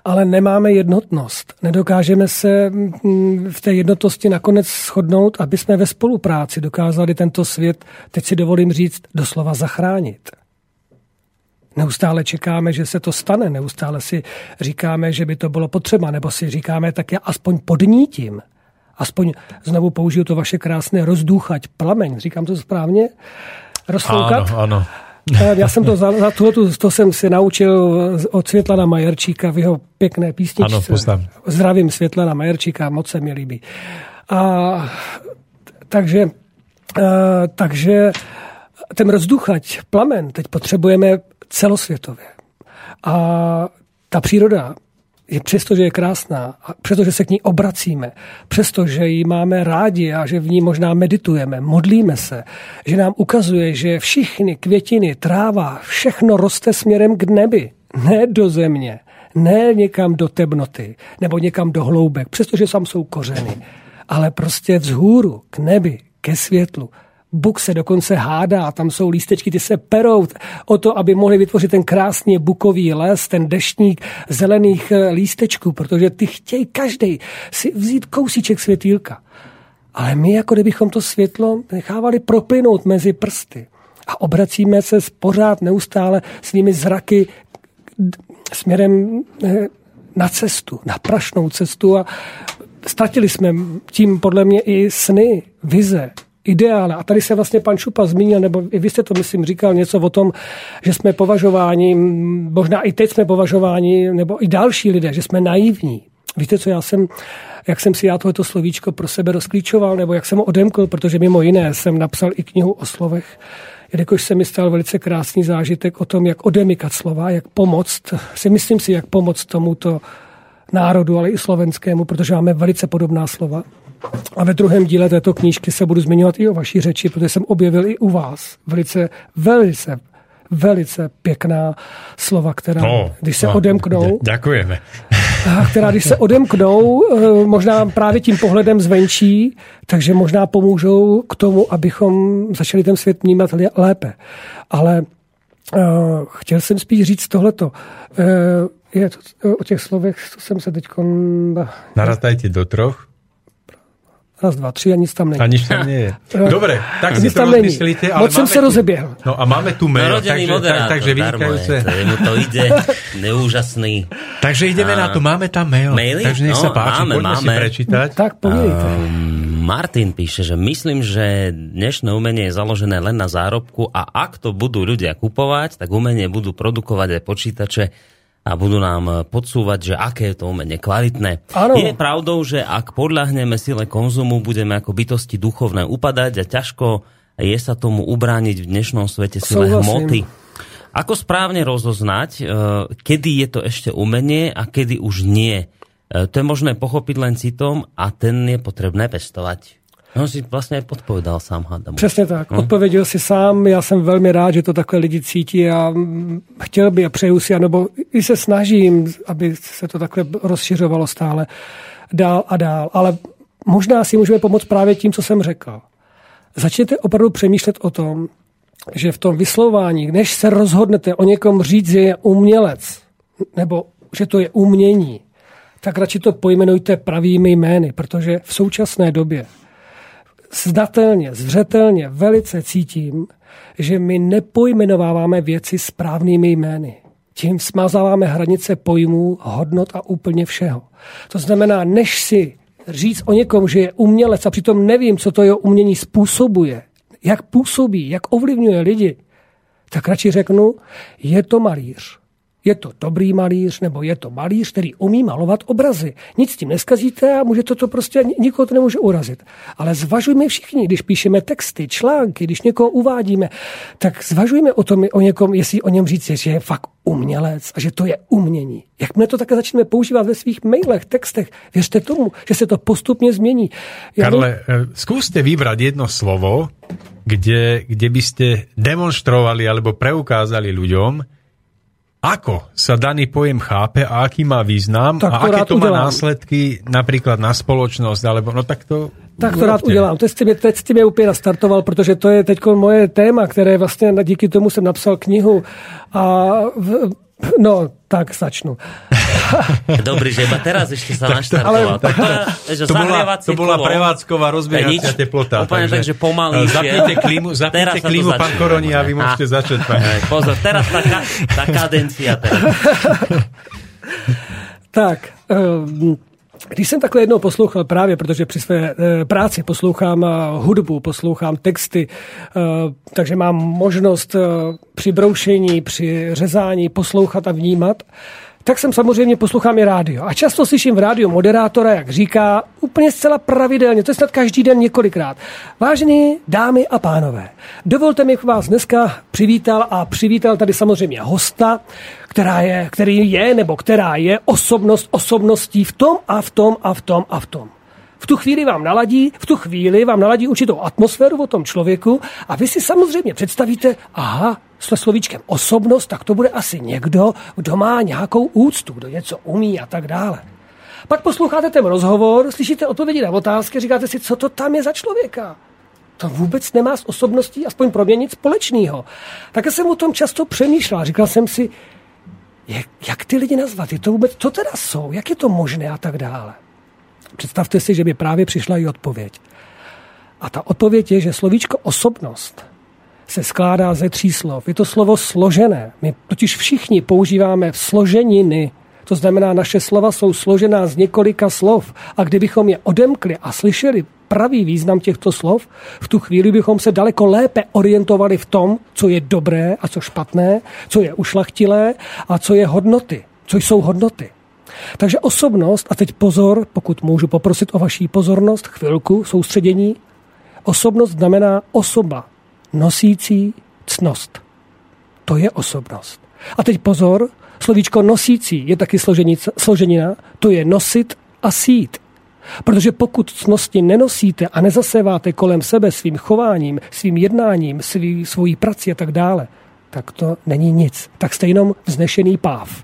ale nemáme jednotnost. Nedokážeme se mm, v té jednotnosti nakonec shodnout, aby jsme ve spolupráci dokázali tento svět, teď si dovolím říct, doslova zachránit. Neustále čekáme, že se to stane, neustále si říkáme, že by to bylo potřeba, nebo si říkáme, tak já aspoň podnítím. Aspoň znovu použiju to vaše krásné rozdůchať, plameň, říkám to správně? Rozfoukat? Ano, ano. Já jsem to, za, za tuhletu, to jsem si naučil od Světlana Majerčíka v jeho pěkné písničce. Ano, poznám. Zdravím Světlana Majerčíka, moc se mi líbí. A, takže, a, takže ten rozduchať, plamen, teď potřebujeme celosvětově. A ta příroda je přesto, že je krásná, a přestože se k ní obracíme, přestože ji máme rádi a že v ní možná meditujeme, modlíme se, že nám ukazuje, že všichni květiny, tráva, všechno roste směrem k nebi, ne do země, ne někam do temnoty nebo někam do hloubek, přestože tam jsou kořeny, ale prostě vzhůru, k nebi, ke světlu. Buk se dokonce hádá, tam jsou lístečky, ty se perou o to, aby mohli vytvořit ten krásně bukový les, ten deštník zelených eh, lístečků, protože ty chtějí každý si vzít kousíček světýlka. Ale my, jako kdybychom to světlo nechávali proplynout mezi prsty a obracíme se pořád neustále svými zraky směrem eh, na cestu, na prašnou cestu a ztratili jsme tím podle mě i sny, vize, ideále. A tady se vlastně pan Šupa zmínil, nebo i vy jste to, myslím, říkal něco o tom, že jsme považováni, možná i teď jsme považováni, nebo i další lidé, že jsme naivní. Víte, co já jsem, jak jsem si já tohleto slovíčko pro sebe rozklíčoval, nebo jak jsem ho odemkl, protože mimo jiné jsem napsal i knihu o slovech, jelikož se mi stal velice krásný zážitek o tom, jak odemykat slova, jak pomoct, si myslím si, jak pomoct tomuto národu, ale i slovenskému, protože máme velice podobná slova. A ve druhém díle této knížky se budu zmiňovat i o vaší řeči, protože jsem objevil i u vás velice, velice, velice pěkná slova, která, no, když se no, odemknou... Děkujeme. která, když se odemknou, eh, možná právě tím pohledem zvenčí, takže možná pomůžou k tomu, abychom začali ten svět vnímat lépe. Ale uh, chtěl jsem spíš říct tohleto. Uh, je to, o těch slovech, co jsem se teď... Naratajte do troch. Raz, dva, tři a nic tam není. A nic tam nie je. Dobre, tak si to rozmyslíte. Ale Moc jsem se rozeběhl. No a máme tu mail, takže, tak, takže vynikajúce. mu to ide, neúžasný. Takže ideme a... na to, máme tam mail. Maily? Takže nech no, sa páči, máme, poďme máme. si prečítať. Tak povídejte. Um, Martin píše, že myslím, že dnešné umenie je založené len na zárobku a ak to budú ľudia kupovať, tak umenie budú produkovať aj počítače a budú nám podsúvať, že aké je to umenie kvalitné. Ano. Je pravdou, že ak podľahneme sile konzumu, budeme ako bytosti duchovné upadať a ťažko je sa tomu ubrániť v dnešnom svete sile Súhlasím. hmoty. Ako správne rozoznať, e, kedy je to ešte umenie a kedy už nie? E, To je možné pochopiť len citom a ten je potrebné pestovať. On si vlastně podpovedal sám, hádám. Přesně tak. Odpověděl si sám. Já jsem velmi rád, že to takhle lidi cítí a chtěl by a přeju si, anebo i se snažím, aby se to takhle rozšiřovalo stále dál a dál. Ale možná si můžeme pomoct právě tím, co jsem řekl. Začněte opravdu přemýšlet o tom, že v tom vyslování, než se rozhodnete o někom říct, že je umělec, nebo že to je umění, tak radši to pojmenujte pravými jmény, protože v současné době znatelně, zřetelně, velice cítím, že my nepojmenováváme věci správnými jmény. Tím smazáváme hranice pojmů, hodnot a úplně všeho. To znamená, než si říct o někom, že je umělec a přitom nevím, co to jeho umění způsobuje, jak působí, jak ovlivňuje lidi, tak radši řeknu, je to malíř. Je to dobrý malíř, nebo je to malíř, který umí malovat obrazy. Nic s tím neskazíte a může to, to prostě, nikoho to nemůže urazit. Ale zvažujme všichni, když píšeme texty, články, když někoho uvádíme, tak zvažujme o tom, o někom, jestli o něm říct, že je fakt umělec a že to je umění. Jakmile to také začneme používat ve svých mailech, textech, věřte tomu, že se to postupně změní. Já Karle, by... zkuste vybrat jedno slovo, kde, kde by ste demonstrovali alebo preukázali ľuďom, ako sa daný pojem chápe a aký má význam tak a aké to má následky napríklad na spoločnosť, alebo no tak to tak to rád udělám. Teď jste, mě, teď jste mě úplně nastartoval, protože to je teď moje téma, které vlastně díky tomu jsem napsal knihu. A v, no, tak začnu. Dobrý, že iba teraz ešte sa naštartoval. Tak, to, to, to, bola, to bola prevádzková rozbiehacia teplota. Úplne tak, že pomalý. Zapnite klímu, zapnite klímu pán Koroni a vy môžete začať. Pán. Pozor, teraz tá, tá kadencia. Teraz. tak, um, když jsem takhle jednou poslouchal právě, protože při své e, práci poslouchám hudbu, poslouchám texty, e, takže mám možnost při broušení, při řezání poslouchat a vnímat, tak jsem samozřejmě poslouchám i rádio. A často slyším v rádiu moderátora, jak říká, úplně zcela pravidelně, to je snad každý den několikrát. Vážení dámy a pánové, dovolte mi, vás dneska přivítal a přivítal tady samozřejmě hosta, která je, který je nebo která je osobnost osobností v tom a v tom a v tom a v tom. V tu chvíli vám naladí, v tu chvíli vám naladí určitou atmosféru o tom člověku a vy si samozřejmě představíte, aha, s slovíčkem osobnost, tak to bude asi někdo, kdo má nějakou úctu, kdo něco umí a tak dále. Pak posloucháte ten rozhovor, slyšíte odpovědi na otázky, říkáte si, co to tam je za člověka. To vůbec nemá s osobností, aspoň pro mě, nic společného. Také jsem o tom často přemýšlel. Říkal jsem si, jak, jak ty lidi nazvat? Je to vůbec, co teda jsou? Jak je to možné a tak dále? Představte si, že by právě přišla i odpověď. A ta odpověď je, že slovíčko osobnost se skládá ze tří slov. Je to slovo složené. My totiž všichni používáme složeniny. To znamená, naše slova jsou složená z několika slov. A kdybychom je odemkli a slyšeli pravý význam těchto slov, v tu chvíli bychom se daleko lépe orientovali v tom, co je dobré a co špatné, co je ušlachtilé a co je hodnoty. Co jsou hodnoty. Takže osobnost, a teď pozor, pokud můžu poprosit o vaší pozornost, chvilku, soustředění. Osobnost znamená osoba, nosící cnost. To je osobnost. A teď pozor, slovíčko nosící je taky složenina, to je nosit a sít. Protože pokud cnosti nenosíte a nezaseváte kolem sebe svým chováním, svým jednáním, svý, svojí prací a tak dále, tak to není nic. Tak jste jenom vznešený páv.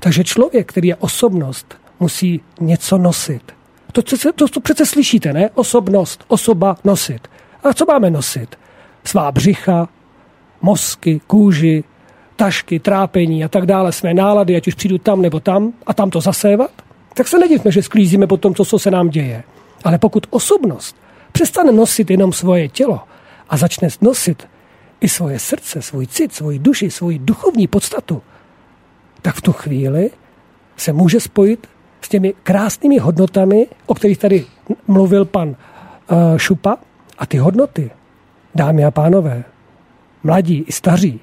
Takže člověk, který je osobnost, musí něco nosit. To, to, to, to přece slyšíte, ne? Osobnost, osoba, nosit. A co máme nosit? Svá břicha, mozky, kůži, tašky, trápení a tak dále, své nálady, ať už přijdu tam nebo tam a tam to zasévat, tak se nedivme, že sklízíme po tom, co se nám děje. Ale pokud osobnost přestane nosit jenom svoje tělo a začne nosit i svoje srdce, svůj cit, svoji duši, svoji duchovní podstatu, tak v tu chvíli se může spojit s těmi krásnými hodnotami, o kterých tady mluvil pan uh, Šupa. A ty hodnoty, dámy a pánové, mladí i staří,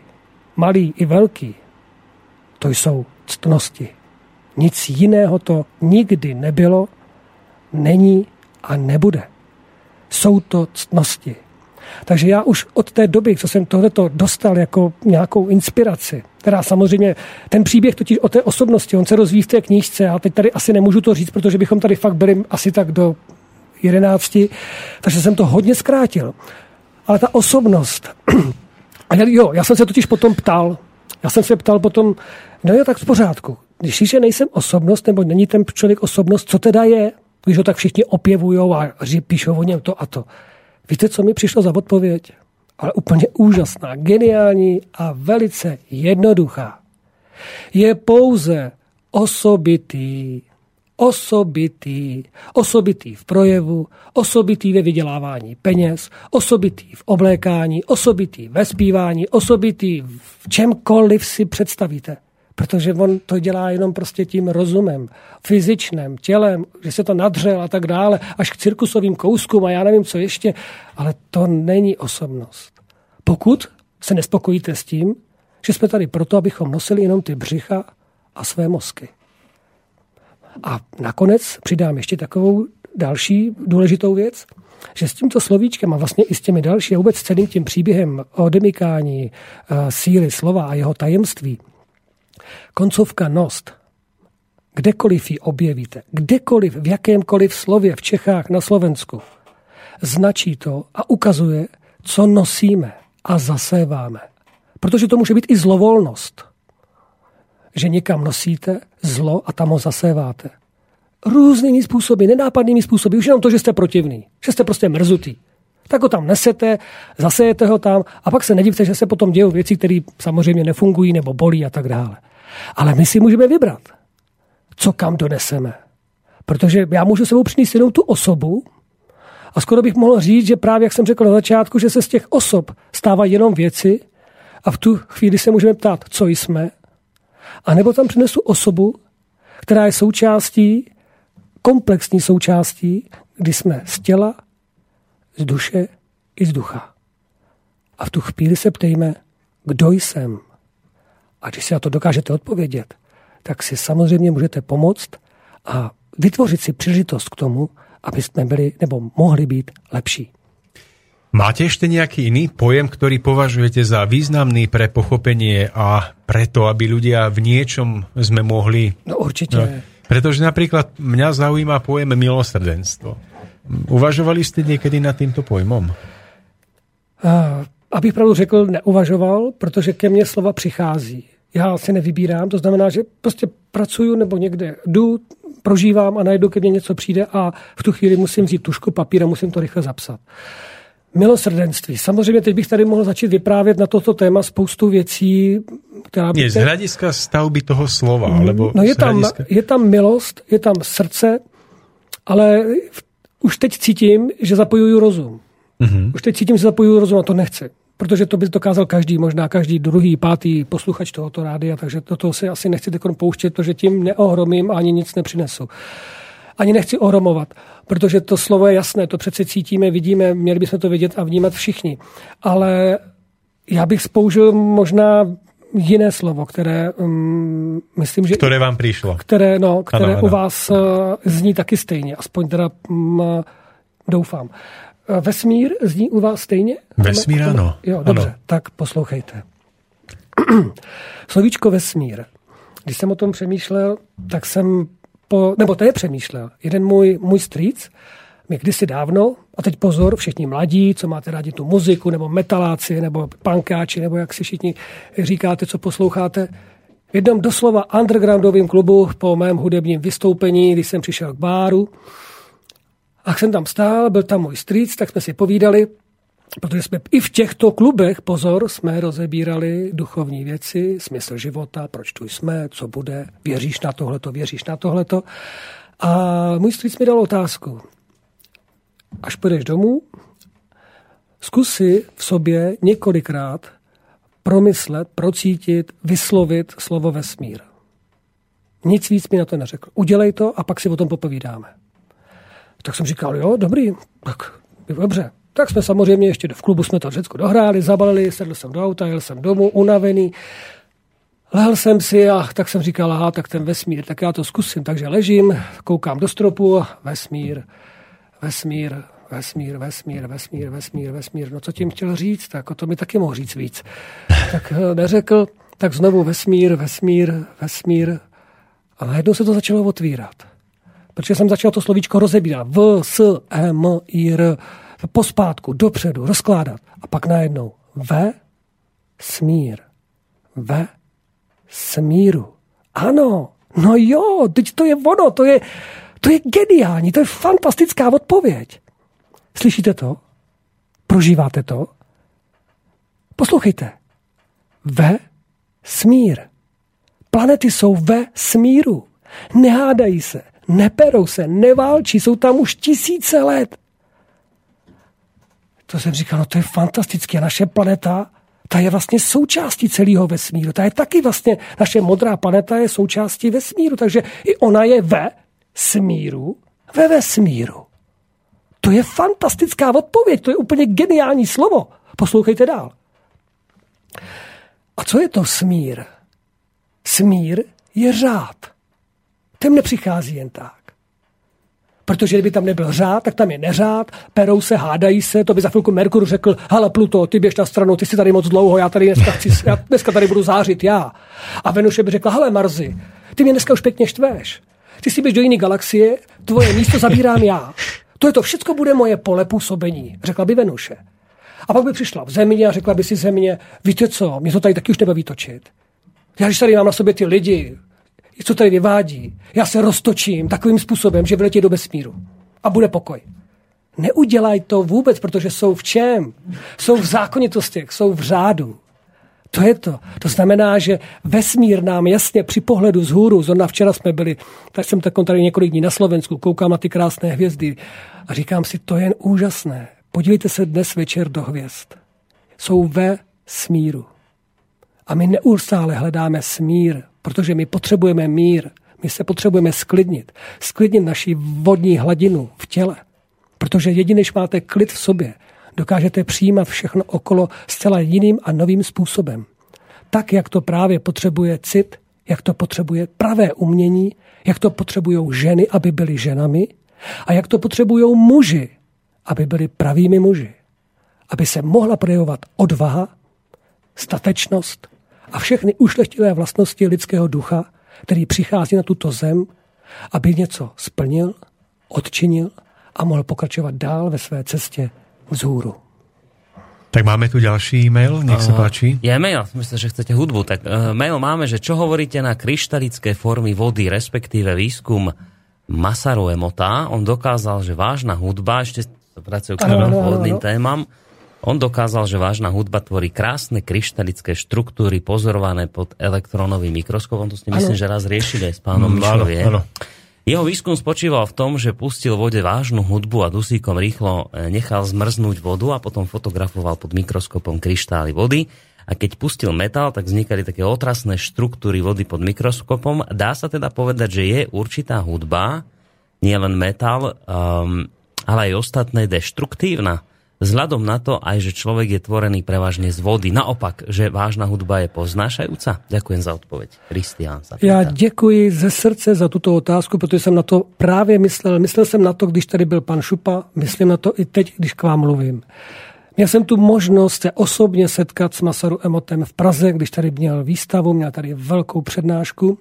malí i velký, to jsou ctnosti. Nic jiného to nikdy nebylo, není a nebude. Jsou to ctnosti. Takže já už od té doby, co jsem tohleto dostal jako nějakou inspiraci, která samozřejmě, ten příběh totiž o té osobnosti, on se rozvíjí v té knížce a teď tady asi nemůžu to říct, protože bychom tady fakt byli asi tak do jedenácti, takže jsem to hodně zkrátil. Ale ta osobnost, a jo, já jsem se totiž potom ptal, já jsem se ptal potom, no jo, tak v pořádku. Když že nejsem osobnost, nebo není ten člověk osobnost, co teda je? Když ho tak všichni opěvují a píšou o něm to a to. Víte, co mi přišlo za odpověď? Ale úplně úžasná, geniální a velice jednoduchá. Je pouze osobitý Osobitý. Osobitý v projevu, osobitý ve vydělávání peněz, osobitý v oblékání, osobitý ve zpívání, osobitý v čemkoliv si představíte. Protože on to dělá jenom prostě tím rozumem, fyzičným, tělem, že se to nadřel a tak dále, až k cirkusovým kouskům a já nevím, co ještě, ale to není osobnost. Pokud se nespokojíte s tím, že jsme tady proto, abychom nosili jenom ty břicha a své mozky. A nakonec přidám ještě takovou další důležitou věc, že s tímto slovíčkem a vlastně i s těmi další a vůbec celým tím příběhem o demikání eh, síly slova a jeho tajemství, koncovka nost, kdekoliv ji objevíte, kdekoliv, v jakémkoliv slově v Čechách, na Slovensku, značí to a ukazuje, co nosíme a zaséváme. Protože to může být i zlovolnost. Že někam nosíte zlo a tam ho zaséváte. Různými způsoby, nenápadnými způsoby. Už jenom to, že jste protivný, že jste prostě mrzutý. Tak ho tam nesete, zasejete ho tam a pak se nedivte, že se potom dějou věci, které samozřejmě nefungují nebo bolí a tak dále. Ale my si můžeme vybrat, co kam doneseme. Protože já můžu sebou přinést jenom tu osobu, a skoro bych mohl říct, že právě, jak jsem řekl na začátku, že se z těch osob stávají jenom věci a v tu chvíli se můžeme ptát, co jsme, a nebo tam přinesu osobu, která je součástí, komplexní součástí, kdy jsme z těla, z duše i z ducha. A v tu chvíli se ptejme, kdo jsem. A když si na to dokážete odpovědět, tak si samozřejmě můžete pomoct a vytvořit si příležitost k tomu, aby sme byli nebo mohli byť lepší. Máte ešte nejaký iný pojem, ktorý považujete za významný pre pochopenie a preto, aby ľudia v niečom sme mohli... No určite. No, pretože napríklad mňa zaujíma pojem milosrdenstvo. Uvažovali ste niekedy nad týmto pojmom? Uh, abych pravdu řekl, neuvažoval, protože ke mně slova přichází. Já si nevybírám, to znamená, že prostě pracuju nebo někde jdu, prožívám a najednou ke mně něco přijde a v tu chvíli musím vzít tušku, papír a musím to rychle zapsat. Milosrdenství. Samozřejmě teď bych tady mohl začít vyprávět na toto téma spoustu věcí, která by... Je z hlediska stavby toho slova, mm, alebo No je tam, hlediska... je tam milost, je tam srdce, ale už teď cítím, že zapojuju rozum. Mm-hmm. Už teď cítím, že zapojuju rozum a to nechci protože to by dokázal každý, možná každý druhý, pátý posluchač tohoto rádia, takže toto si asi nechci pouštět, protože tím neohromím a ani nic nepřinesu. Ani nechci ohromovat, protože to slovo je jasné, to přece cítíme, vidíme, měli bychom to vidět a vnímat všichni. Ale já bych spoužil možná jiné slovo, které um, myslím, že... Které vám přišlo. Které, no, které ano, ano. u vás uh, zní taky stejně, aspoň teda um, doufám. Vesmír zní u vás stejně? Vesmír ano. Jo, dobře, ano. tak poslouchejte. Slovíčko vesmír. Když jsem o tom přemýšlel, tak jsem, po, nebo to je přemýšlel, jeden můj, můj strýc mi kdysi dávno, a teď pozor, všichni mladí, co máte rádi tu muziku, nebo metaláci, nebo pankáči, nebo jak si všichni říkáte, co posloucháte, v jednom doslova undergroundovém klubu po mém hudebním vystoupení, když jsem přišel k báru, a jsem tam stál, byl tam můj strýc, tak jsme si povídali, protože jsme i v těchto klubech, pozor, jsme rozebírali duchovní věci, smysl života, proč tu jsme, co bude, věříš na tohleto, věříš na tohleto. A můj strýc mi dal otázku. Až půjdeš domů, zkus si v sobě několikrát promyslet, procítit, vyslovit slovo vesmír. Nic víc mi na to neřekl. Udělej to a pak si o tom popovídáme. Tak jsem říkal, jo, dobrý, tak dobře. Tak jsme samozřejmě ještě v klubu jsme to všechno dohráli, zabalili, sedl jsem do auta, jel jsem domů, unavený. Lehl jsem si a tak jsem říkal, aha, tak ten vesmír, tak já to zkusím. Takže ležím, koukám do stropu, vesmír, vesmír, vesmír, vesmír, vesmír, vesmír, vesmír. No co tím chtěl říct, tak o to mi taky mohl říct víc. Tak eh, neřekl, tak znovu vesmír, vesmír, vesmír. A najednou se to začalo otvírat protože jsem začal to slovíčko rozebírat. V, S, E, M, I, R, pospátku, dopředu, rozkládat. A pak najednou ve, smír, ve, smíru. Ano, no jo, teď to je ono, to je, to je geniální, to je fantastická odpověď. Slyšíte to? Prožíváte to? Poslouchejte. Ve smír. Planety jsou ve smíru. Nehádají se, neperou se, neválčí, jsou tam už tisíce let. To jsem říkal, no to je fantastické. Naše planeta, ta je vlastně součástí celého vesmíru. Ta je taky vlastně, naše modrá planeta je součástí vesmíru, takže i ona je ve smíru, ve vesmíru. To je fantastická odpověď, to je úplně geniální slovo. Poslouchejte dál. A co je to smír? Smír je řád. Ten nepřichází jen tak. Protože kdyby tam nebyl řád, tak tam je neřád, perou se, hádají se, to by za chvilku Merkur řekl, hele Pluto, ty běž na stranu, ty jsi tady moc dlouho, já tady dneska, chci, já dneska tady budu zářit já. A Venuše by řekla, hele Marzi, ty mě dneska už pěkně štveš. Ty si běž do jiné galaxie, tvoje místo zabírám já. To je to, všecko bude moje pole působení, řekla by Venuše. A pak by přišla v země a řekla by si země, víte co, mě to tady taky už nebaví točit. Já když tady mám na sobě ty lidi, co tady vyvádí, já se roztočím takovým způsobem, že vyletí do vesmíru. A bude pokoj. Neudělaj to vůbec, protože jsou v čem? Jsou v zákonitostech, jsou v řádu. To je to. To znamená, že vesmír nám jasně při pohledu z hůru, zrovna včera jsme byli, tak jsem tak tady několik dní na Slovensku, koukám na ty krásné hvězdy a říkám si, to je úžasné. Podívejte se dnes večer do hvězd. Jsou ve smíru. A my neustále hledáme smír, protože my potřebujeme mír. My se potřebujeme sklidnit. Sklidnit naši vodní hladinu v těle. Protože jedině, když máte klid v sobě, dokážete přijímat všechno okolo zcela jiným a novým způsobem. Tak, jak to právě potřebuje cit, jak to potřebuje pravé umění, jak to potřebují ženy, aby byly ženami, a jak to potřebují muži, aby byli pravými muži. Aby se mohla projevovat odvaha, statečnost a všechny ušlechtilé vlastnosti lidského ducha, který přichází na tuto zem, aby něco splnil, odčinil a mohl pokračovat dál ve své cestě vzhůru. Tak máme tu ďalší e-mail, nech sa páči. Je mail, myslím, že chcete hudbu. Tak uh, mail máme, že čo hovoríte na kryštalické formy vody, respektíve výskum Masaru Emota. On dokázal, že vážna hudba, ešte pracujú k vodným témam, on dokázal, že vážna hudba tvorí krásne kryštalické štruktúry pozorované pod elektronovým mikroskopom. To ste myslím, že raz riešili aj s pánom mm, Mišovie. Jeho výskum spočíval v tom, že pustil vode vážnu hudbu a dusíkom rýchlo e, nechal zmrznúť vodu a potom fotografoval pod mikroskopom kryštály vody. A keď pustil metal, tak vznikali také otrasné štruktúry vody pod mikroskopom. Dá sa teda povedať, že je určitá hudba, nielen metal, um, ale aj ostatné deštruktívna vzhľadom na to aj, že človek je tvorený prevažne z vody. Naopak, že vážna hudba je poznášajúca? Ďakujem za odpoveď. Kristián Já děkuji ze srdce za tuto otázku, protože jsem na to právě myslel. Myslel jsem na to, když tady byl pan Šupa, myslím na to i teď, když k vám mluvím. Měl jsem tu možnost se osobně setkat s Masaru Emotem v Praze, když tady měl výstavu, měl tady velkou přednášku.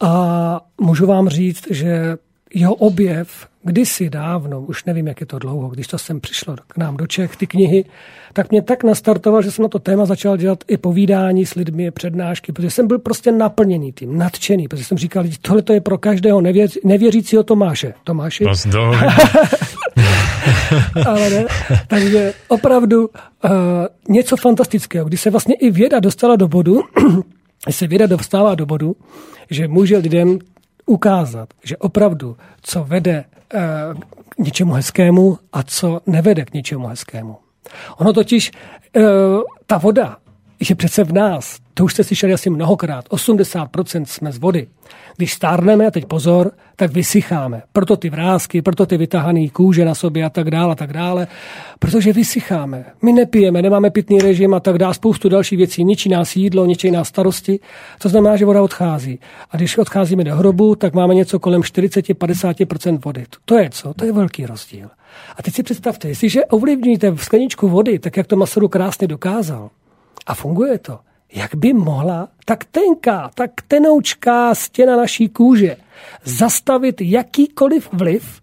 A můžu vám říct, že jeho objev kdysi dávno, už nevím, jak je to dlouho, když to sem přišlo k nám do Čech, ty knihy, tak mě tak nastartoval, že jsem na to téma začal dělat i povídání s lidmi, přednášky, protože jsem byl prostě naplněný tím, nadšený, protože jsem říkal, tohle to je pro každého nevěř, nevěřícího Tomáše. Tomáši? Ale ne. Takže opravdu uh, něco fantastického, kdy se vlastně i věda dostala do bodu, se věda dostává do bodu, že může lidem ukázat, že opravdu, co vede eh, k něčemu hezkému a co nevede k něčemu hezkému. Ono totiž, eh, ta voda je přece v nás. To už jste slyšeli asi mnohokrát. 80% jsme z vody. Když stárneme, teď pozor, tak vysycháme. Proto ty vrázky, proto ty vytahané kůže na sobě a tak dále a tak dále. Protože vysycháme. My nepijeme, nemáme pitný režim a tak dále, spoustu dalších věcí. Ničí nás jídlo, ničí nás starosti. To znamená, že voda odchází. A když odcházíme do hrobu, tak máme něco kolem 40-50% vody. To je co? To je velký rozdíl. A teď si představte, jestliže ovlivníte skleničku vody, tak jak to Masaru krásně dokázal, a funguje to, jak by mohla tak tenká, tak tenoučká stěna naší kůže zastavit jakýkoliv vliv,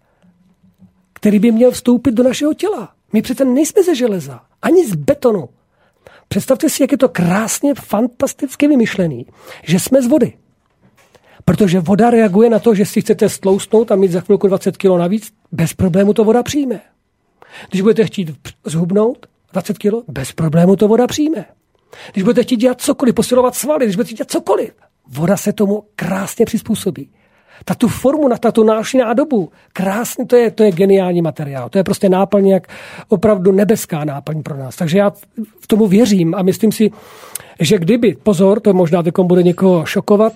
který by měl vstoupit do našeho těla. My přece nejsme ze železa, ani z betonu. Představte si, jak je to krásně, fantasticky vymyšlený, že jsme z vody. Protože voda reaguje na to, že si chcete stlousnout a mít za chvilku 20 kg navíc, bez problému to voda přijme. Když budete chtít zhubnout 20 kg, bez problému to voda přijme. Když budete chtít dělat cokoliv, posilovat svaly, když budete chtít dělat cokoliv, voda se tomu krásně přizpůsobí. Ta tu formu, na tu náši nádobu. Krásně, to je, to je geniální materiál. To je prostě náplň, jak opravdu nebeská náplň pro nás. Takže já v tomu věřím a myslím si, že kdyby, pozor, to možná teď bude někoho šokovat,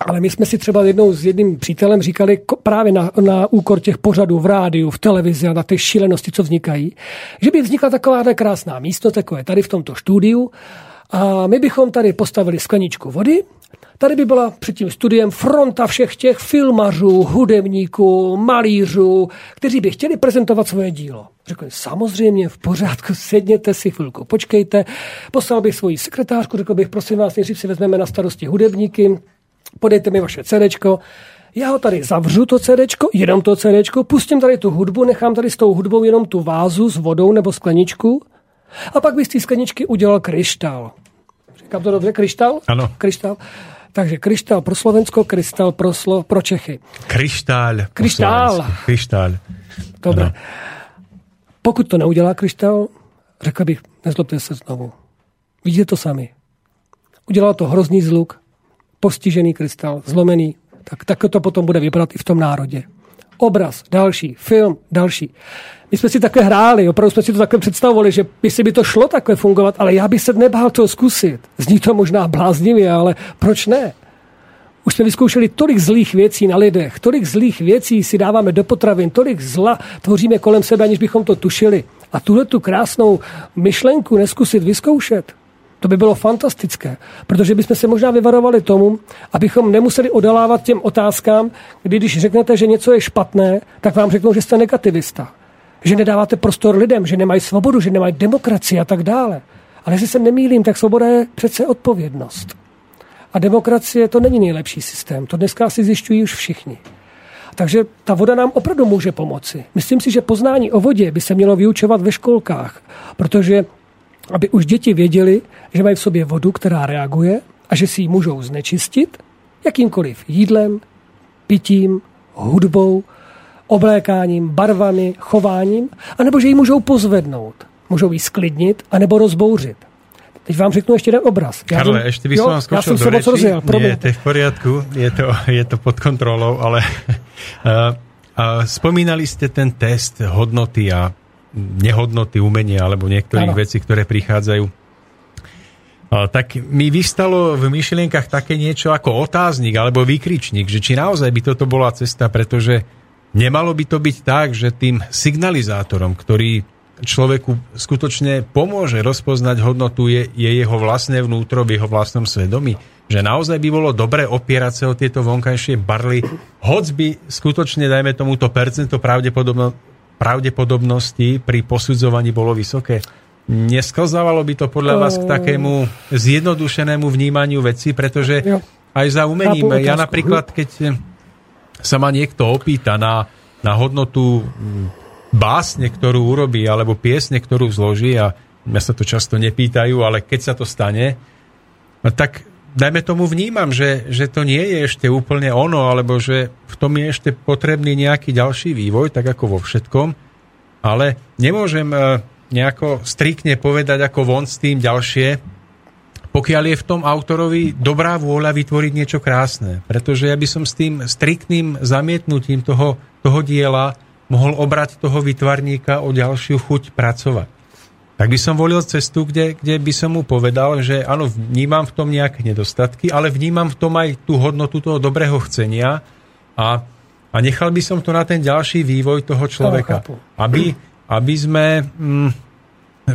ale my jsme si třeba jednou s jedním přítelem říkali právě na, na úkor těch pořadů v rádiu, v televizi a na ty šílenosti, co vznikají, že by vznikla taková krásná místo, takové tady v tomto studiu a my bychom tady postavili skleničku vody, Tady by byla před tím studiem fronta všech těch filmařů, hudebníků, malířů, kteří by chtěli prezentovat svoje dílo. Řekl samozřejmě v pořádku, sedněte si chvilku, počkejte. Poslal bych svoji sekretářku, řekl bych, prosím vás, nejdřív si vezmeme na starosti hudebníky, podejte mi vaše CDčko, já ho tady zavřu, to CDčko, jenom to CDčko, pustím tady tu hudbu, nechám tady s tou hudbou jenom tu vázu s vodou nebo skleničku a pak bych z té skleničky udělal kryštál. Říkám to dobře, kryštál? Ano. Kryštál. Takže kryštál pro Slovensko, kryštál pro, Slo- pro Čechy. Kryštál. Kryštál. Kryštál. Dobre. Ano. Pokud to neudělá kryštál, řekl bych, nezlobte se znovu. Vidíte to sami. Udělal to hrozný zluk, postižený krystal, zlomený, tak, tak to potom bude vypadat i v tom národě. Obraz, další, film, další. My jsme si takhle hráli, opravdu jsme si to takhle představovali, že si by to šlo takhle fungovat, ale já bych se nebál to zkusit. Zní to možná bláznivě, ale proč ne? Už jsme vyzkoušeli tolik zlých věcí na lidech, tolik zlých věcí si dáváme do potravin, tolik zla tvoříme kolem sebe, aniž bychom to tušili. A tuhle tu krásnou myšlenku neskusit vyzkoušet, to by bylo fantastické, protože bychom se možná vyvarovali tomu, abychom nemuseli odalávat těm otázkám, kdy když řeknete, že něco je špatné, tak vám řeknou, že jste negativista. Že nedáváte prostor lidem, že nemají svobodu, že nemají demokracii a tak dále. Ale jestli se nemýlím, tak svoboda je přece odpovědnost. A demokracie to není nejlepší systém. To dneska asi zjišťují už všichni. Takže ta voda nám opravdu může pomoci. Myslím si, že poznání o vodě by se mělo vyučovat ve školkách, protože aby už děti věděli, že mají v sobě vodu, která reaguje a že si ji můžou znečistit jakýmkoliv jídlem, pitím, hudbou, oblékáním, barvami, chováním, anebo že ji můžou pozvednout. Můžou ji sklidnit, anebo rozbouřit. Teď vám řeknu ještě jeden obraz. Já Karle, jsem, ještě by som vám skočil do reči. Rozjel, Nie, to je v poriadku, je to, je to pod kontrolou, ale uh, uh, spomínali ste ten test hodnoty a nehodnoty umenia alebo niektorých ano. vecí, ktoré prichádzajú. Tak mi vystalo v myšlienkach také niečo ako otáznik alebo výkričník, že či naozaj by toto bola cesta, pretože nemalo by to byť tak, že tým signalizátorom, ktorý človeku skutočne pomôže rozpoznať hodnotu, je, je jeho vlastné vnútro v jeho vlastnom svedomí. Že naozaj by bolo dobre opierať sa o tieto vonkajšie barly, hoď by skutočne, dajme tomu, to percento pravdepodobno, pravdepodobnosti pri posudzovaní bolo vysoké. Nesklzávalo by to podľa vás k takému zjednodušenému vnímaniu veci, pretože aj za umením, ja napríklad, keď sa ma niekto opýta na, na hodnotu básne, ktorú urobí, alebo piesne, ktorú zloží a mňa sa to často nepýtajú, ale keď sa to stane, no tak dajme tomu vnímam, že, že to nie je ešte úplne ono, alebo že v tom je ešte potrebný nejaký ďalší vývoj, tak ako vo všetkom, ale nemôžem e, nejako striktne povedať, ako von s tým ďalšie, pokiaľ je v tom autorovi dobrá vôľa vytvoriť niečo krásne. Pretože ja by som s tým striktným zamietnutím toho, toho diela mohol obrať toho vytvarníka o ďalšiu chuť pracovať. Tak by som volil cestu, kde, kde by som mu povedal, že áno, vnímam v tom nejaké nedostatky, ale vnímam v tom aj tú hodnotu toho dobrého chcenia a, a nechal by som to na ten ďalší vývoj toho človeka. Aby, aby sme mm,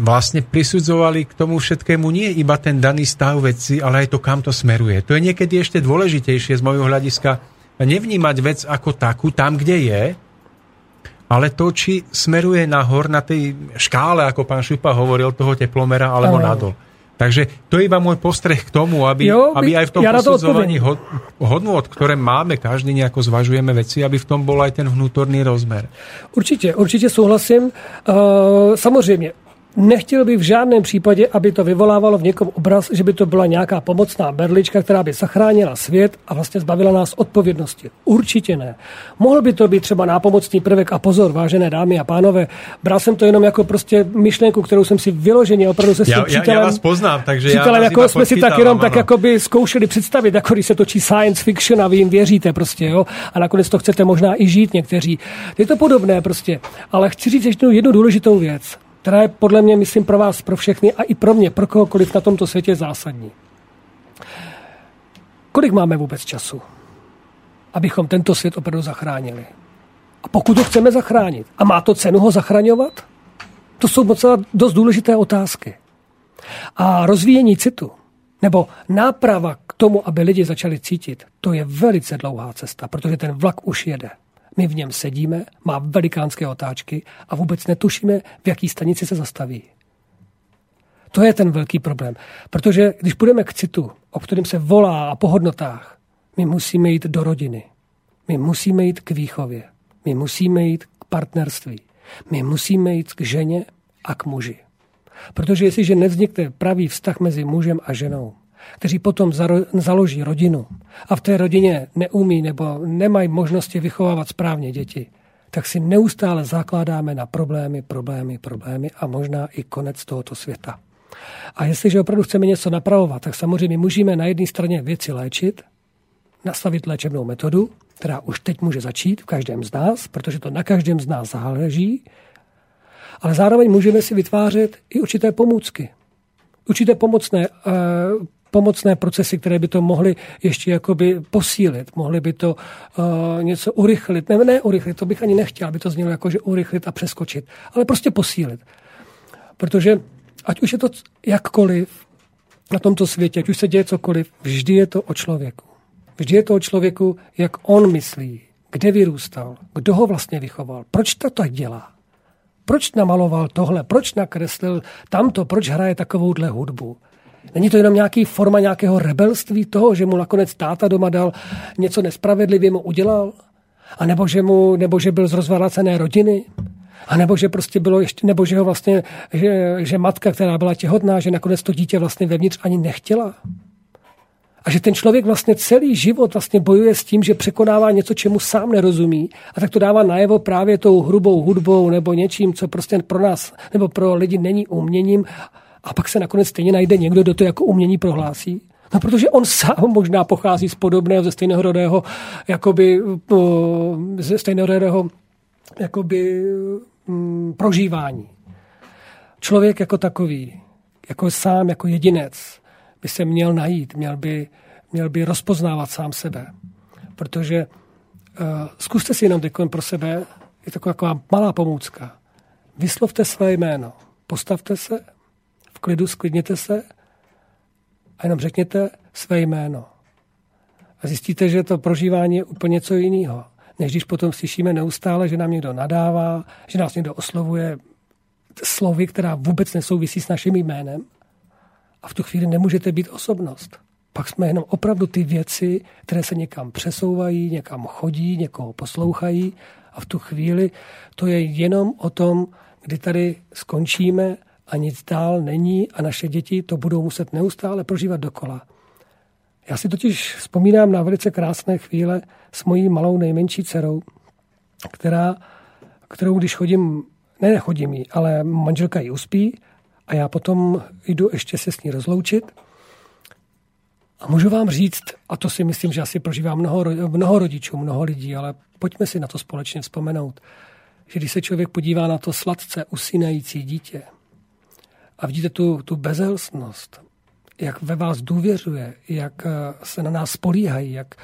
vlastne prisudzovali k tomu všetkému nie iba ten daný stav veci, ale aj to, kam to smeruje. To je niekedy ešte dôležitejšie z môjho hľadiska nevnímať vec ako takú, tam, kde je, ale to, či smeruje nahor na tej škále, ako pán Šupa hovoril, toho teplomera, alebo ano. nadol. Takže to je iba môj postreh k tomu, aby, jo, aby aj v tom ja posudzovaní hod, hodnôt, ktoré máme, každý nejako zvažujeme veci, aby v tom bol aj ten vnútorný rozmer. Určitě, určitě souhlasím. Uh, samozřejmě, Nechtěl bych v žádném případě, aby to vyvolávalo v někom obraz, že by to byla nějaká pomocná berlička, která by zachránila svět a vlastně zbavila nás odpovědnosti. Určitě ne. Mohl by to být třeba nápomocný prvek a pozor, vážené dámy a pánové, bral jsem to jenom jako prostě myšlenku, kterou jsem si vyloženě opravdu se s tím Ja, ja, ja přítelem, vás poznám, takže ja přítelem vás jako jsme si tak jenom tak áno. jako by zkoušeli představit, jako když se točí science fiction a vy jim věříte prostě, jo, a nakonec to chcete možná i žít někteří. Je to podobné prostě, ale chci říct ještě jednu důležitou věc která je podle mě, myslím, pro vás, pro všechny a i pro mě, pro kohokoliv na tomto světě zásadní. Kolik máme vůbec času, abychom tento svět opravdu zachránili? A pokud ho chceme zachránit, a má to cenu ho zachraňovat? To jsou docela dost důležité otázky. A rozvíjení citu, nebo náprava k tomu, aby lidi začali cítit, to je velice dlouhá cesta, protože ten vlak už jede. My v něm sedíme, má velikánské otáčky a vůbec netušíme, v jaký stanici se zastaví. To je ten velký problém. Protože když půjdeme k citu, o kterém se volá a po hodnotách, my musíme jít do rodiny. My musíme jít k výchově. My musíme jít k partnerství. My musíme jít k ženě a k muži. Protože jestliže nevznikne pravý vztah mezi mužem a ženou, kteří potom založí rodinu a v té rodině neumí nebo nemají možnosti vychovávat správně děti, tak si neustále zakládáme na problémy, problémy, problémy a možná i konec tohoto světa. A jestliže opravdu chceme něco napravovat, tak samozřejmě můžeme na jedné straně věci léčit, nastavit léčebnou metodu, která už teď může začít v každém z nás, protože to na každém z nás záleží, ale zároveň můžeme si vytvářet i určité pomůcky, určité pomocné, uh, pomocné procesy, které by to mohly ještě jakoby posílit, mohly by to uh, něco urychlit. Ne, ne urychlit, to bych ani nechtěl, aby to znělo jako, že urychlit a přeskočit, ale prostě posílit. Protože ať už je to jakkoliv na tomto světě, ať už se děje cokoliv, vždy je to o člověku. Vždy je to o člověku, jak on myslí, kde vyrůstal, kdo ho vlastně vychoval, proč to tak dělá. Proč namaloval tohle, proč nakreslil tamto, proč hraje takovouhle hudbu. Není to jenom nějaký forma nějakého rebelství toho, že mu nakonec táta doma dal něco nespravedlivě mu udělal? A nebo že, mu, nebo že byl z rozvrácené rodiny? A nebo že prostě bylo ještě, nebo že ho vlastně, že, že matka, která byla těhotná, že nakonec to dítě vlastně vevnitř ani nechtěla? A že ten člověk vlastně celý život vlastně bojuje s tím, že překonává něco, čemu sám nerozumí. A tak to dává najevo právě tou hrubou hudbou nebo něčím, co prostě pro nás nebo pro lidi není uměním. A pak se nakonec stejně najde někdo, kdo to jako umění prohlásí. No, protože on sám možná pochází z podobného, ze stejného rodého, jakoby, ze stejného rodého, jakoby, mm, prožívání. Člověk jako takový, jako sám, jako jedinec, by se měl najít, měl by, měl by rozpoznávat sám sebe. Protože uh, zkuste si jenom teď pro sebe, je taková, taková malá pomůcka. Vyslovte své jméno, postavte se, klidu sklidněte se a jenom řekněte své jméno. A zjistíte, že to prožívání je úplně něco jiného. Než když potom slyšíme neustále, že nám někdo nadává, že nás někdo oslovuje slovy, která vůbec nesouvisí s naším jménem. A v tu chvíli nemůžete být osobnost. Pak jsme jenom opravdu ty věci, které se někam přesouvají, někam chodí, někoho poslouchají. A v tu chvíli to je jenom o tom, kdy tady skončíme a nic dál není a naše děti to budou muset neustále prožívat dokola. Já si totiž vzpomínám na velice krásné chvíle s mojí malou nejmenší dcerou, která, kterou když chodím, ne nechodím jí, ale manželka ji uspí a já potom jdu ještě se s ní rozloučit. A můžu vám říct, a to si myslím, že asi prožívá mnoho, mnoho rodičů, mnoho lidí, ale pojďme si na to společně vzpomenout, že když se člověk podívá na to sladce usínající dítě a vidíte tu, tu bezelstnost, jak ve vás důvěřuje, jak se na nás spolíhají, jak,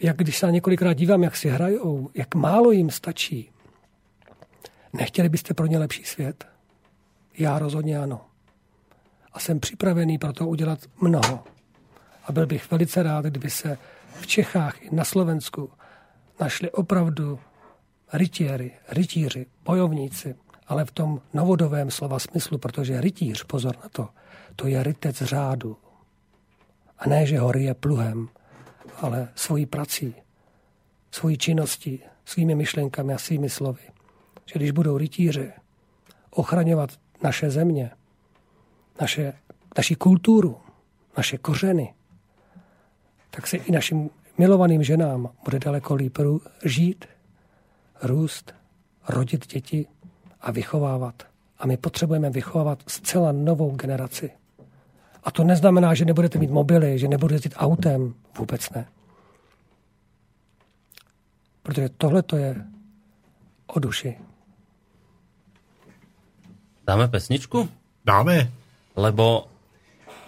jak když se několikrát dívám, jak si hrajou, jak málo jim stačí. Nechtěli byste pro ně lepší svět? Já rozhodně ano. A jsem připravený pro to udělat mnoho. A byl bych velice rád, kdyby se v Čechách i na Slovensku našli opravdu rytěry, rytíři, bojovníci, ale v tom novodovém slova smyslu, protože rytíř, pozor na to, to je rytec řádu. A ne, že ho je pluhem, ale svojí prací, svojí činností, svými myšlenkami a svými slovy. Že když budou rytíři ochraňovat naše země, naše, naši kulturu, naše kořeny, tak se i našim milovaným ženám bude daleko líp žít, růst, rodit děti a vychovávat. A my potřebujeme vychovávat zcela novou generaci. A to neznamená, že nebudete mít mobily, že nebudete jezdit autem. Vůbec ne. Protože tohle to je o duši. Dáme pesničku? Dáme. Lebo...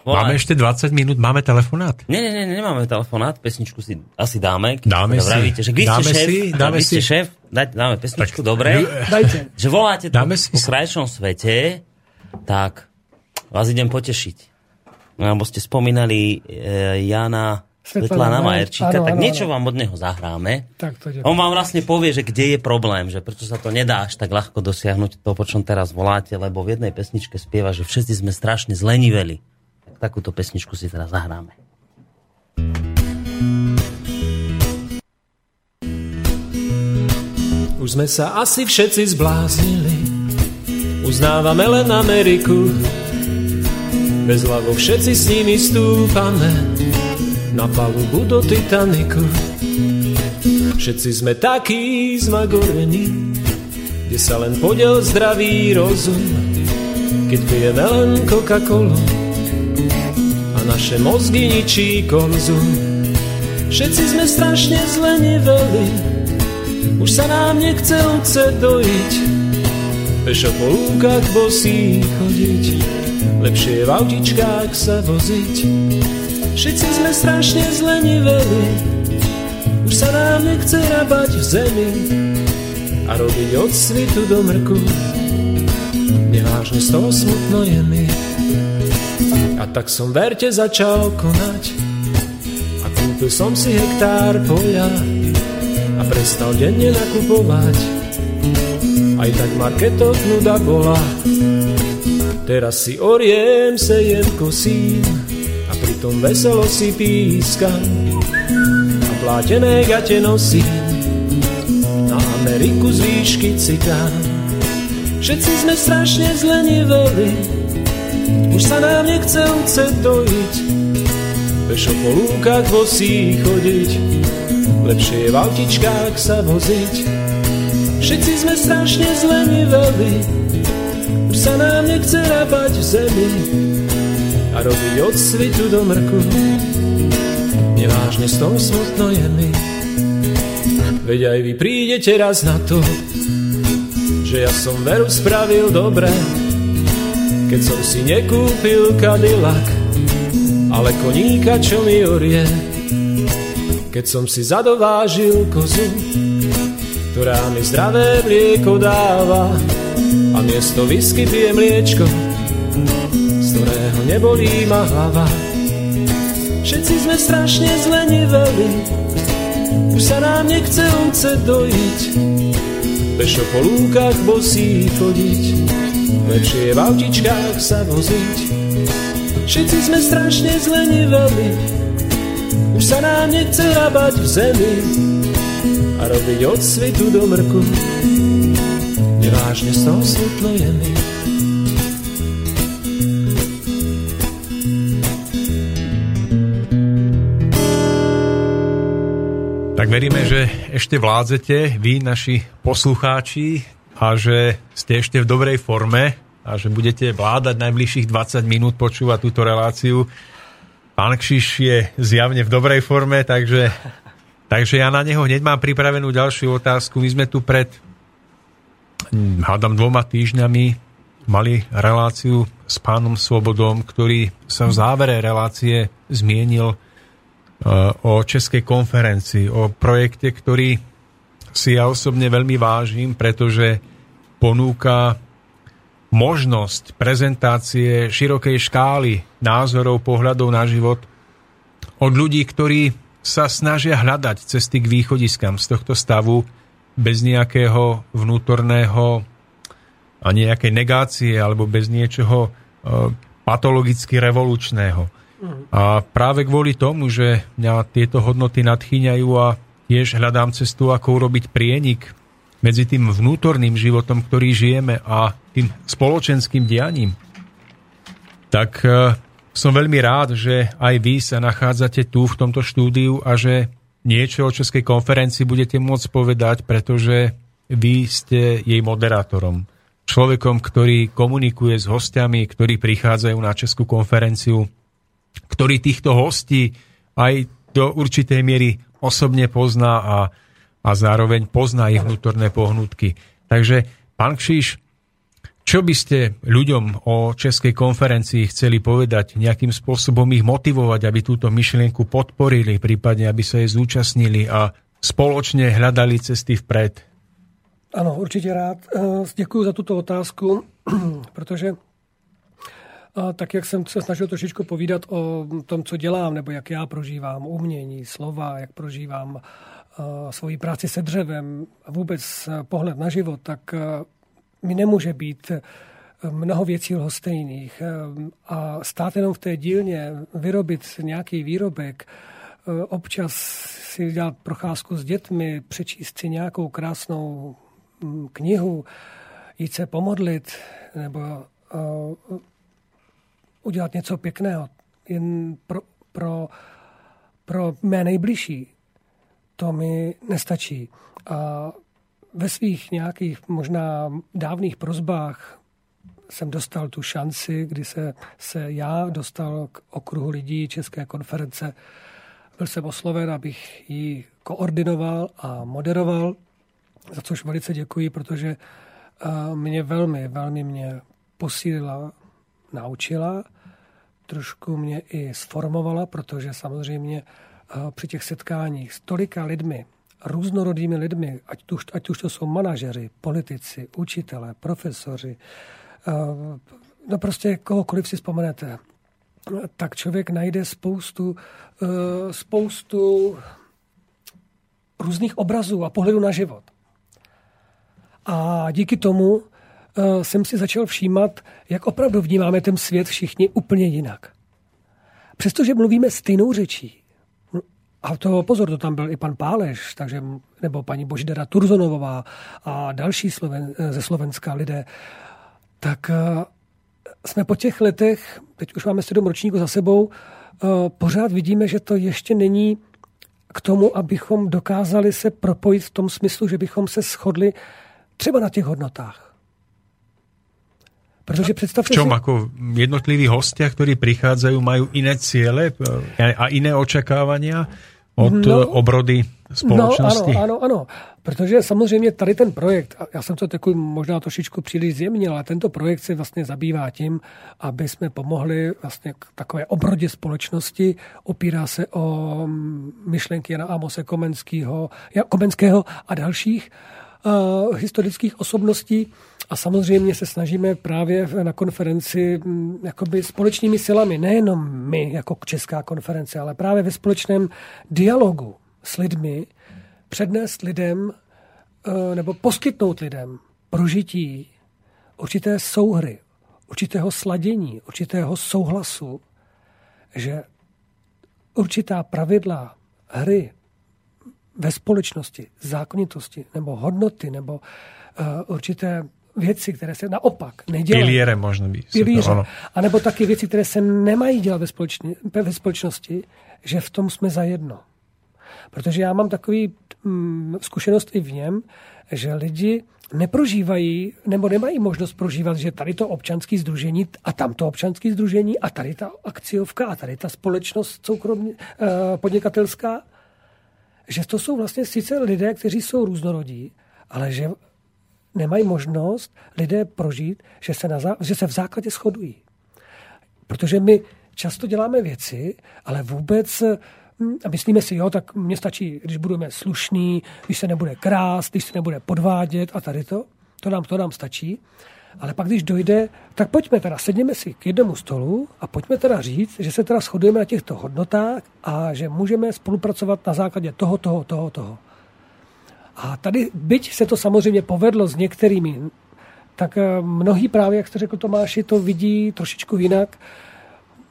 Volaj. Máme ešte 20 minút, máme telefonát? Nie, nie, nie, nemáme telefonát, pesničku si asi dáme. Dáme si. Vravíte, že dáme šéf, si, dáme si. šéf, dať, dáme pesničku, Tak- dobre. Dajte. Že voláte Dáme si- po krajšom svete, tak vás idem potešiť. No, Lebo ste spomínali e, Jana Svetlana Svetlana Majer- Majerčíka, tak áno, niečo áno. vám od neho zahráme. Tak to. On vám vlastne povie, že kde je problém, že prečo sa to nedá až tak ľahko dosiahnuť to, po čom teraz voláte, lebo v jednej pesničke spieva, že všetci sme strašne zleniveli. Tak takúto pesničku si teraz zahráme. Už sme sa asi všetci zbláznili, uznávame len Ameriku. Bez hlavo všetci s nimi stúpame na palubu do Titaniku. Všetci sme takí zmagorení, kde sa len podiel zdravý rozum, keď pijeme len Coca-Colu naše mozgy ničí konzum. Všetci sme strašne zleniveli, už sa nám nechce ovce dojiť, pešo po lúkach bosí chodiť, lepšie je v autičkách sa voziť. Všetci sme strašne zleniveli, už sa nám nechce rabať v zemi a robiť od svitu do mrku. Nevážne z toho smutno je mi. Tak som verte začal konať a kúpil som si hektár poľa a prestal denne nakupovať. Aj tak marketok nuda bola. Teraz si oriem, sejem, kosím a pritom veselo si pískam. A plátené gate nosím, na Ameriku z výšky cikám. Všetci sme strašne zleniveli, už sa nám nechce uce dojiť. Pešo po lúkach bosí chodiť, lepšie je v autičkách sa voziť. Všetci sme strašne zleniveli, už sa nám nechce rabať v zemi a robiť od svitu do mrku. Nevážne z toho smutno je mi, veď aj vy prídete raz na to, že ja som veru spravil dobre, keď som si nekúpil Cadillac, ale koníka, čo mi orie. Keď som si zadovážil kozu, ktorá mi zdravé mlieko dáva a miesto whisky pije mliečko, z ktorého nebolí ma hlava. Všetci sme strašne zleniveli, už sa nám nechce ovce dojiť, pešo po lúkach bosí chodiť, lepšie je v autičkách sa voziť. Všetci sme strašne zleniveli, už sa nám nechce rabať v zemi a robiť od svitu do mrku. Nevážne z smutno je mi. Tak veríme, že ešte vládzete vy, naši poslucháči, a že ste ešte v dobrej forme a že budete vládať najbližších 20 minút počúvať túto reláciu. Pán Kšiš je zjavne v dobrej forme, takže, takže ja na neho hneď mám pripravenú ďalšiu otázku. My sme tu pred, hm, hádam, dvoma týždňami mali reláciu s pánom Svobodom, ktorý sa v závere relácie zmienil eh, o Českej konferencii, o projekte, ktorý si ja osobne veľmi vážim, pretože ponúka možnosť prezentácie širokej škály názorov, pohľadov na život od ľudí, ktorí sa snažia hľadať cesty k východiskám z tohto stavu bez nejakého vnútorného a nejakej negácie alebo bez niečoho e, patologicky revolučného. A práve kvôli tomu, že mňa tieto hodnoty nadchýňajú a tiež hľadám cestu, ako urobiť prienik medzi tým vnútorným životom, ktorý žijeme a tým spoločenským dianím, tak e, som veľmi rád, že aj vy sa nachádzate tu v tomto štúdiu a že niečo o Českej konferencii budete môcť povedať, pretože vy ste jej moderátorom. Človekom, ktorý komunikuje s hostiami, ktorí prichádzajú na Českú konferenciu, ktorý týchto hostí aj do určitej miery osobne pozná a, a zároveň pozná ich vnútorné pohnutky. Takže, pán Kšíš, čo by ste ľuďom o Českej konferencii chceli povedať, nejakým spôsobom ich motivovať, aby túto myšlienku podporili, prípadne aby sa jej zúčastnili a spoločne hľadali cesty vpred? Ano, určitě rád. Děkuji za tuto otázku, protože eh, tak jak jsem se snažil trošičku povídat o tom, co dělám, nebo jak já prožívám umění, slova, jak prožívám eh, svoji práci se dřevem a vůbec pohled na život, tak mi nemůže být eh, mnoho věcí lhostejných. Eh, a stát jenom v té dílně, vyrobit nějaký výrobek, eh, občas si dělat procházku s dětmi, přečíst si nějakou krásnou mm, knihu, jít se pomodlit nebo udělat něco pěkného jen pro, pro, pro mé nejbližší. To mi nestačí. A ve svých nějakých možná dávných prozbách jsem dostal tu šanci, kdy se, se já dostal k okruhu lidí České konference. Byl jsem osloven, abych ji koordinoval a moderoval, za což velice děkuji, protože eh, mě velmi, velmi mě posílila, naučila, trošku mě i sformovala, protože samozřejmě eh, při těch setkáních s tolika lidmi, různorodými lidmi, ať už, ať už to jsou manažeři, politici, učitelé, profesoři, eh, no prostě kohokoliv si vzpomenete, tak člověk najde spoustu, eh, spoustu různých obrazů a pohledů na život. A díky tomu jsem si začal všímat, jak opravdu vnímáme ten svět všichni úplně jinak. Přestože mluvíme stejnou řečí, a to pozor, to tam byl i pan Páleš, takže, nebo paní Boždera Turzonová a další Sloven, ze Slovenska lidé. Tak uh, jsme po těch letech, teď už máme sedm ročníků za sebou, pořád vidíme, že to ještě není k tomu, abychom dokázali se propojit v tom smyslu, že bychom se shodli třeba na těch hodnotách. Protože představte v čom, si... ako jednotliví hostia, ktorí prichádzajú, majú iné ciele e, a iné očakávania od no, obrody společnosti? No, ano, ano, ano. Protože samozřejmě tady ten projekt, já jsem to takový možná trošičku příliš zjemnil, ale tento projekt se vlastně zabývá tím, aby jsme pomohli vlastně k takové obrodě společnosti. Opírá se o mm, myšlenky Jana Amose Komenského, Komenského a dalších uh, historických osobností. A samozřejmě se snažíme právě na konferenci jakoby společnými silami, nejenom my jako Česká konference, ale právě ve společném dialogu s lidmi přednést lidem eh, nebo poskytnout lidem prožití určité souhry, určitého sladění, určitého souhlasu, že určitá pravidla hry ve společnosti, zákonitosti nebo hodnoty nebo uh, určité věci, které se naopak nedělají. Pilíře možná by. Pilíře. A nebo taky věci, které se nemají dělat ve, společní, ve společnosti, že v tom jsme zajedno. Protože já mám takový mm, zkušenost i v něm, že lidi neprožívají nebo nemají možnost prožívat, že tady to občanské združení a tam to občanské združení a tady ta akciovka a tady ta společnost soukromně, eh, podnikatelská, že to jsou vlastně sice lidé, kteří jsou různorodí, ale že nemají možnost lidé prožít, že se, na, že se v základě shodují. Protože my často děláme věci, ale vůbec hm, a myslíme si, jo, tak mně stačí, když budeme slušní, když se nebude krást, když se nebude podvádět a tady to, to nám, to nám stačí. Ale pak, když dojde, tak pojďme teda, sedněme si k jednomu stolu a pojďme teda říct, že se teda shodujeme na těchto hodnotách a že můžeme spolupracovat na základě toho, toho, toho, toho. A tady, byť se to samozřejmě povedlo s některými, tak eh, mnohý právě, jak jste řekl Tomáši, to vidí trošičku jinak.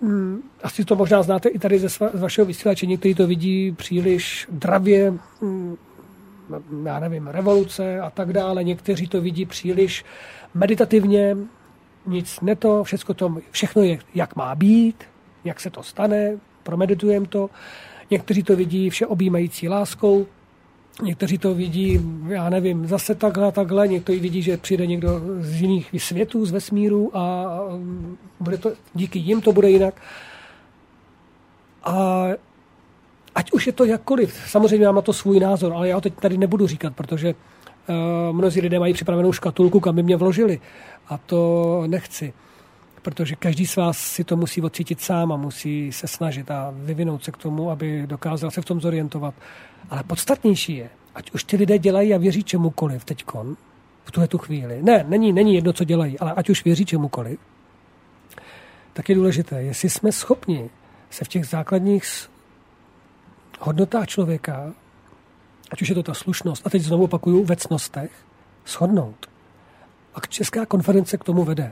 Hmm, asi to možná znáte i tady ze vašeho vysílače, někteří to vidí příliš dravě, hmm, já nevím, revoluce a tak dále. Někteří to vidí příliš meditativně, nic neto, všechno, to, všechno je, jak má být, jak se to stane, promeditujeme to. Někteří to vidí vše objímající láskou, Někteří to vidí, já nevím, zase takhle, takhle. Někteří vidí, že přijde někdo z jiných světů, z vesmíru a bude to, díky jim to bude jinak. A ať už je to jakkoliv, samozřejmě mám na to svůj názor, ale já ho teď tady nebudu říkat, protože uh, mnozí lidé mají připravenou škatulku, kam by mě vložili. A to nechci protože každý z vás si to musí odcítit sám a musí se snažit a vyvinout se k tomu, aby dokázal se v tom zorientovat. Ale podstatnější je, ať už ty lidé dělají a věří čemukoliv teďkon, v tuhle tu chvíli. Ne, není, není jedno, co dělají, ale ať už věří čemukoliv, tak je důležité, jestli jsme schopni se v těch základních hodnotách člověka, ať už je to ta slušnost, a teď znovu opakuju, ve cnostech, shodnout. A Česká konference k tomu vede.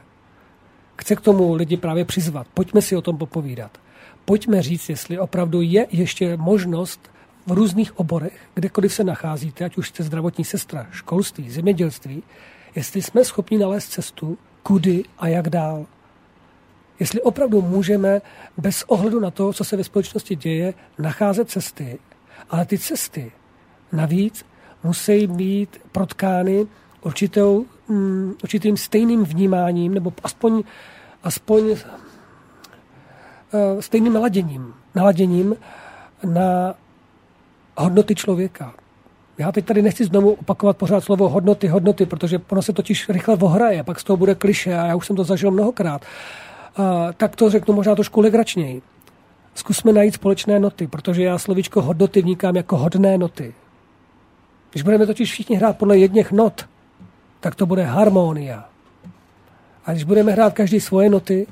Chce k tomu lidi právě přizvat. Pojďme si o tom popovídat. Pojďme říct, jestli opravdu je ještě možnost v různých oborech, kdekoliv se nacházíte, ať už jste zdravotní sestra, školství, zemědělství, jestli jsme schopni nalézt cestu, kudy a jak dál. Jestli opravdu můžeme bez ohledu na to, co se ve společnosti děje, nacházet cesty. Ale ty cesty navíc musí být protkány určitou, um, určitým stejným vnímáním, nebo aspoň, aspoň uh, stejným naladěním. Naladěním na hodnoty člověka. Já teď tady nechci znovu opakovat pořád slovo hodnoty, hodnoty, protože ono se totiž rychle ohraje, pak z toho bude kliše a já už jsem to zažil mnohokrát. Uh, tak to řeknu možná trošku legračněji. Zkusme najít společné noty, protože já slovíčko hodnoty vníkám jako hodné noty. Když budeme totiž všichni hrát podle jedněch not, tak to bude harmonia. A když budeme hrát každý svoje noty,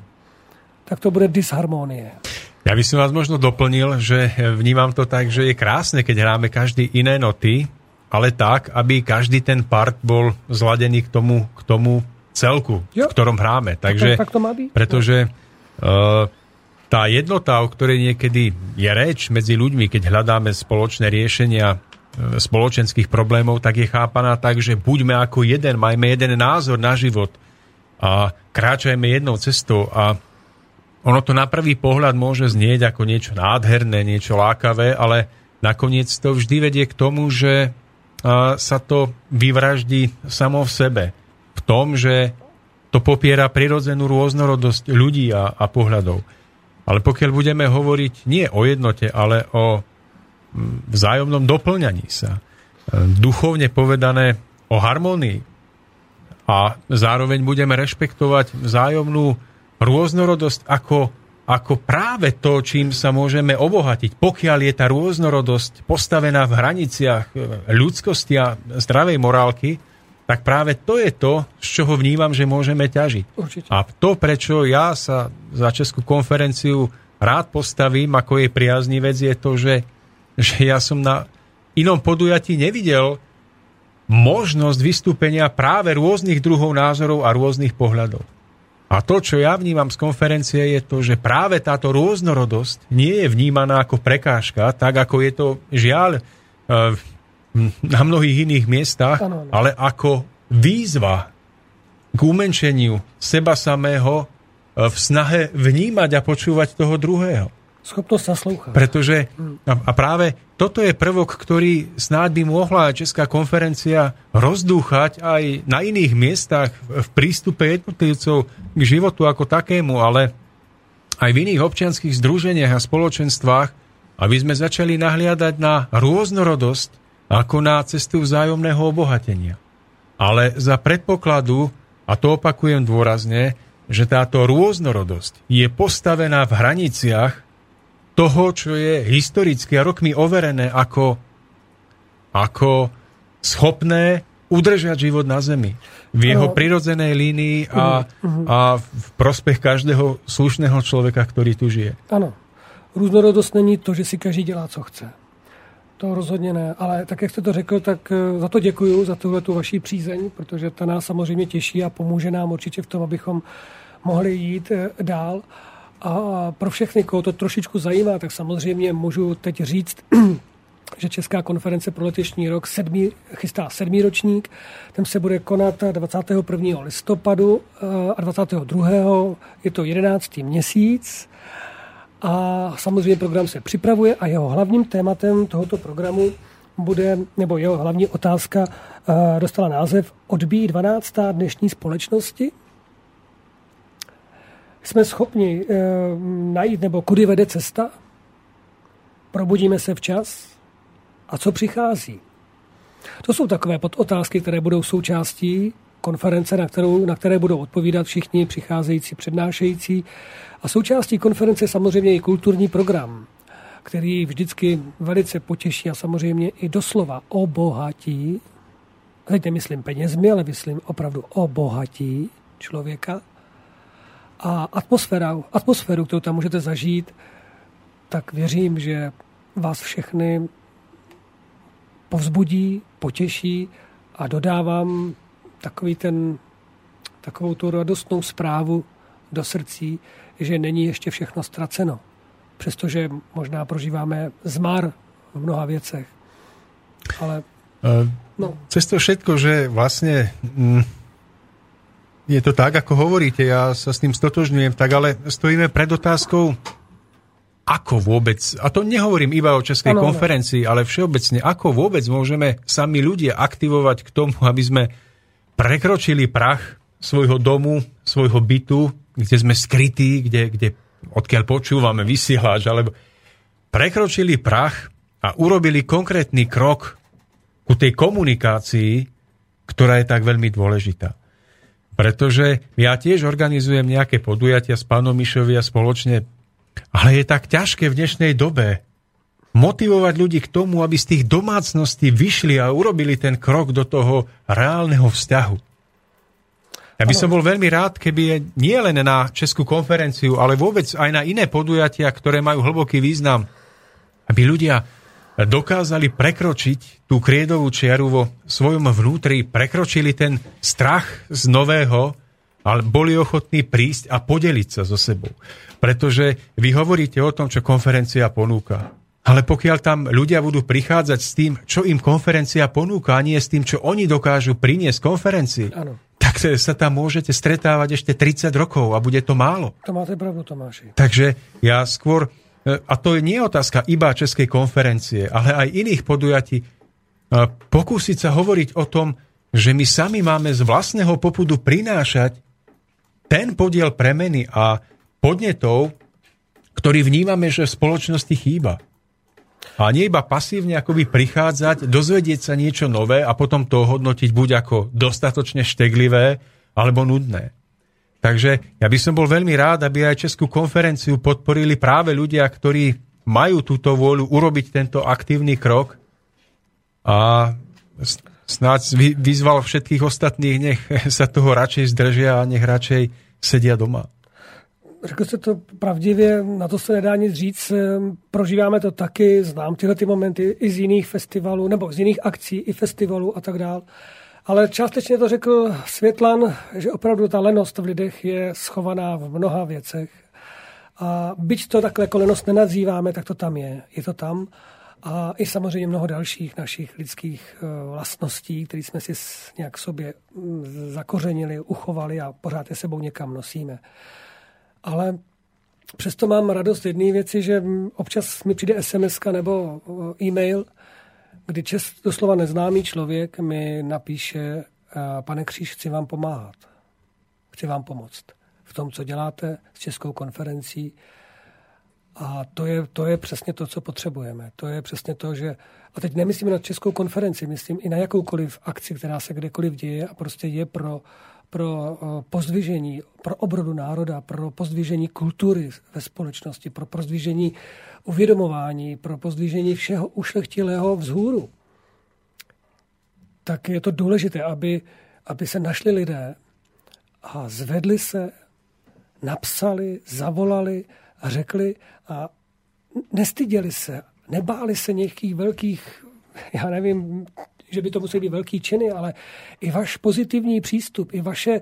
tak to bude disharmonie. Ja by som vás možno doplnil, že vnímam to tak, že je krásne, keď hráme každý iné noty, ale tak, aby každý ten part bol zladený k tomu, k tomu celku, jo. v ktorom hráme. Takže, tak, tak to má byť. Pretože uh, tá jednota, o ktorej niekedy je reč medzi ľuďmi, keď hľadáme spoločné riešenia spoločenských problémov, tak je chápaná tak, že buďme ako jeden, majme jeden názor na život a kráčajme jednou cestou a ono to na prvý pohľad môže znieť ako niečo nádherné, niečo lákavé, ale nakoniec to vždy vedie k tomu, že sa to vyvraždí samo v sebe. V tom, že to popiera prirodzenú rôznorodosť ľudí a, a pohľadov. Ale pokiaľ budeme hovoriť nie o jednote, ale o vzájomnom doplňaní sa. Duchovne povedané o harmonii. A zároveň budeme rešpektovať vzájomnú rôznorodosť ako, ako práve to, čím sa môžeme obohatiť. Pokiaľ je tá rôznorodosť postavená v hraniciach ľudskosti a zdravej morálky, tak práve to je to, z čoho vnímam, že môžeme ťažiť. Určite. A to, prečo ja sa za Českú konferenciu rád postavím ako jej priaznivec, je to, že že ja som na inom podujatí nevidel možnosť vystúpenia práve rôznych druhov názorov a rôznych pohľadov. A to, čo ja vnímam z konferencie, je to, že práve táto rôznorodosť nie je vnímaná ako prekážka, tak ako je to žiaľ eh, na mnohých iných miestach, ale ako výzva k umenšeniu seba samého eh, v snahe vnímať a počúvať toho druhého. Schopnosť slúchať. Pretože, a práve toto je prvok, ktorý snáď by mohla Česká konferencia rozdúchať aj na iných miestach v prístupe jednotlivcov k životu ako takému, ale aj v iných občianských združeniach a spoločenstvách, aby sme začali nahliadať na rôznorodosť ako na cestu vzájomného obohatenia. Ale za predpokladu, a to opakujem dôrazne, že táto rôznorodosť je postavená v hraniciach toho, čo je historicky a rokmi overené ako, ako schopné udržať život na Zemi. V jeho prirodzenej línii a, uh-huh. a v prospech každého slušného človeka, ktorý tu žije. Ano. Různorodost není to, že si každý dělá, co chce. To rozhodně ne. Ale tak, jak jste to řekl, tak eh, za to děkuju, za tuhle tu vaší přízeň, protože ta nás samozřejmě těší a pomůže nám určitě v tom, abychom mohli jít eh, dál. A pro všechny, koho to trošičku zajímá, tak samozřejmě můžu teď říct že Česká konference pro letošní rok sedmý, chystá sedmý ročník. Ten se bude konat 21. listopadu a 22. je to 11. měsíc. A samozřejmě program se připravuje a jeho hlavním tématem tohoto programu bude, nebo jeho hlavní otázka dostala název Odbíjí 12. dnešní společnosti. Jsme schopni e, najít, nebo kudy vede cesta? Probudíme se včas? A co přichází? To jsou takové podotázky, které budou součástí konference, na, kterou, na které budou odpovídat všichni přicházející přednášející. A součástí konference samozřejmě i kulturní program, který vždycky velice potěší a samozřejmě i doslova obohatí. Teď nemyslím penězmi, ale myslím opravdu obohatí člověka. A atmosféra, atmosféru, kterou tam můžete zažít, tak věřím, že vás všechny povzbudí, potěší a dodávám takový ten, takovou tu radostnou zprávu do srdcí, že není ještě všechno ztraceno. Přestože možná prožíváme zmar v mnoha věcech. Ale no. Cez to všetko, že vlastne je to tak, ako hovoríte, ja sa s tým stotožňujem, tak ale stojíme pred otázkou, ako vôbec, a to nehovorím iba o Českej ano, konferencii, ale všeobecne, ako vôbec môžeme sami ľudia aktivovať k tomu, aby sme prekročili prach svojho domu, svojho bytu, kde sme skrytí, kde, kde odkiaľ počúvame vysielač, alebo prekročili prach a urobili konkrétny krok ku tej komunikácii, ktorá je tak veľmi dôležitá. Pretože ja tiež organizujem nejaké podujatia s pánom Mišovia spoločne ale je tak ťažké v dnešnej dobe motivovať ľudí k tomu, aby z tých domácností vyšli a urobili ten krok do toho reálneho vzťahu. Ja by som bol veľmi rád, keby je nie len na Českú konferenciu, ale vôbec aj na iné podujatia, ktoré majú hlboký význam, aby ľudia dokázali prekročiť tú kriedovú čiaru vo svojom vnútri, prekročili ten strach z nového, ale boli ochotní prísť a podeliť sa so sebou. Pretože vy hovoríte o tom, čo konferencia ponúka. Ale pokiaľ tam ľudia budú prichádzať s tým, čo im konferencia ponúka, a nie s tým, čo oni dokážu priniesť konferencii, ano. tak sa tam môžete stretávať ešte 30 rokov a bude to málo. To máte pravdu, Tomáši. Takže ja skôr, a to je nie otázka iba Českej konferencie, ale aj iných podujatí, e, pokúsiť sa hovoriť o tom, že my sami máme z vlastného popudu prinášať ten podiel premeny a podnetov, ktorý vnímame, že v spoločnosti chýba. A nie iba pasívne akoby prichádzať, dozvedieť sa niečo nové a potom to hodnotiť buď ako dostatočne šteglivé, alebo nudné. Takže ja by som bol veľmi rád, aby aj Českú konferenciu podporili práve ľudia, ktorí majú túto vôľu urobiť tento aktívny krok a snáď vyzval všetkých ostatných, nech sa toho radšej zdržia a nech radšej sedia doma. Řekl jste to pravdivě, na to se nedá nic říct. Ehm, prožíváme to taky, znám tyhle ty momenty i z jiných festivalů, nebo z jiných akcí, i festivalů a tak dál. Ale částečně to řekl Světlan, že opravdu ta lenost v lidech je schovaná v mnoha věcech. A byť to takhle jako lenost nenazýváme, tak to tam je. Je to tam. A i samozřejmě mnoho dalších našich lidských eh, vlastností, které jsme si nějak sobě mm, zakořenili, uchovali a pořád je sebou někam nosíme. Ale přesto mám radost jedné věci, že občas mi přijde SMS nebo e-mail, kdy čes, doslova neznámý člověk mi napíše, pane Kříž, chci vám pomáhat. Chci vám pomoct v tom, co děláte s Českou konferencí. A to je, to je přesně to, co potřebujeme. To je přesně to, že... A teď nemyslím na Českou konferenci, myslím i na jakoukoliv akci, která se kdekoliv děje a prostě je pro pro eh, pozdvižení, pro obrodu národa, pro pozdvižení kultury ve společnosti, pro pozdvižení uvědomování, pro pozdvižení všeho ušlechtilého vzhůru, tak je to důležité, aby, aby se našli lidé a zvedli se, napsali, zavolali a řekli a nestyděli se, nebáli se nějakých velkých, já nevím, že by to musely být velký činy, ale i váš pozitivní přístup, i vaše,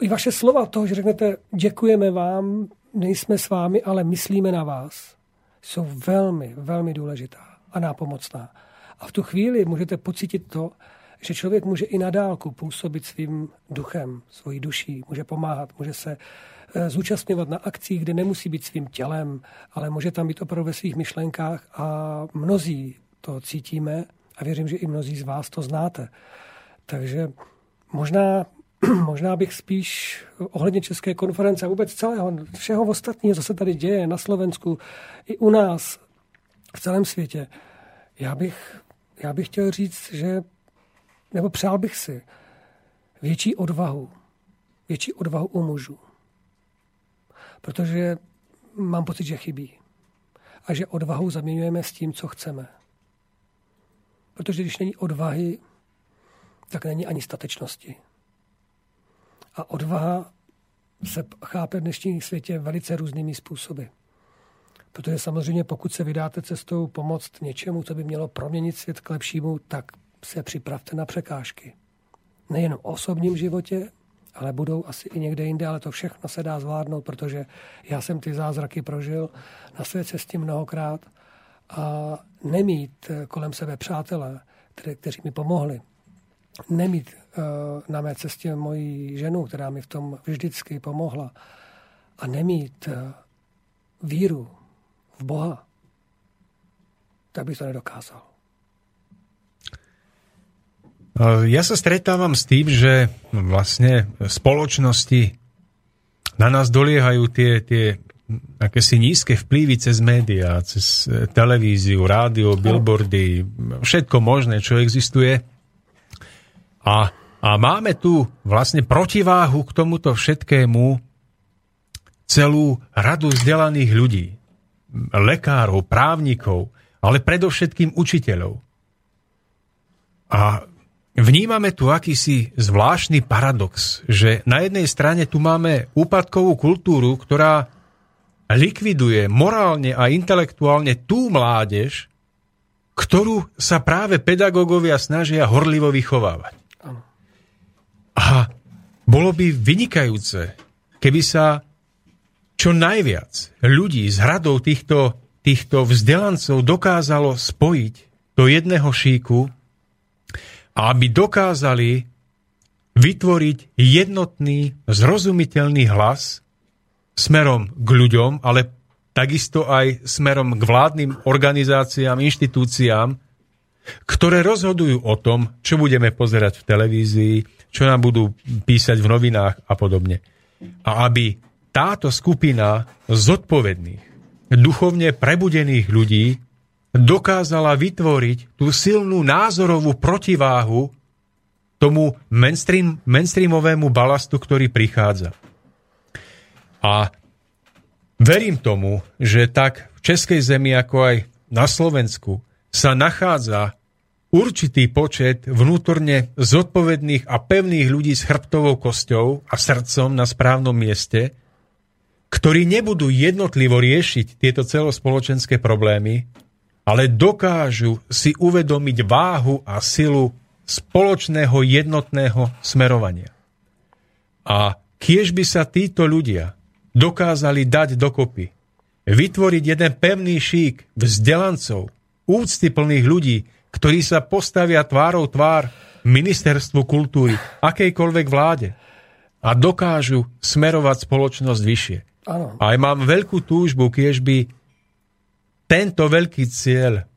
i vaše slova toho, že řeknete, děkujeme vám, nejsme s vámi, ale myslíme na vás, jsou velmi, velmi důležitá. A nápomocná. A v tu chvíli můžete pocítit to, že člověk může i na dálku působit svým duchem, svojí duší, může pomáhat, může se eh, zúčastňovat na akcích, kde nemusí být svým tělem, ale může tam být opravdu ve svých myšlenkách a mnozí to cítíme a věřím, že i mnozí z vás to znáte. Takže možná, možná bych spíš ohledně České konference a vůbec celého, všeho ostatního, co se tady děje na Slovensku, i u nás, v celém světě, já bych, já bych chtěl říct, že, nebo přál bych si větší odvahu, větší odvahu u mužů. Protože mám pocit, že chybí. A že odvahu zaměňujeme s tím, co chceme. Protože když není odvahy, tak není ani statečnosti. A odvaha se chápe v dnešním světě velice různými způsoby. Protože samozřejmě pokud se vydáte cestou pomoct něčemu, co by mělo proměnit svět k lepšímu, tak se připravte na překážky. Nejen v osobním životě, ale budou asi i někde jinde, ale to všechno se dá zvládnout, protože já jsem ty zázraky prožil na své cestě mnohokrát a nemít kolem sebe přátelé, kteří mi pomohli, nemít uh, na mé cestě moji ženu, která mi v tom vždycky pomohla, a nemít uh, víru v Boha, tak by to nedokázal. Ja sa stretávam s tým, že vlastne spoločnosti na nás doliehajú tie, tie akési nízke vplyvy cez médiá, cez televíziu, rádio, billboardy, všetko možné, čo existuje. A, a máme tu vlastne protiváhu k tomuto všetkému celú radu vzdelaných ľudí. Lekárov, právnikov, ale predovšetkým učiteľov. A vnímame tu akýsi zvláštny paradox, že na jednej strane tu máme úpadkovú kultúru, ktorá likviduje morálne a intelektuálne tú mládež, ktorú sa práve pedagógovia snažia horlivo vychovávať. A bolo by vynikajúce, keby sa čo najviac ľudí z hradov týchto, týchto vzdelancov dokázalo spojiť do jedného šíku a aby dokázali vytvoriť jednotný, zrozumiteľný hlas, smerom k ľuďom, ale takisto aj smerom k vládnym organizáciám, inštitúciám, ktoré rozhodujú o tom, čo budeme pozerať v televízii, čo nám budú písať v novinách a podobne. A aby táto skupina zodpovedných, duchovne prebudených ľudí dokázala vytvoriť tú silnú názorovú protiváhu tomu mainstream, mainstreamovému balastu, ktorý prichádza. A verím tomu, že tak v Českej zemi, ako aj na Slovensku sa nachádza určitý počet vnútorne zodpovedných a pevných ľudí s chrbtovou kosťou a srdcom na správnom mieste, ktorí nebudú jednotlivo riešiť tieto celospoločenské problémy, ale dokážu si uvedomiť váhu a silu spoločného jednotného smerovania. A kiež by sa títo ľudia dokázali dať dokopy. Vytvoriť jeden pevný šík vzdelancov, úctyplných ľudí, ktorí sa postavia tvárou tvár ministerstvu kultúry, akejkoľvek vláde a dokážu smerovať spoločnosť vyššie. Ano. A aj mám veľkú túžbu, kiež by tento veľký cieľ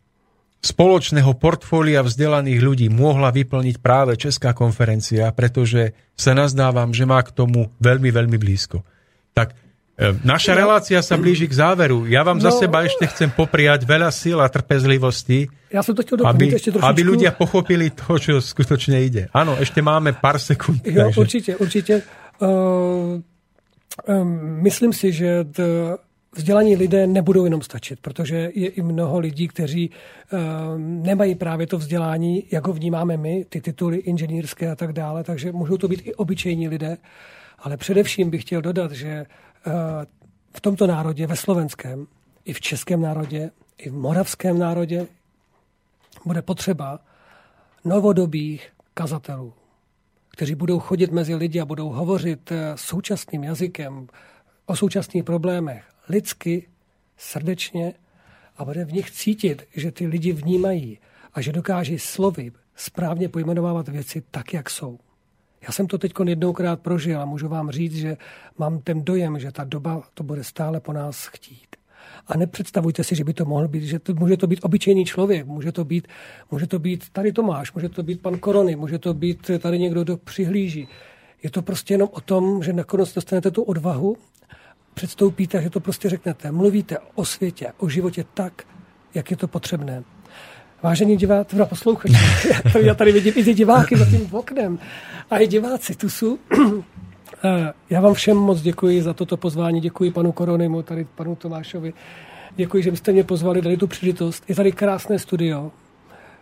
spoločného portfólia vzdelaných ľudí mohla vyplniť práve Česká konferencia, pretože sa nazdávam, že má k tomu veľmi, veľmi blízko. Tak Naša no, relácia sa blíži k záveru. Ja vám no, za seba ešte chcem popriať veľa síl a trpezlivosti, ja som to chcel aby, ešte trošičku. aby ľudia pochopili to, čo skutočne ide. Áno, ešte máme pár sekúnd. Jo, takže... Určite, určite. Uh, um, myslím si, že t, vzdělaní lidé nebudou jenom stačit, protože je i mnoho lidí, kteří um, nemají právě to vzdělání, jak ho vnímáme my, ty tituly inženýrské a tak dále, takže můžou to být i obyčejní lidé. Ale především bych chtěl dodat, že v tomto národě, ve slovenském, i v českém národě, i v moravském národě bude potřeba novodobých kazatelů, kteří budou chodit mezi lidi a budou hovořit eh, současným jazykem o současných problémech lidsky, srdečně a bude v nich cítit, že ty lidi vnímají a že dokáží slovy správně pojmenovávat věci tak, jak jsou. Já jsem to teď jednoukrát prožil a můžu vám říct, že mám ten dojem, že ta doba to bude stále po nás chtít. A nepředstavujte si, že by to mohl být, že to, může to být obyčejný člověk, může to být, může to být tady Tomáš, může to být pan Korony, může to být tady někdo, kdo přihlíží. Je to prostě jenom o tom, že nakonec dostanete tu odvahu, předstoupíte, že to prostě řeknete. Mluvíte o světě, o životě tak, jak je to potřebné. Vážení diváci, teda poslouchači, já tady vidím i diváky za tím oknem. A i diváci, tu jsou. Eh, já vám všem moc děkuji za toto pozvání, děkuji panu Koronimu, tady panu Tomášovi. Děkuji, že jste mě pozvali, dali tu příležitost. Je tady krásné studio.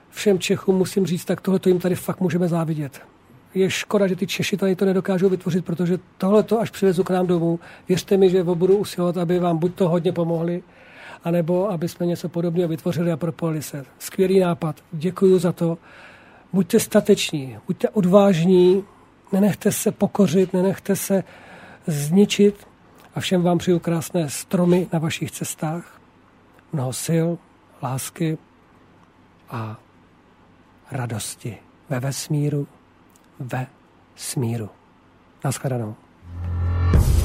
Všem Čechům musím říct, tak tohle jim tady fakt můžeme závidět. Je škoda, že ty Češi tady to nedokážou vytvořit, protože tohle to až přivezu k nám domů. Věřte mi, že budu usilovat, aby vám buď to hodně pomohli, anebo aby jsme něco podobného vytvořili a propojili se. Skvělý nápad, děkuji za to. Buďte stateční, buďte odvážní, nenechte se pokořit, nenechte se zničit a všem vám přeju krásné stromy na vašich cestách, mnoho sil, lásky a radosti ve vesmíru, ve smíru. Naschledanou.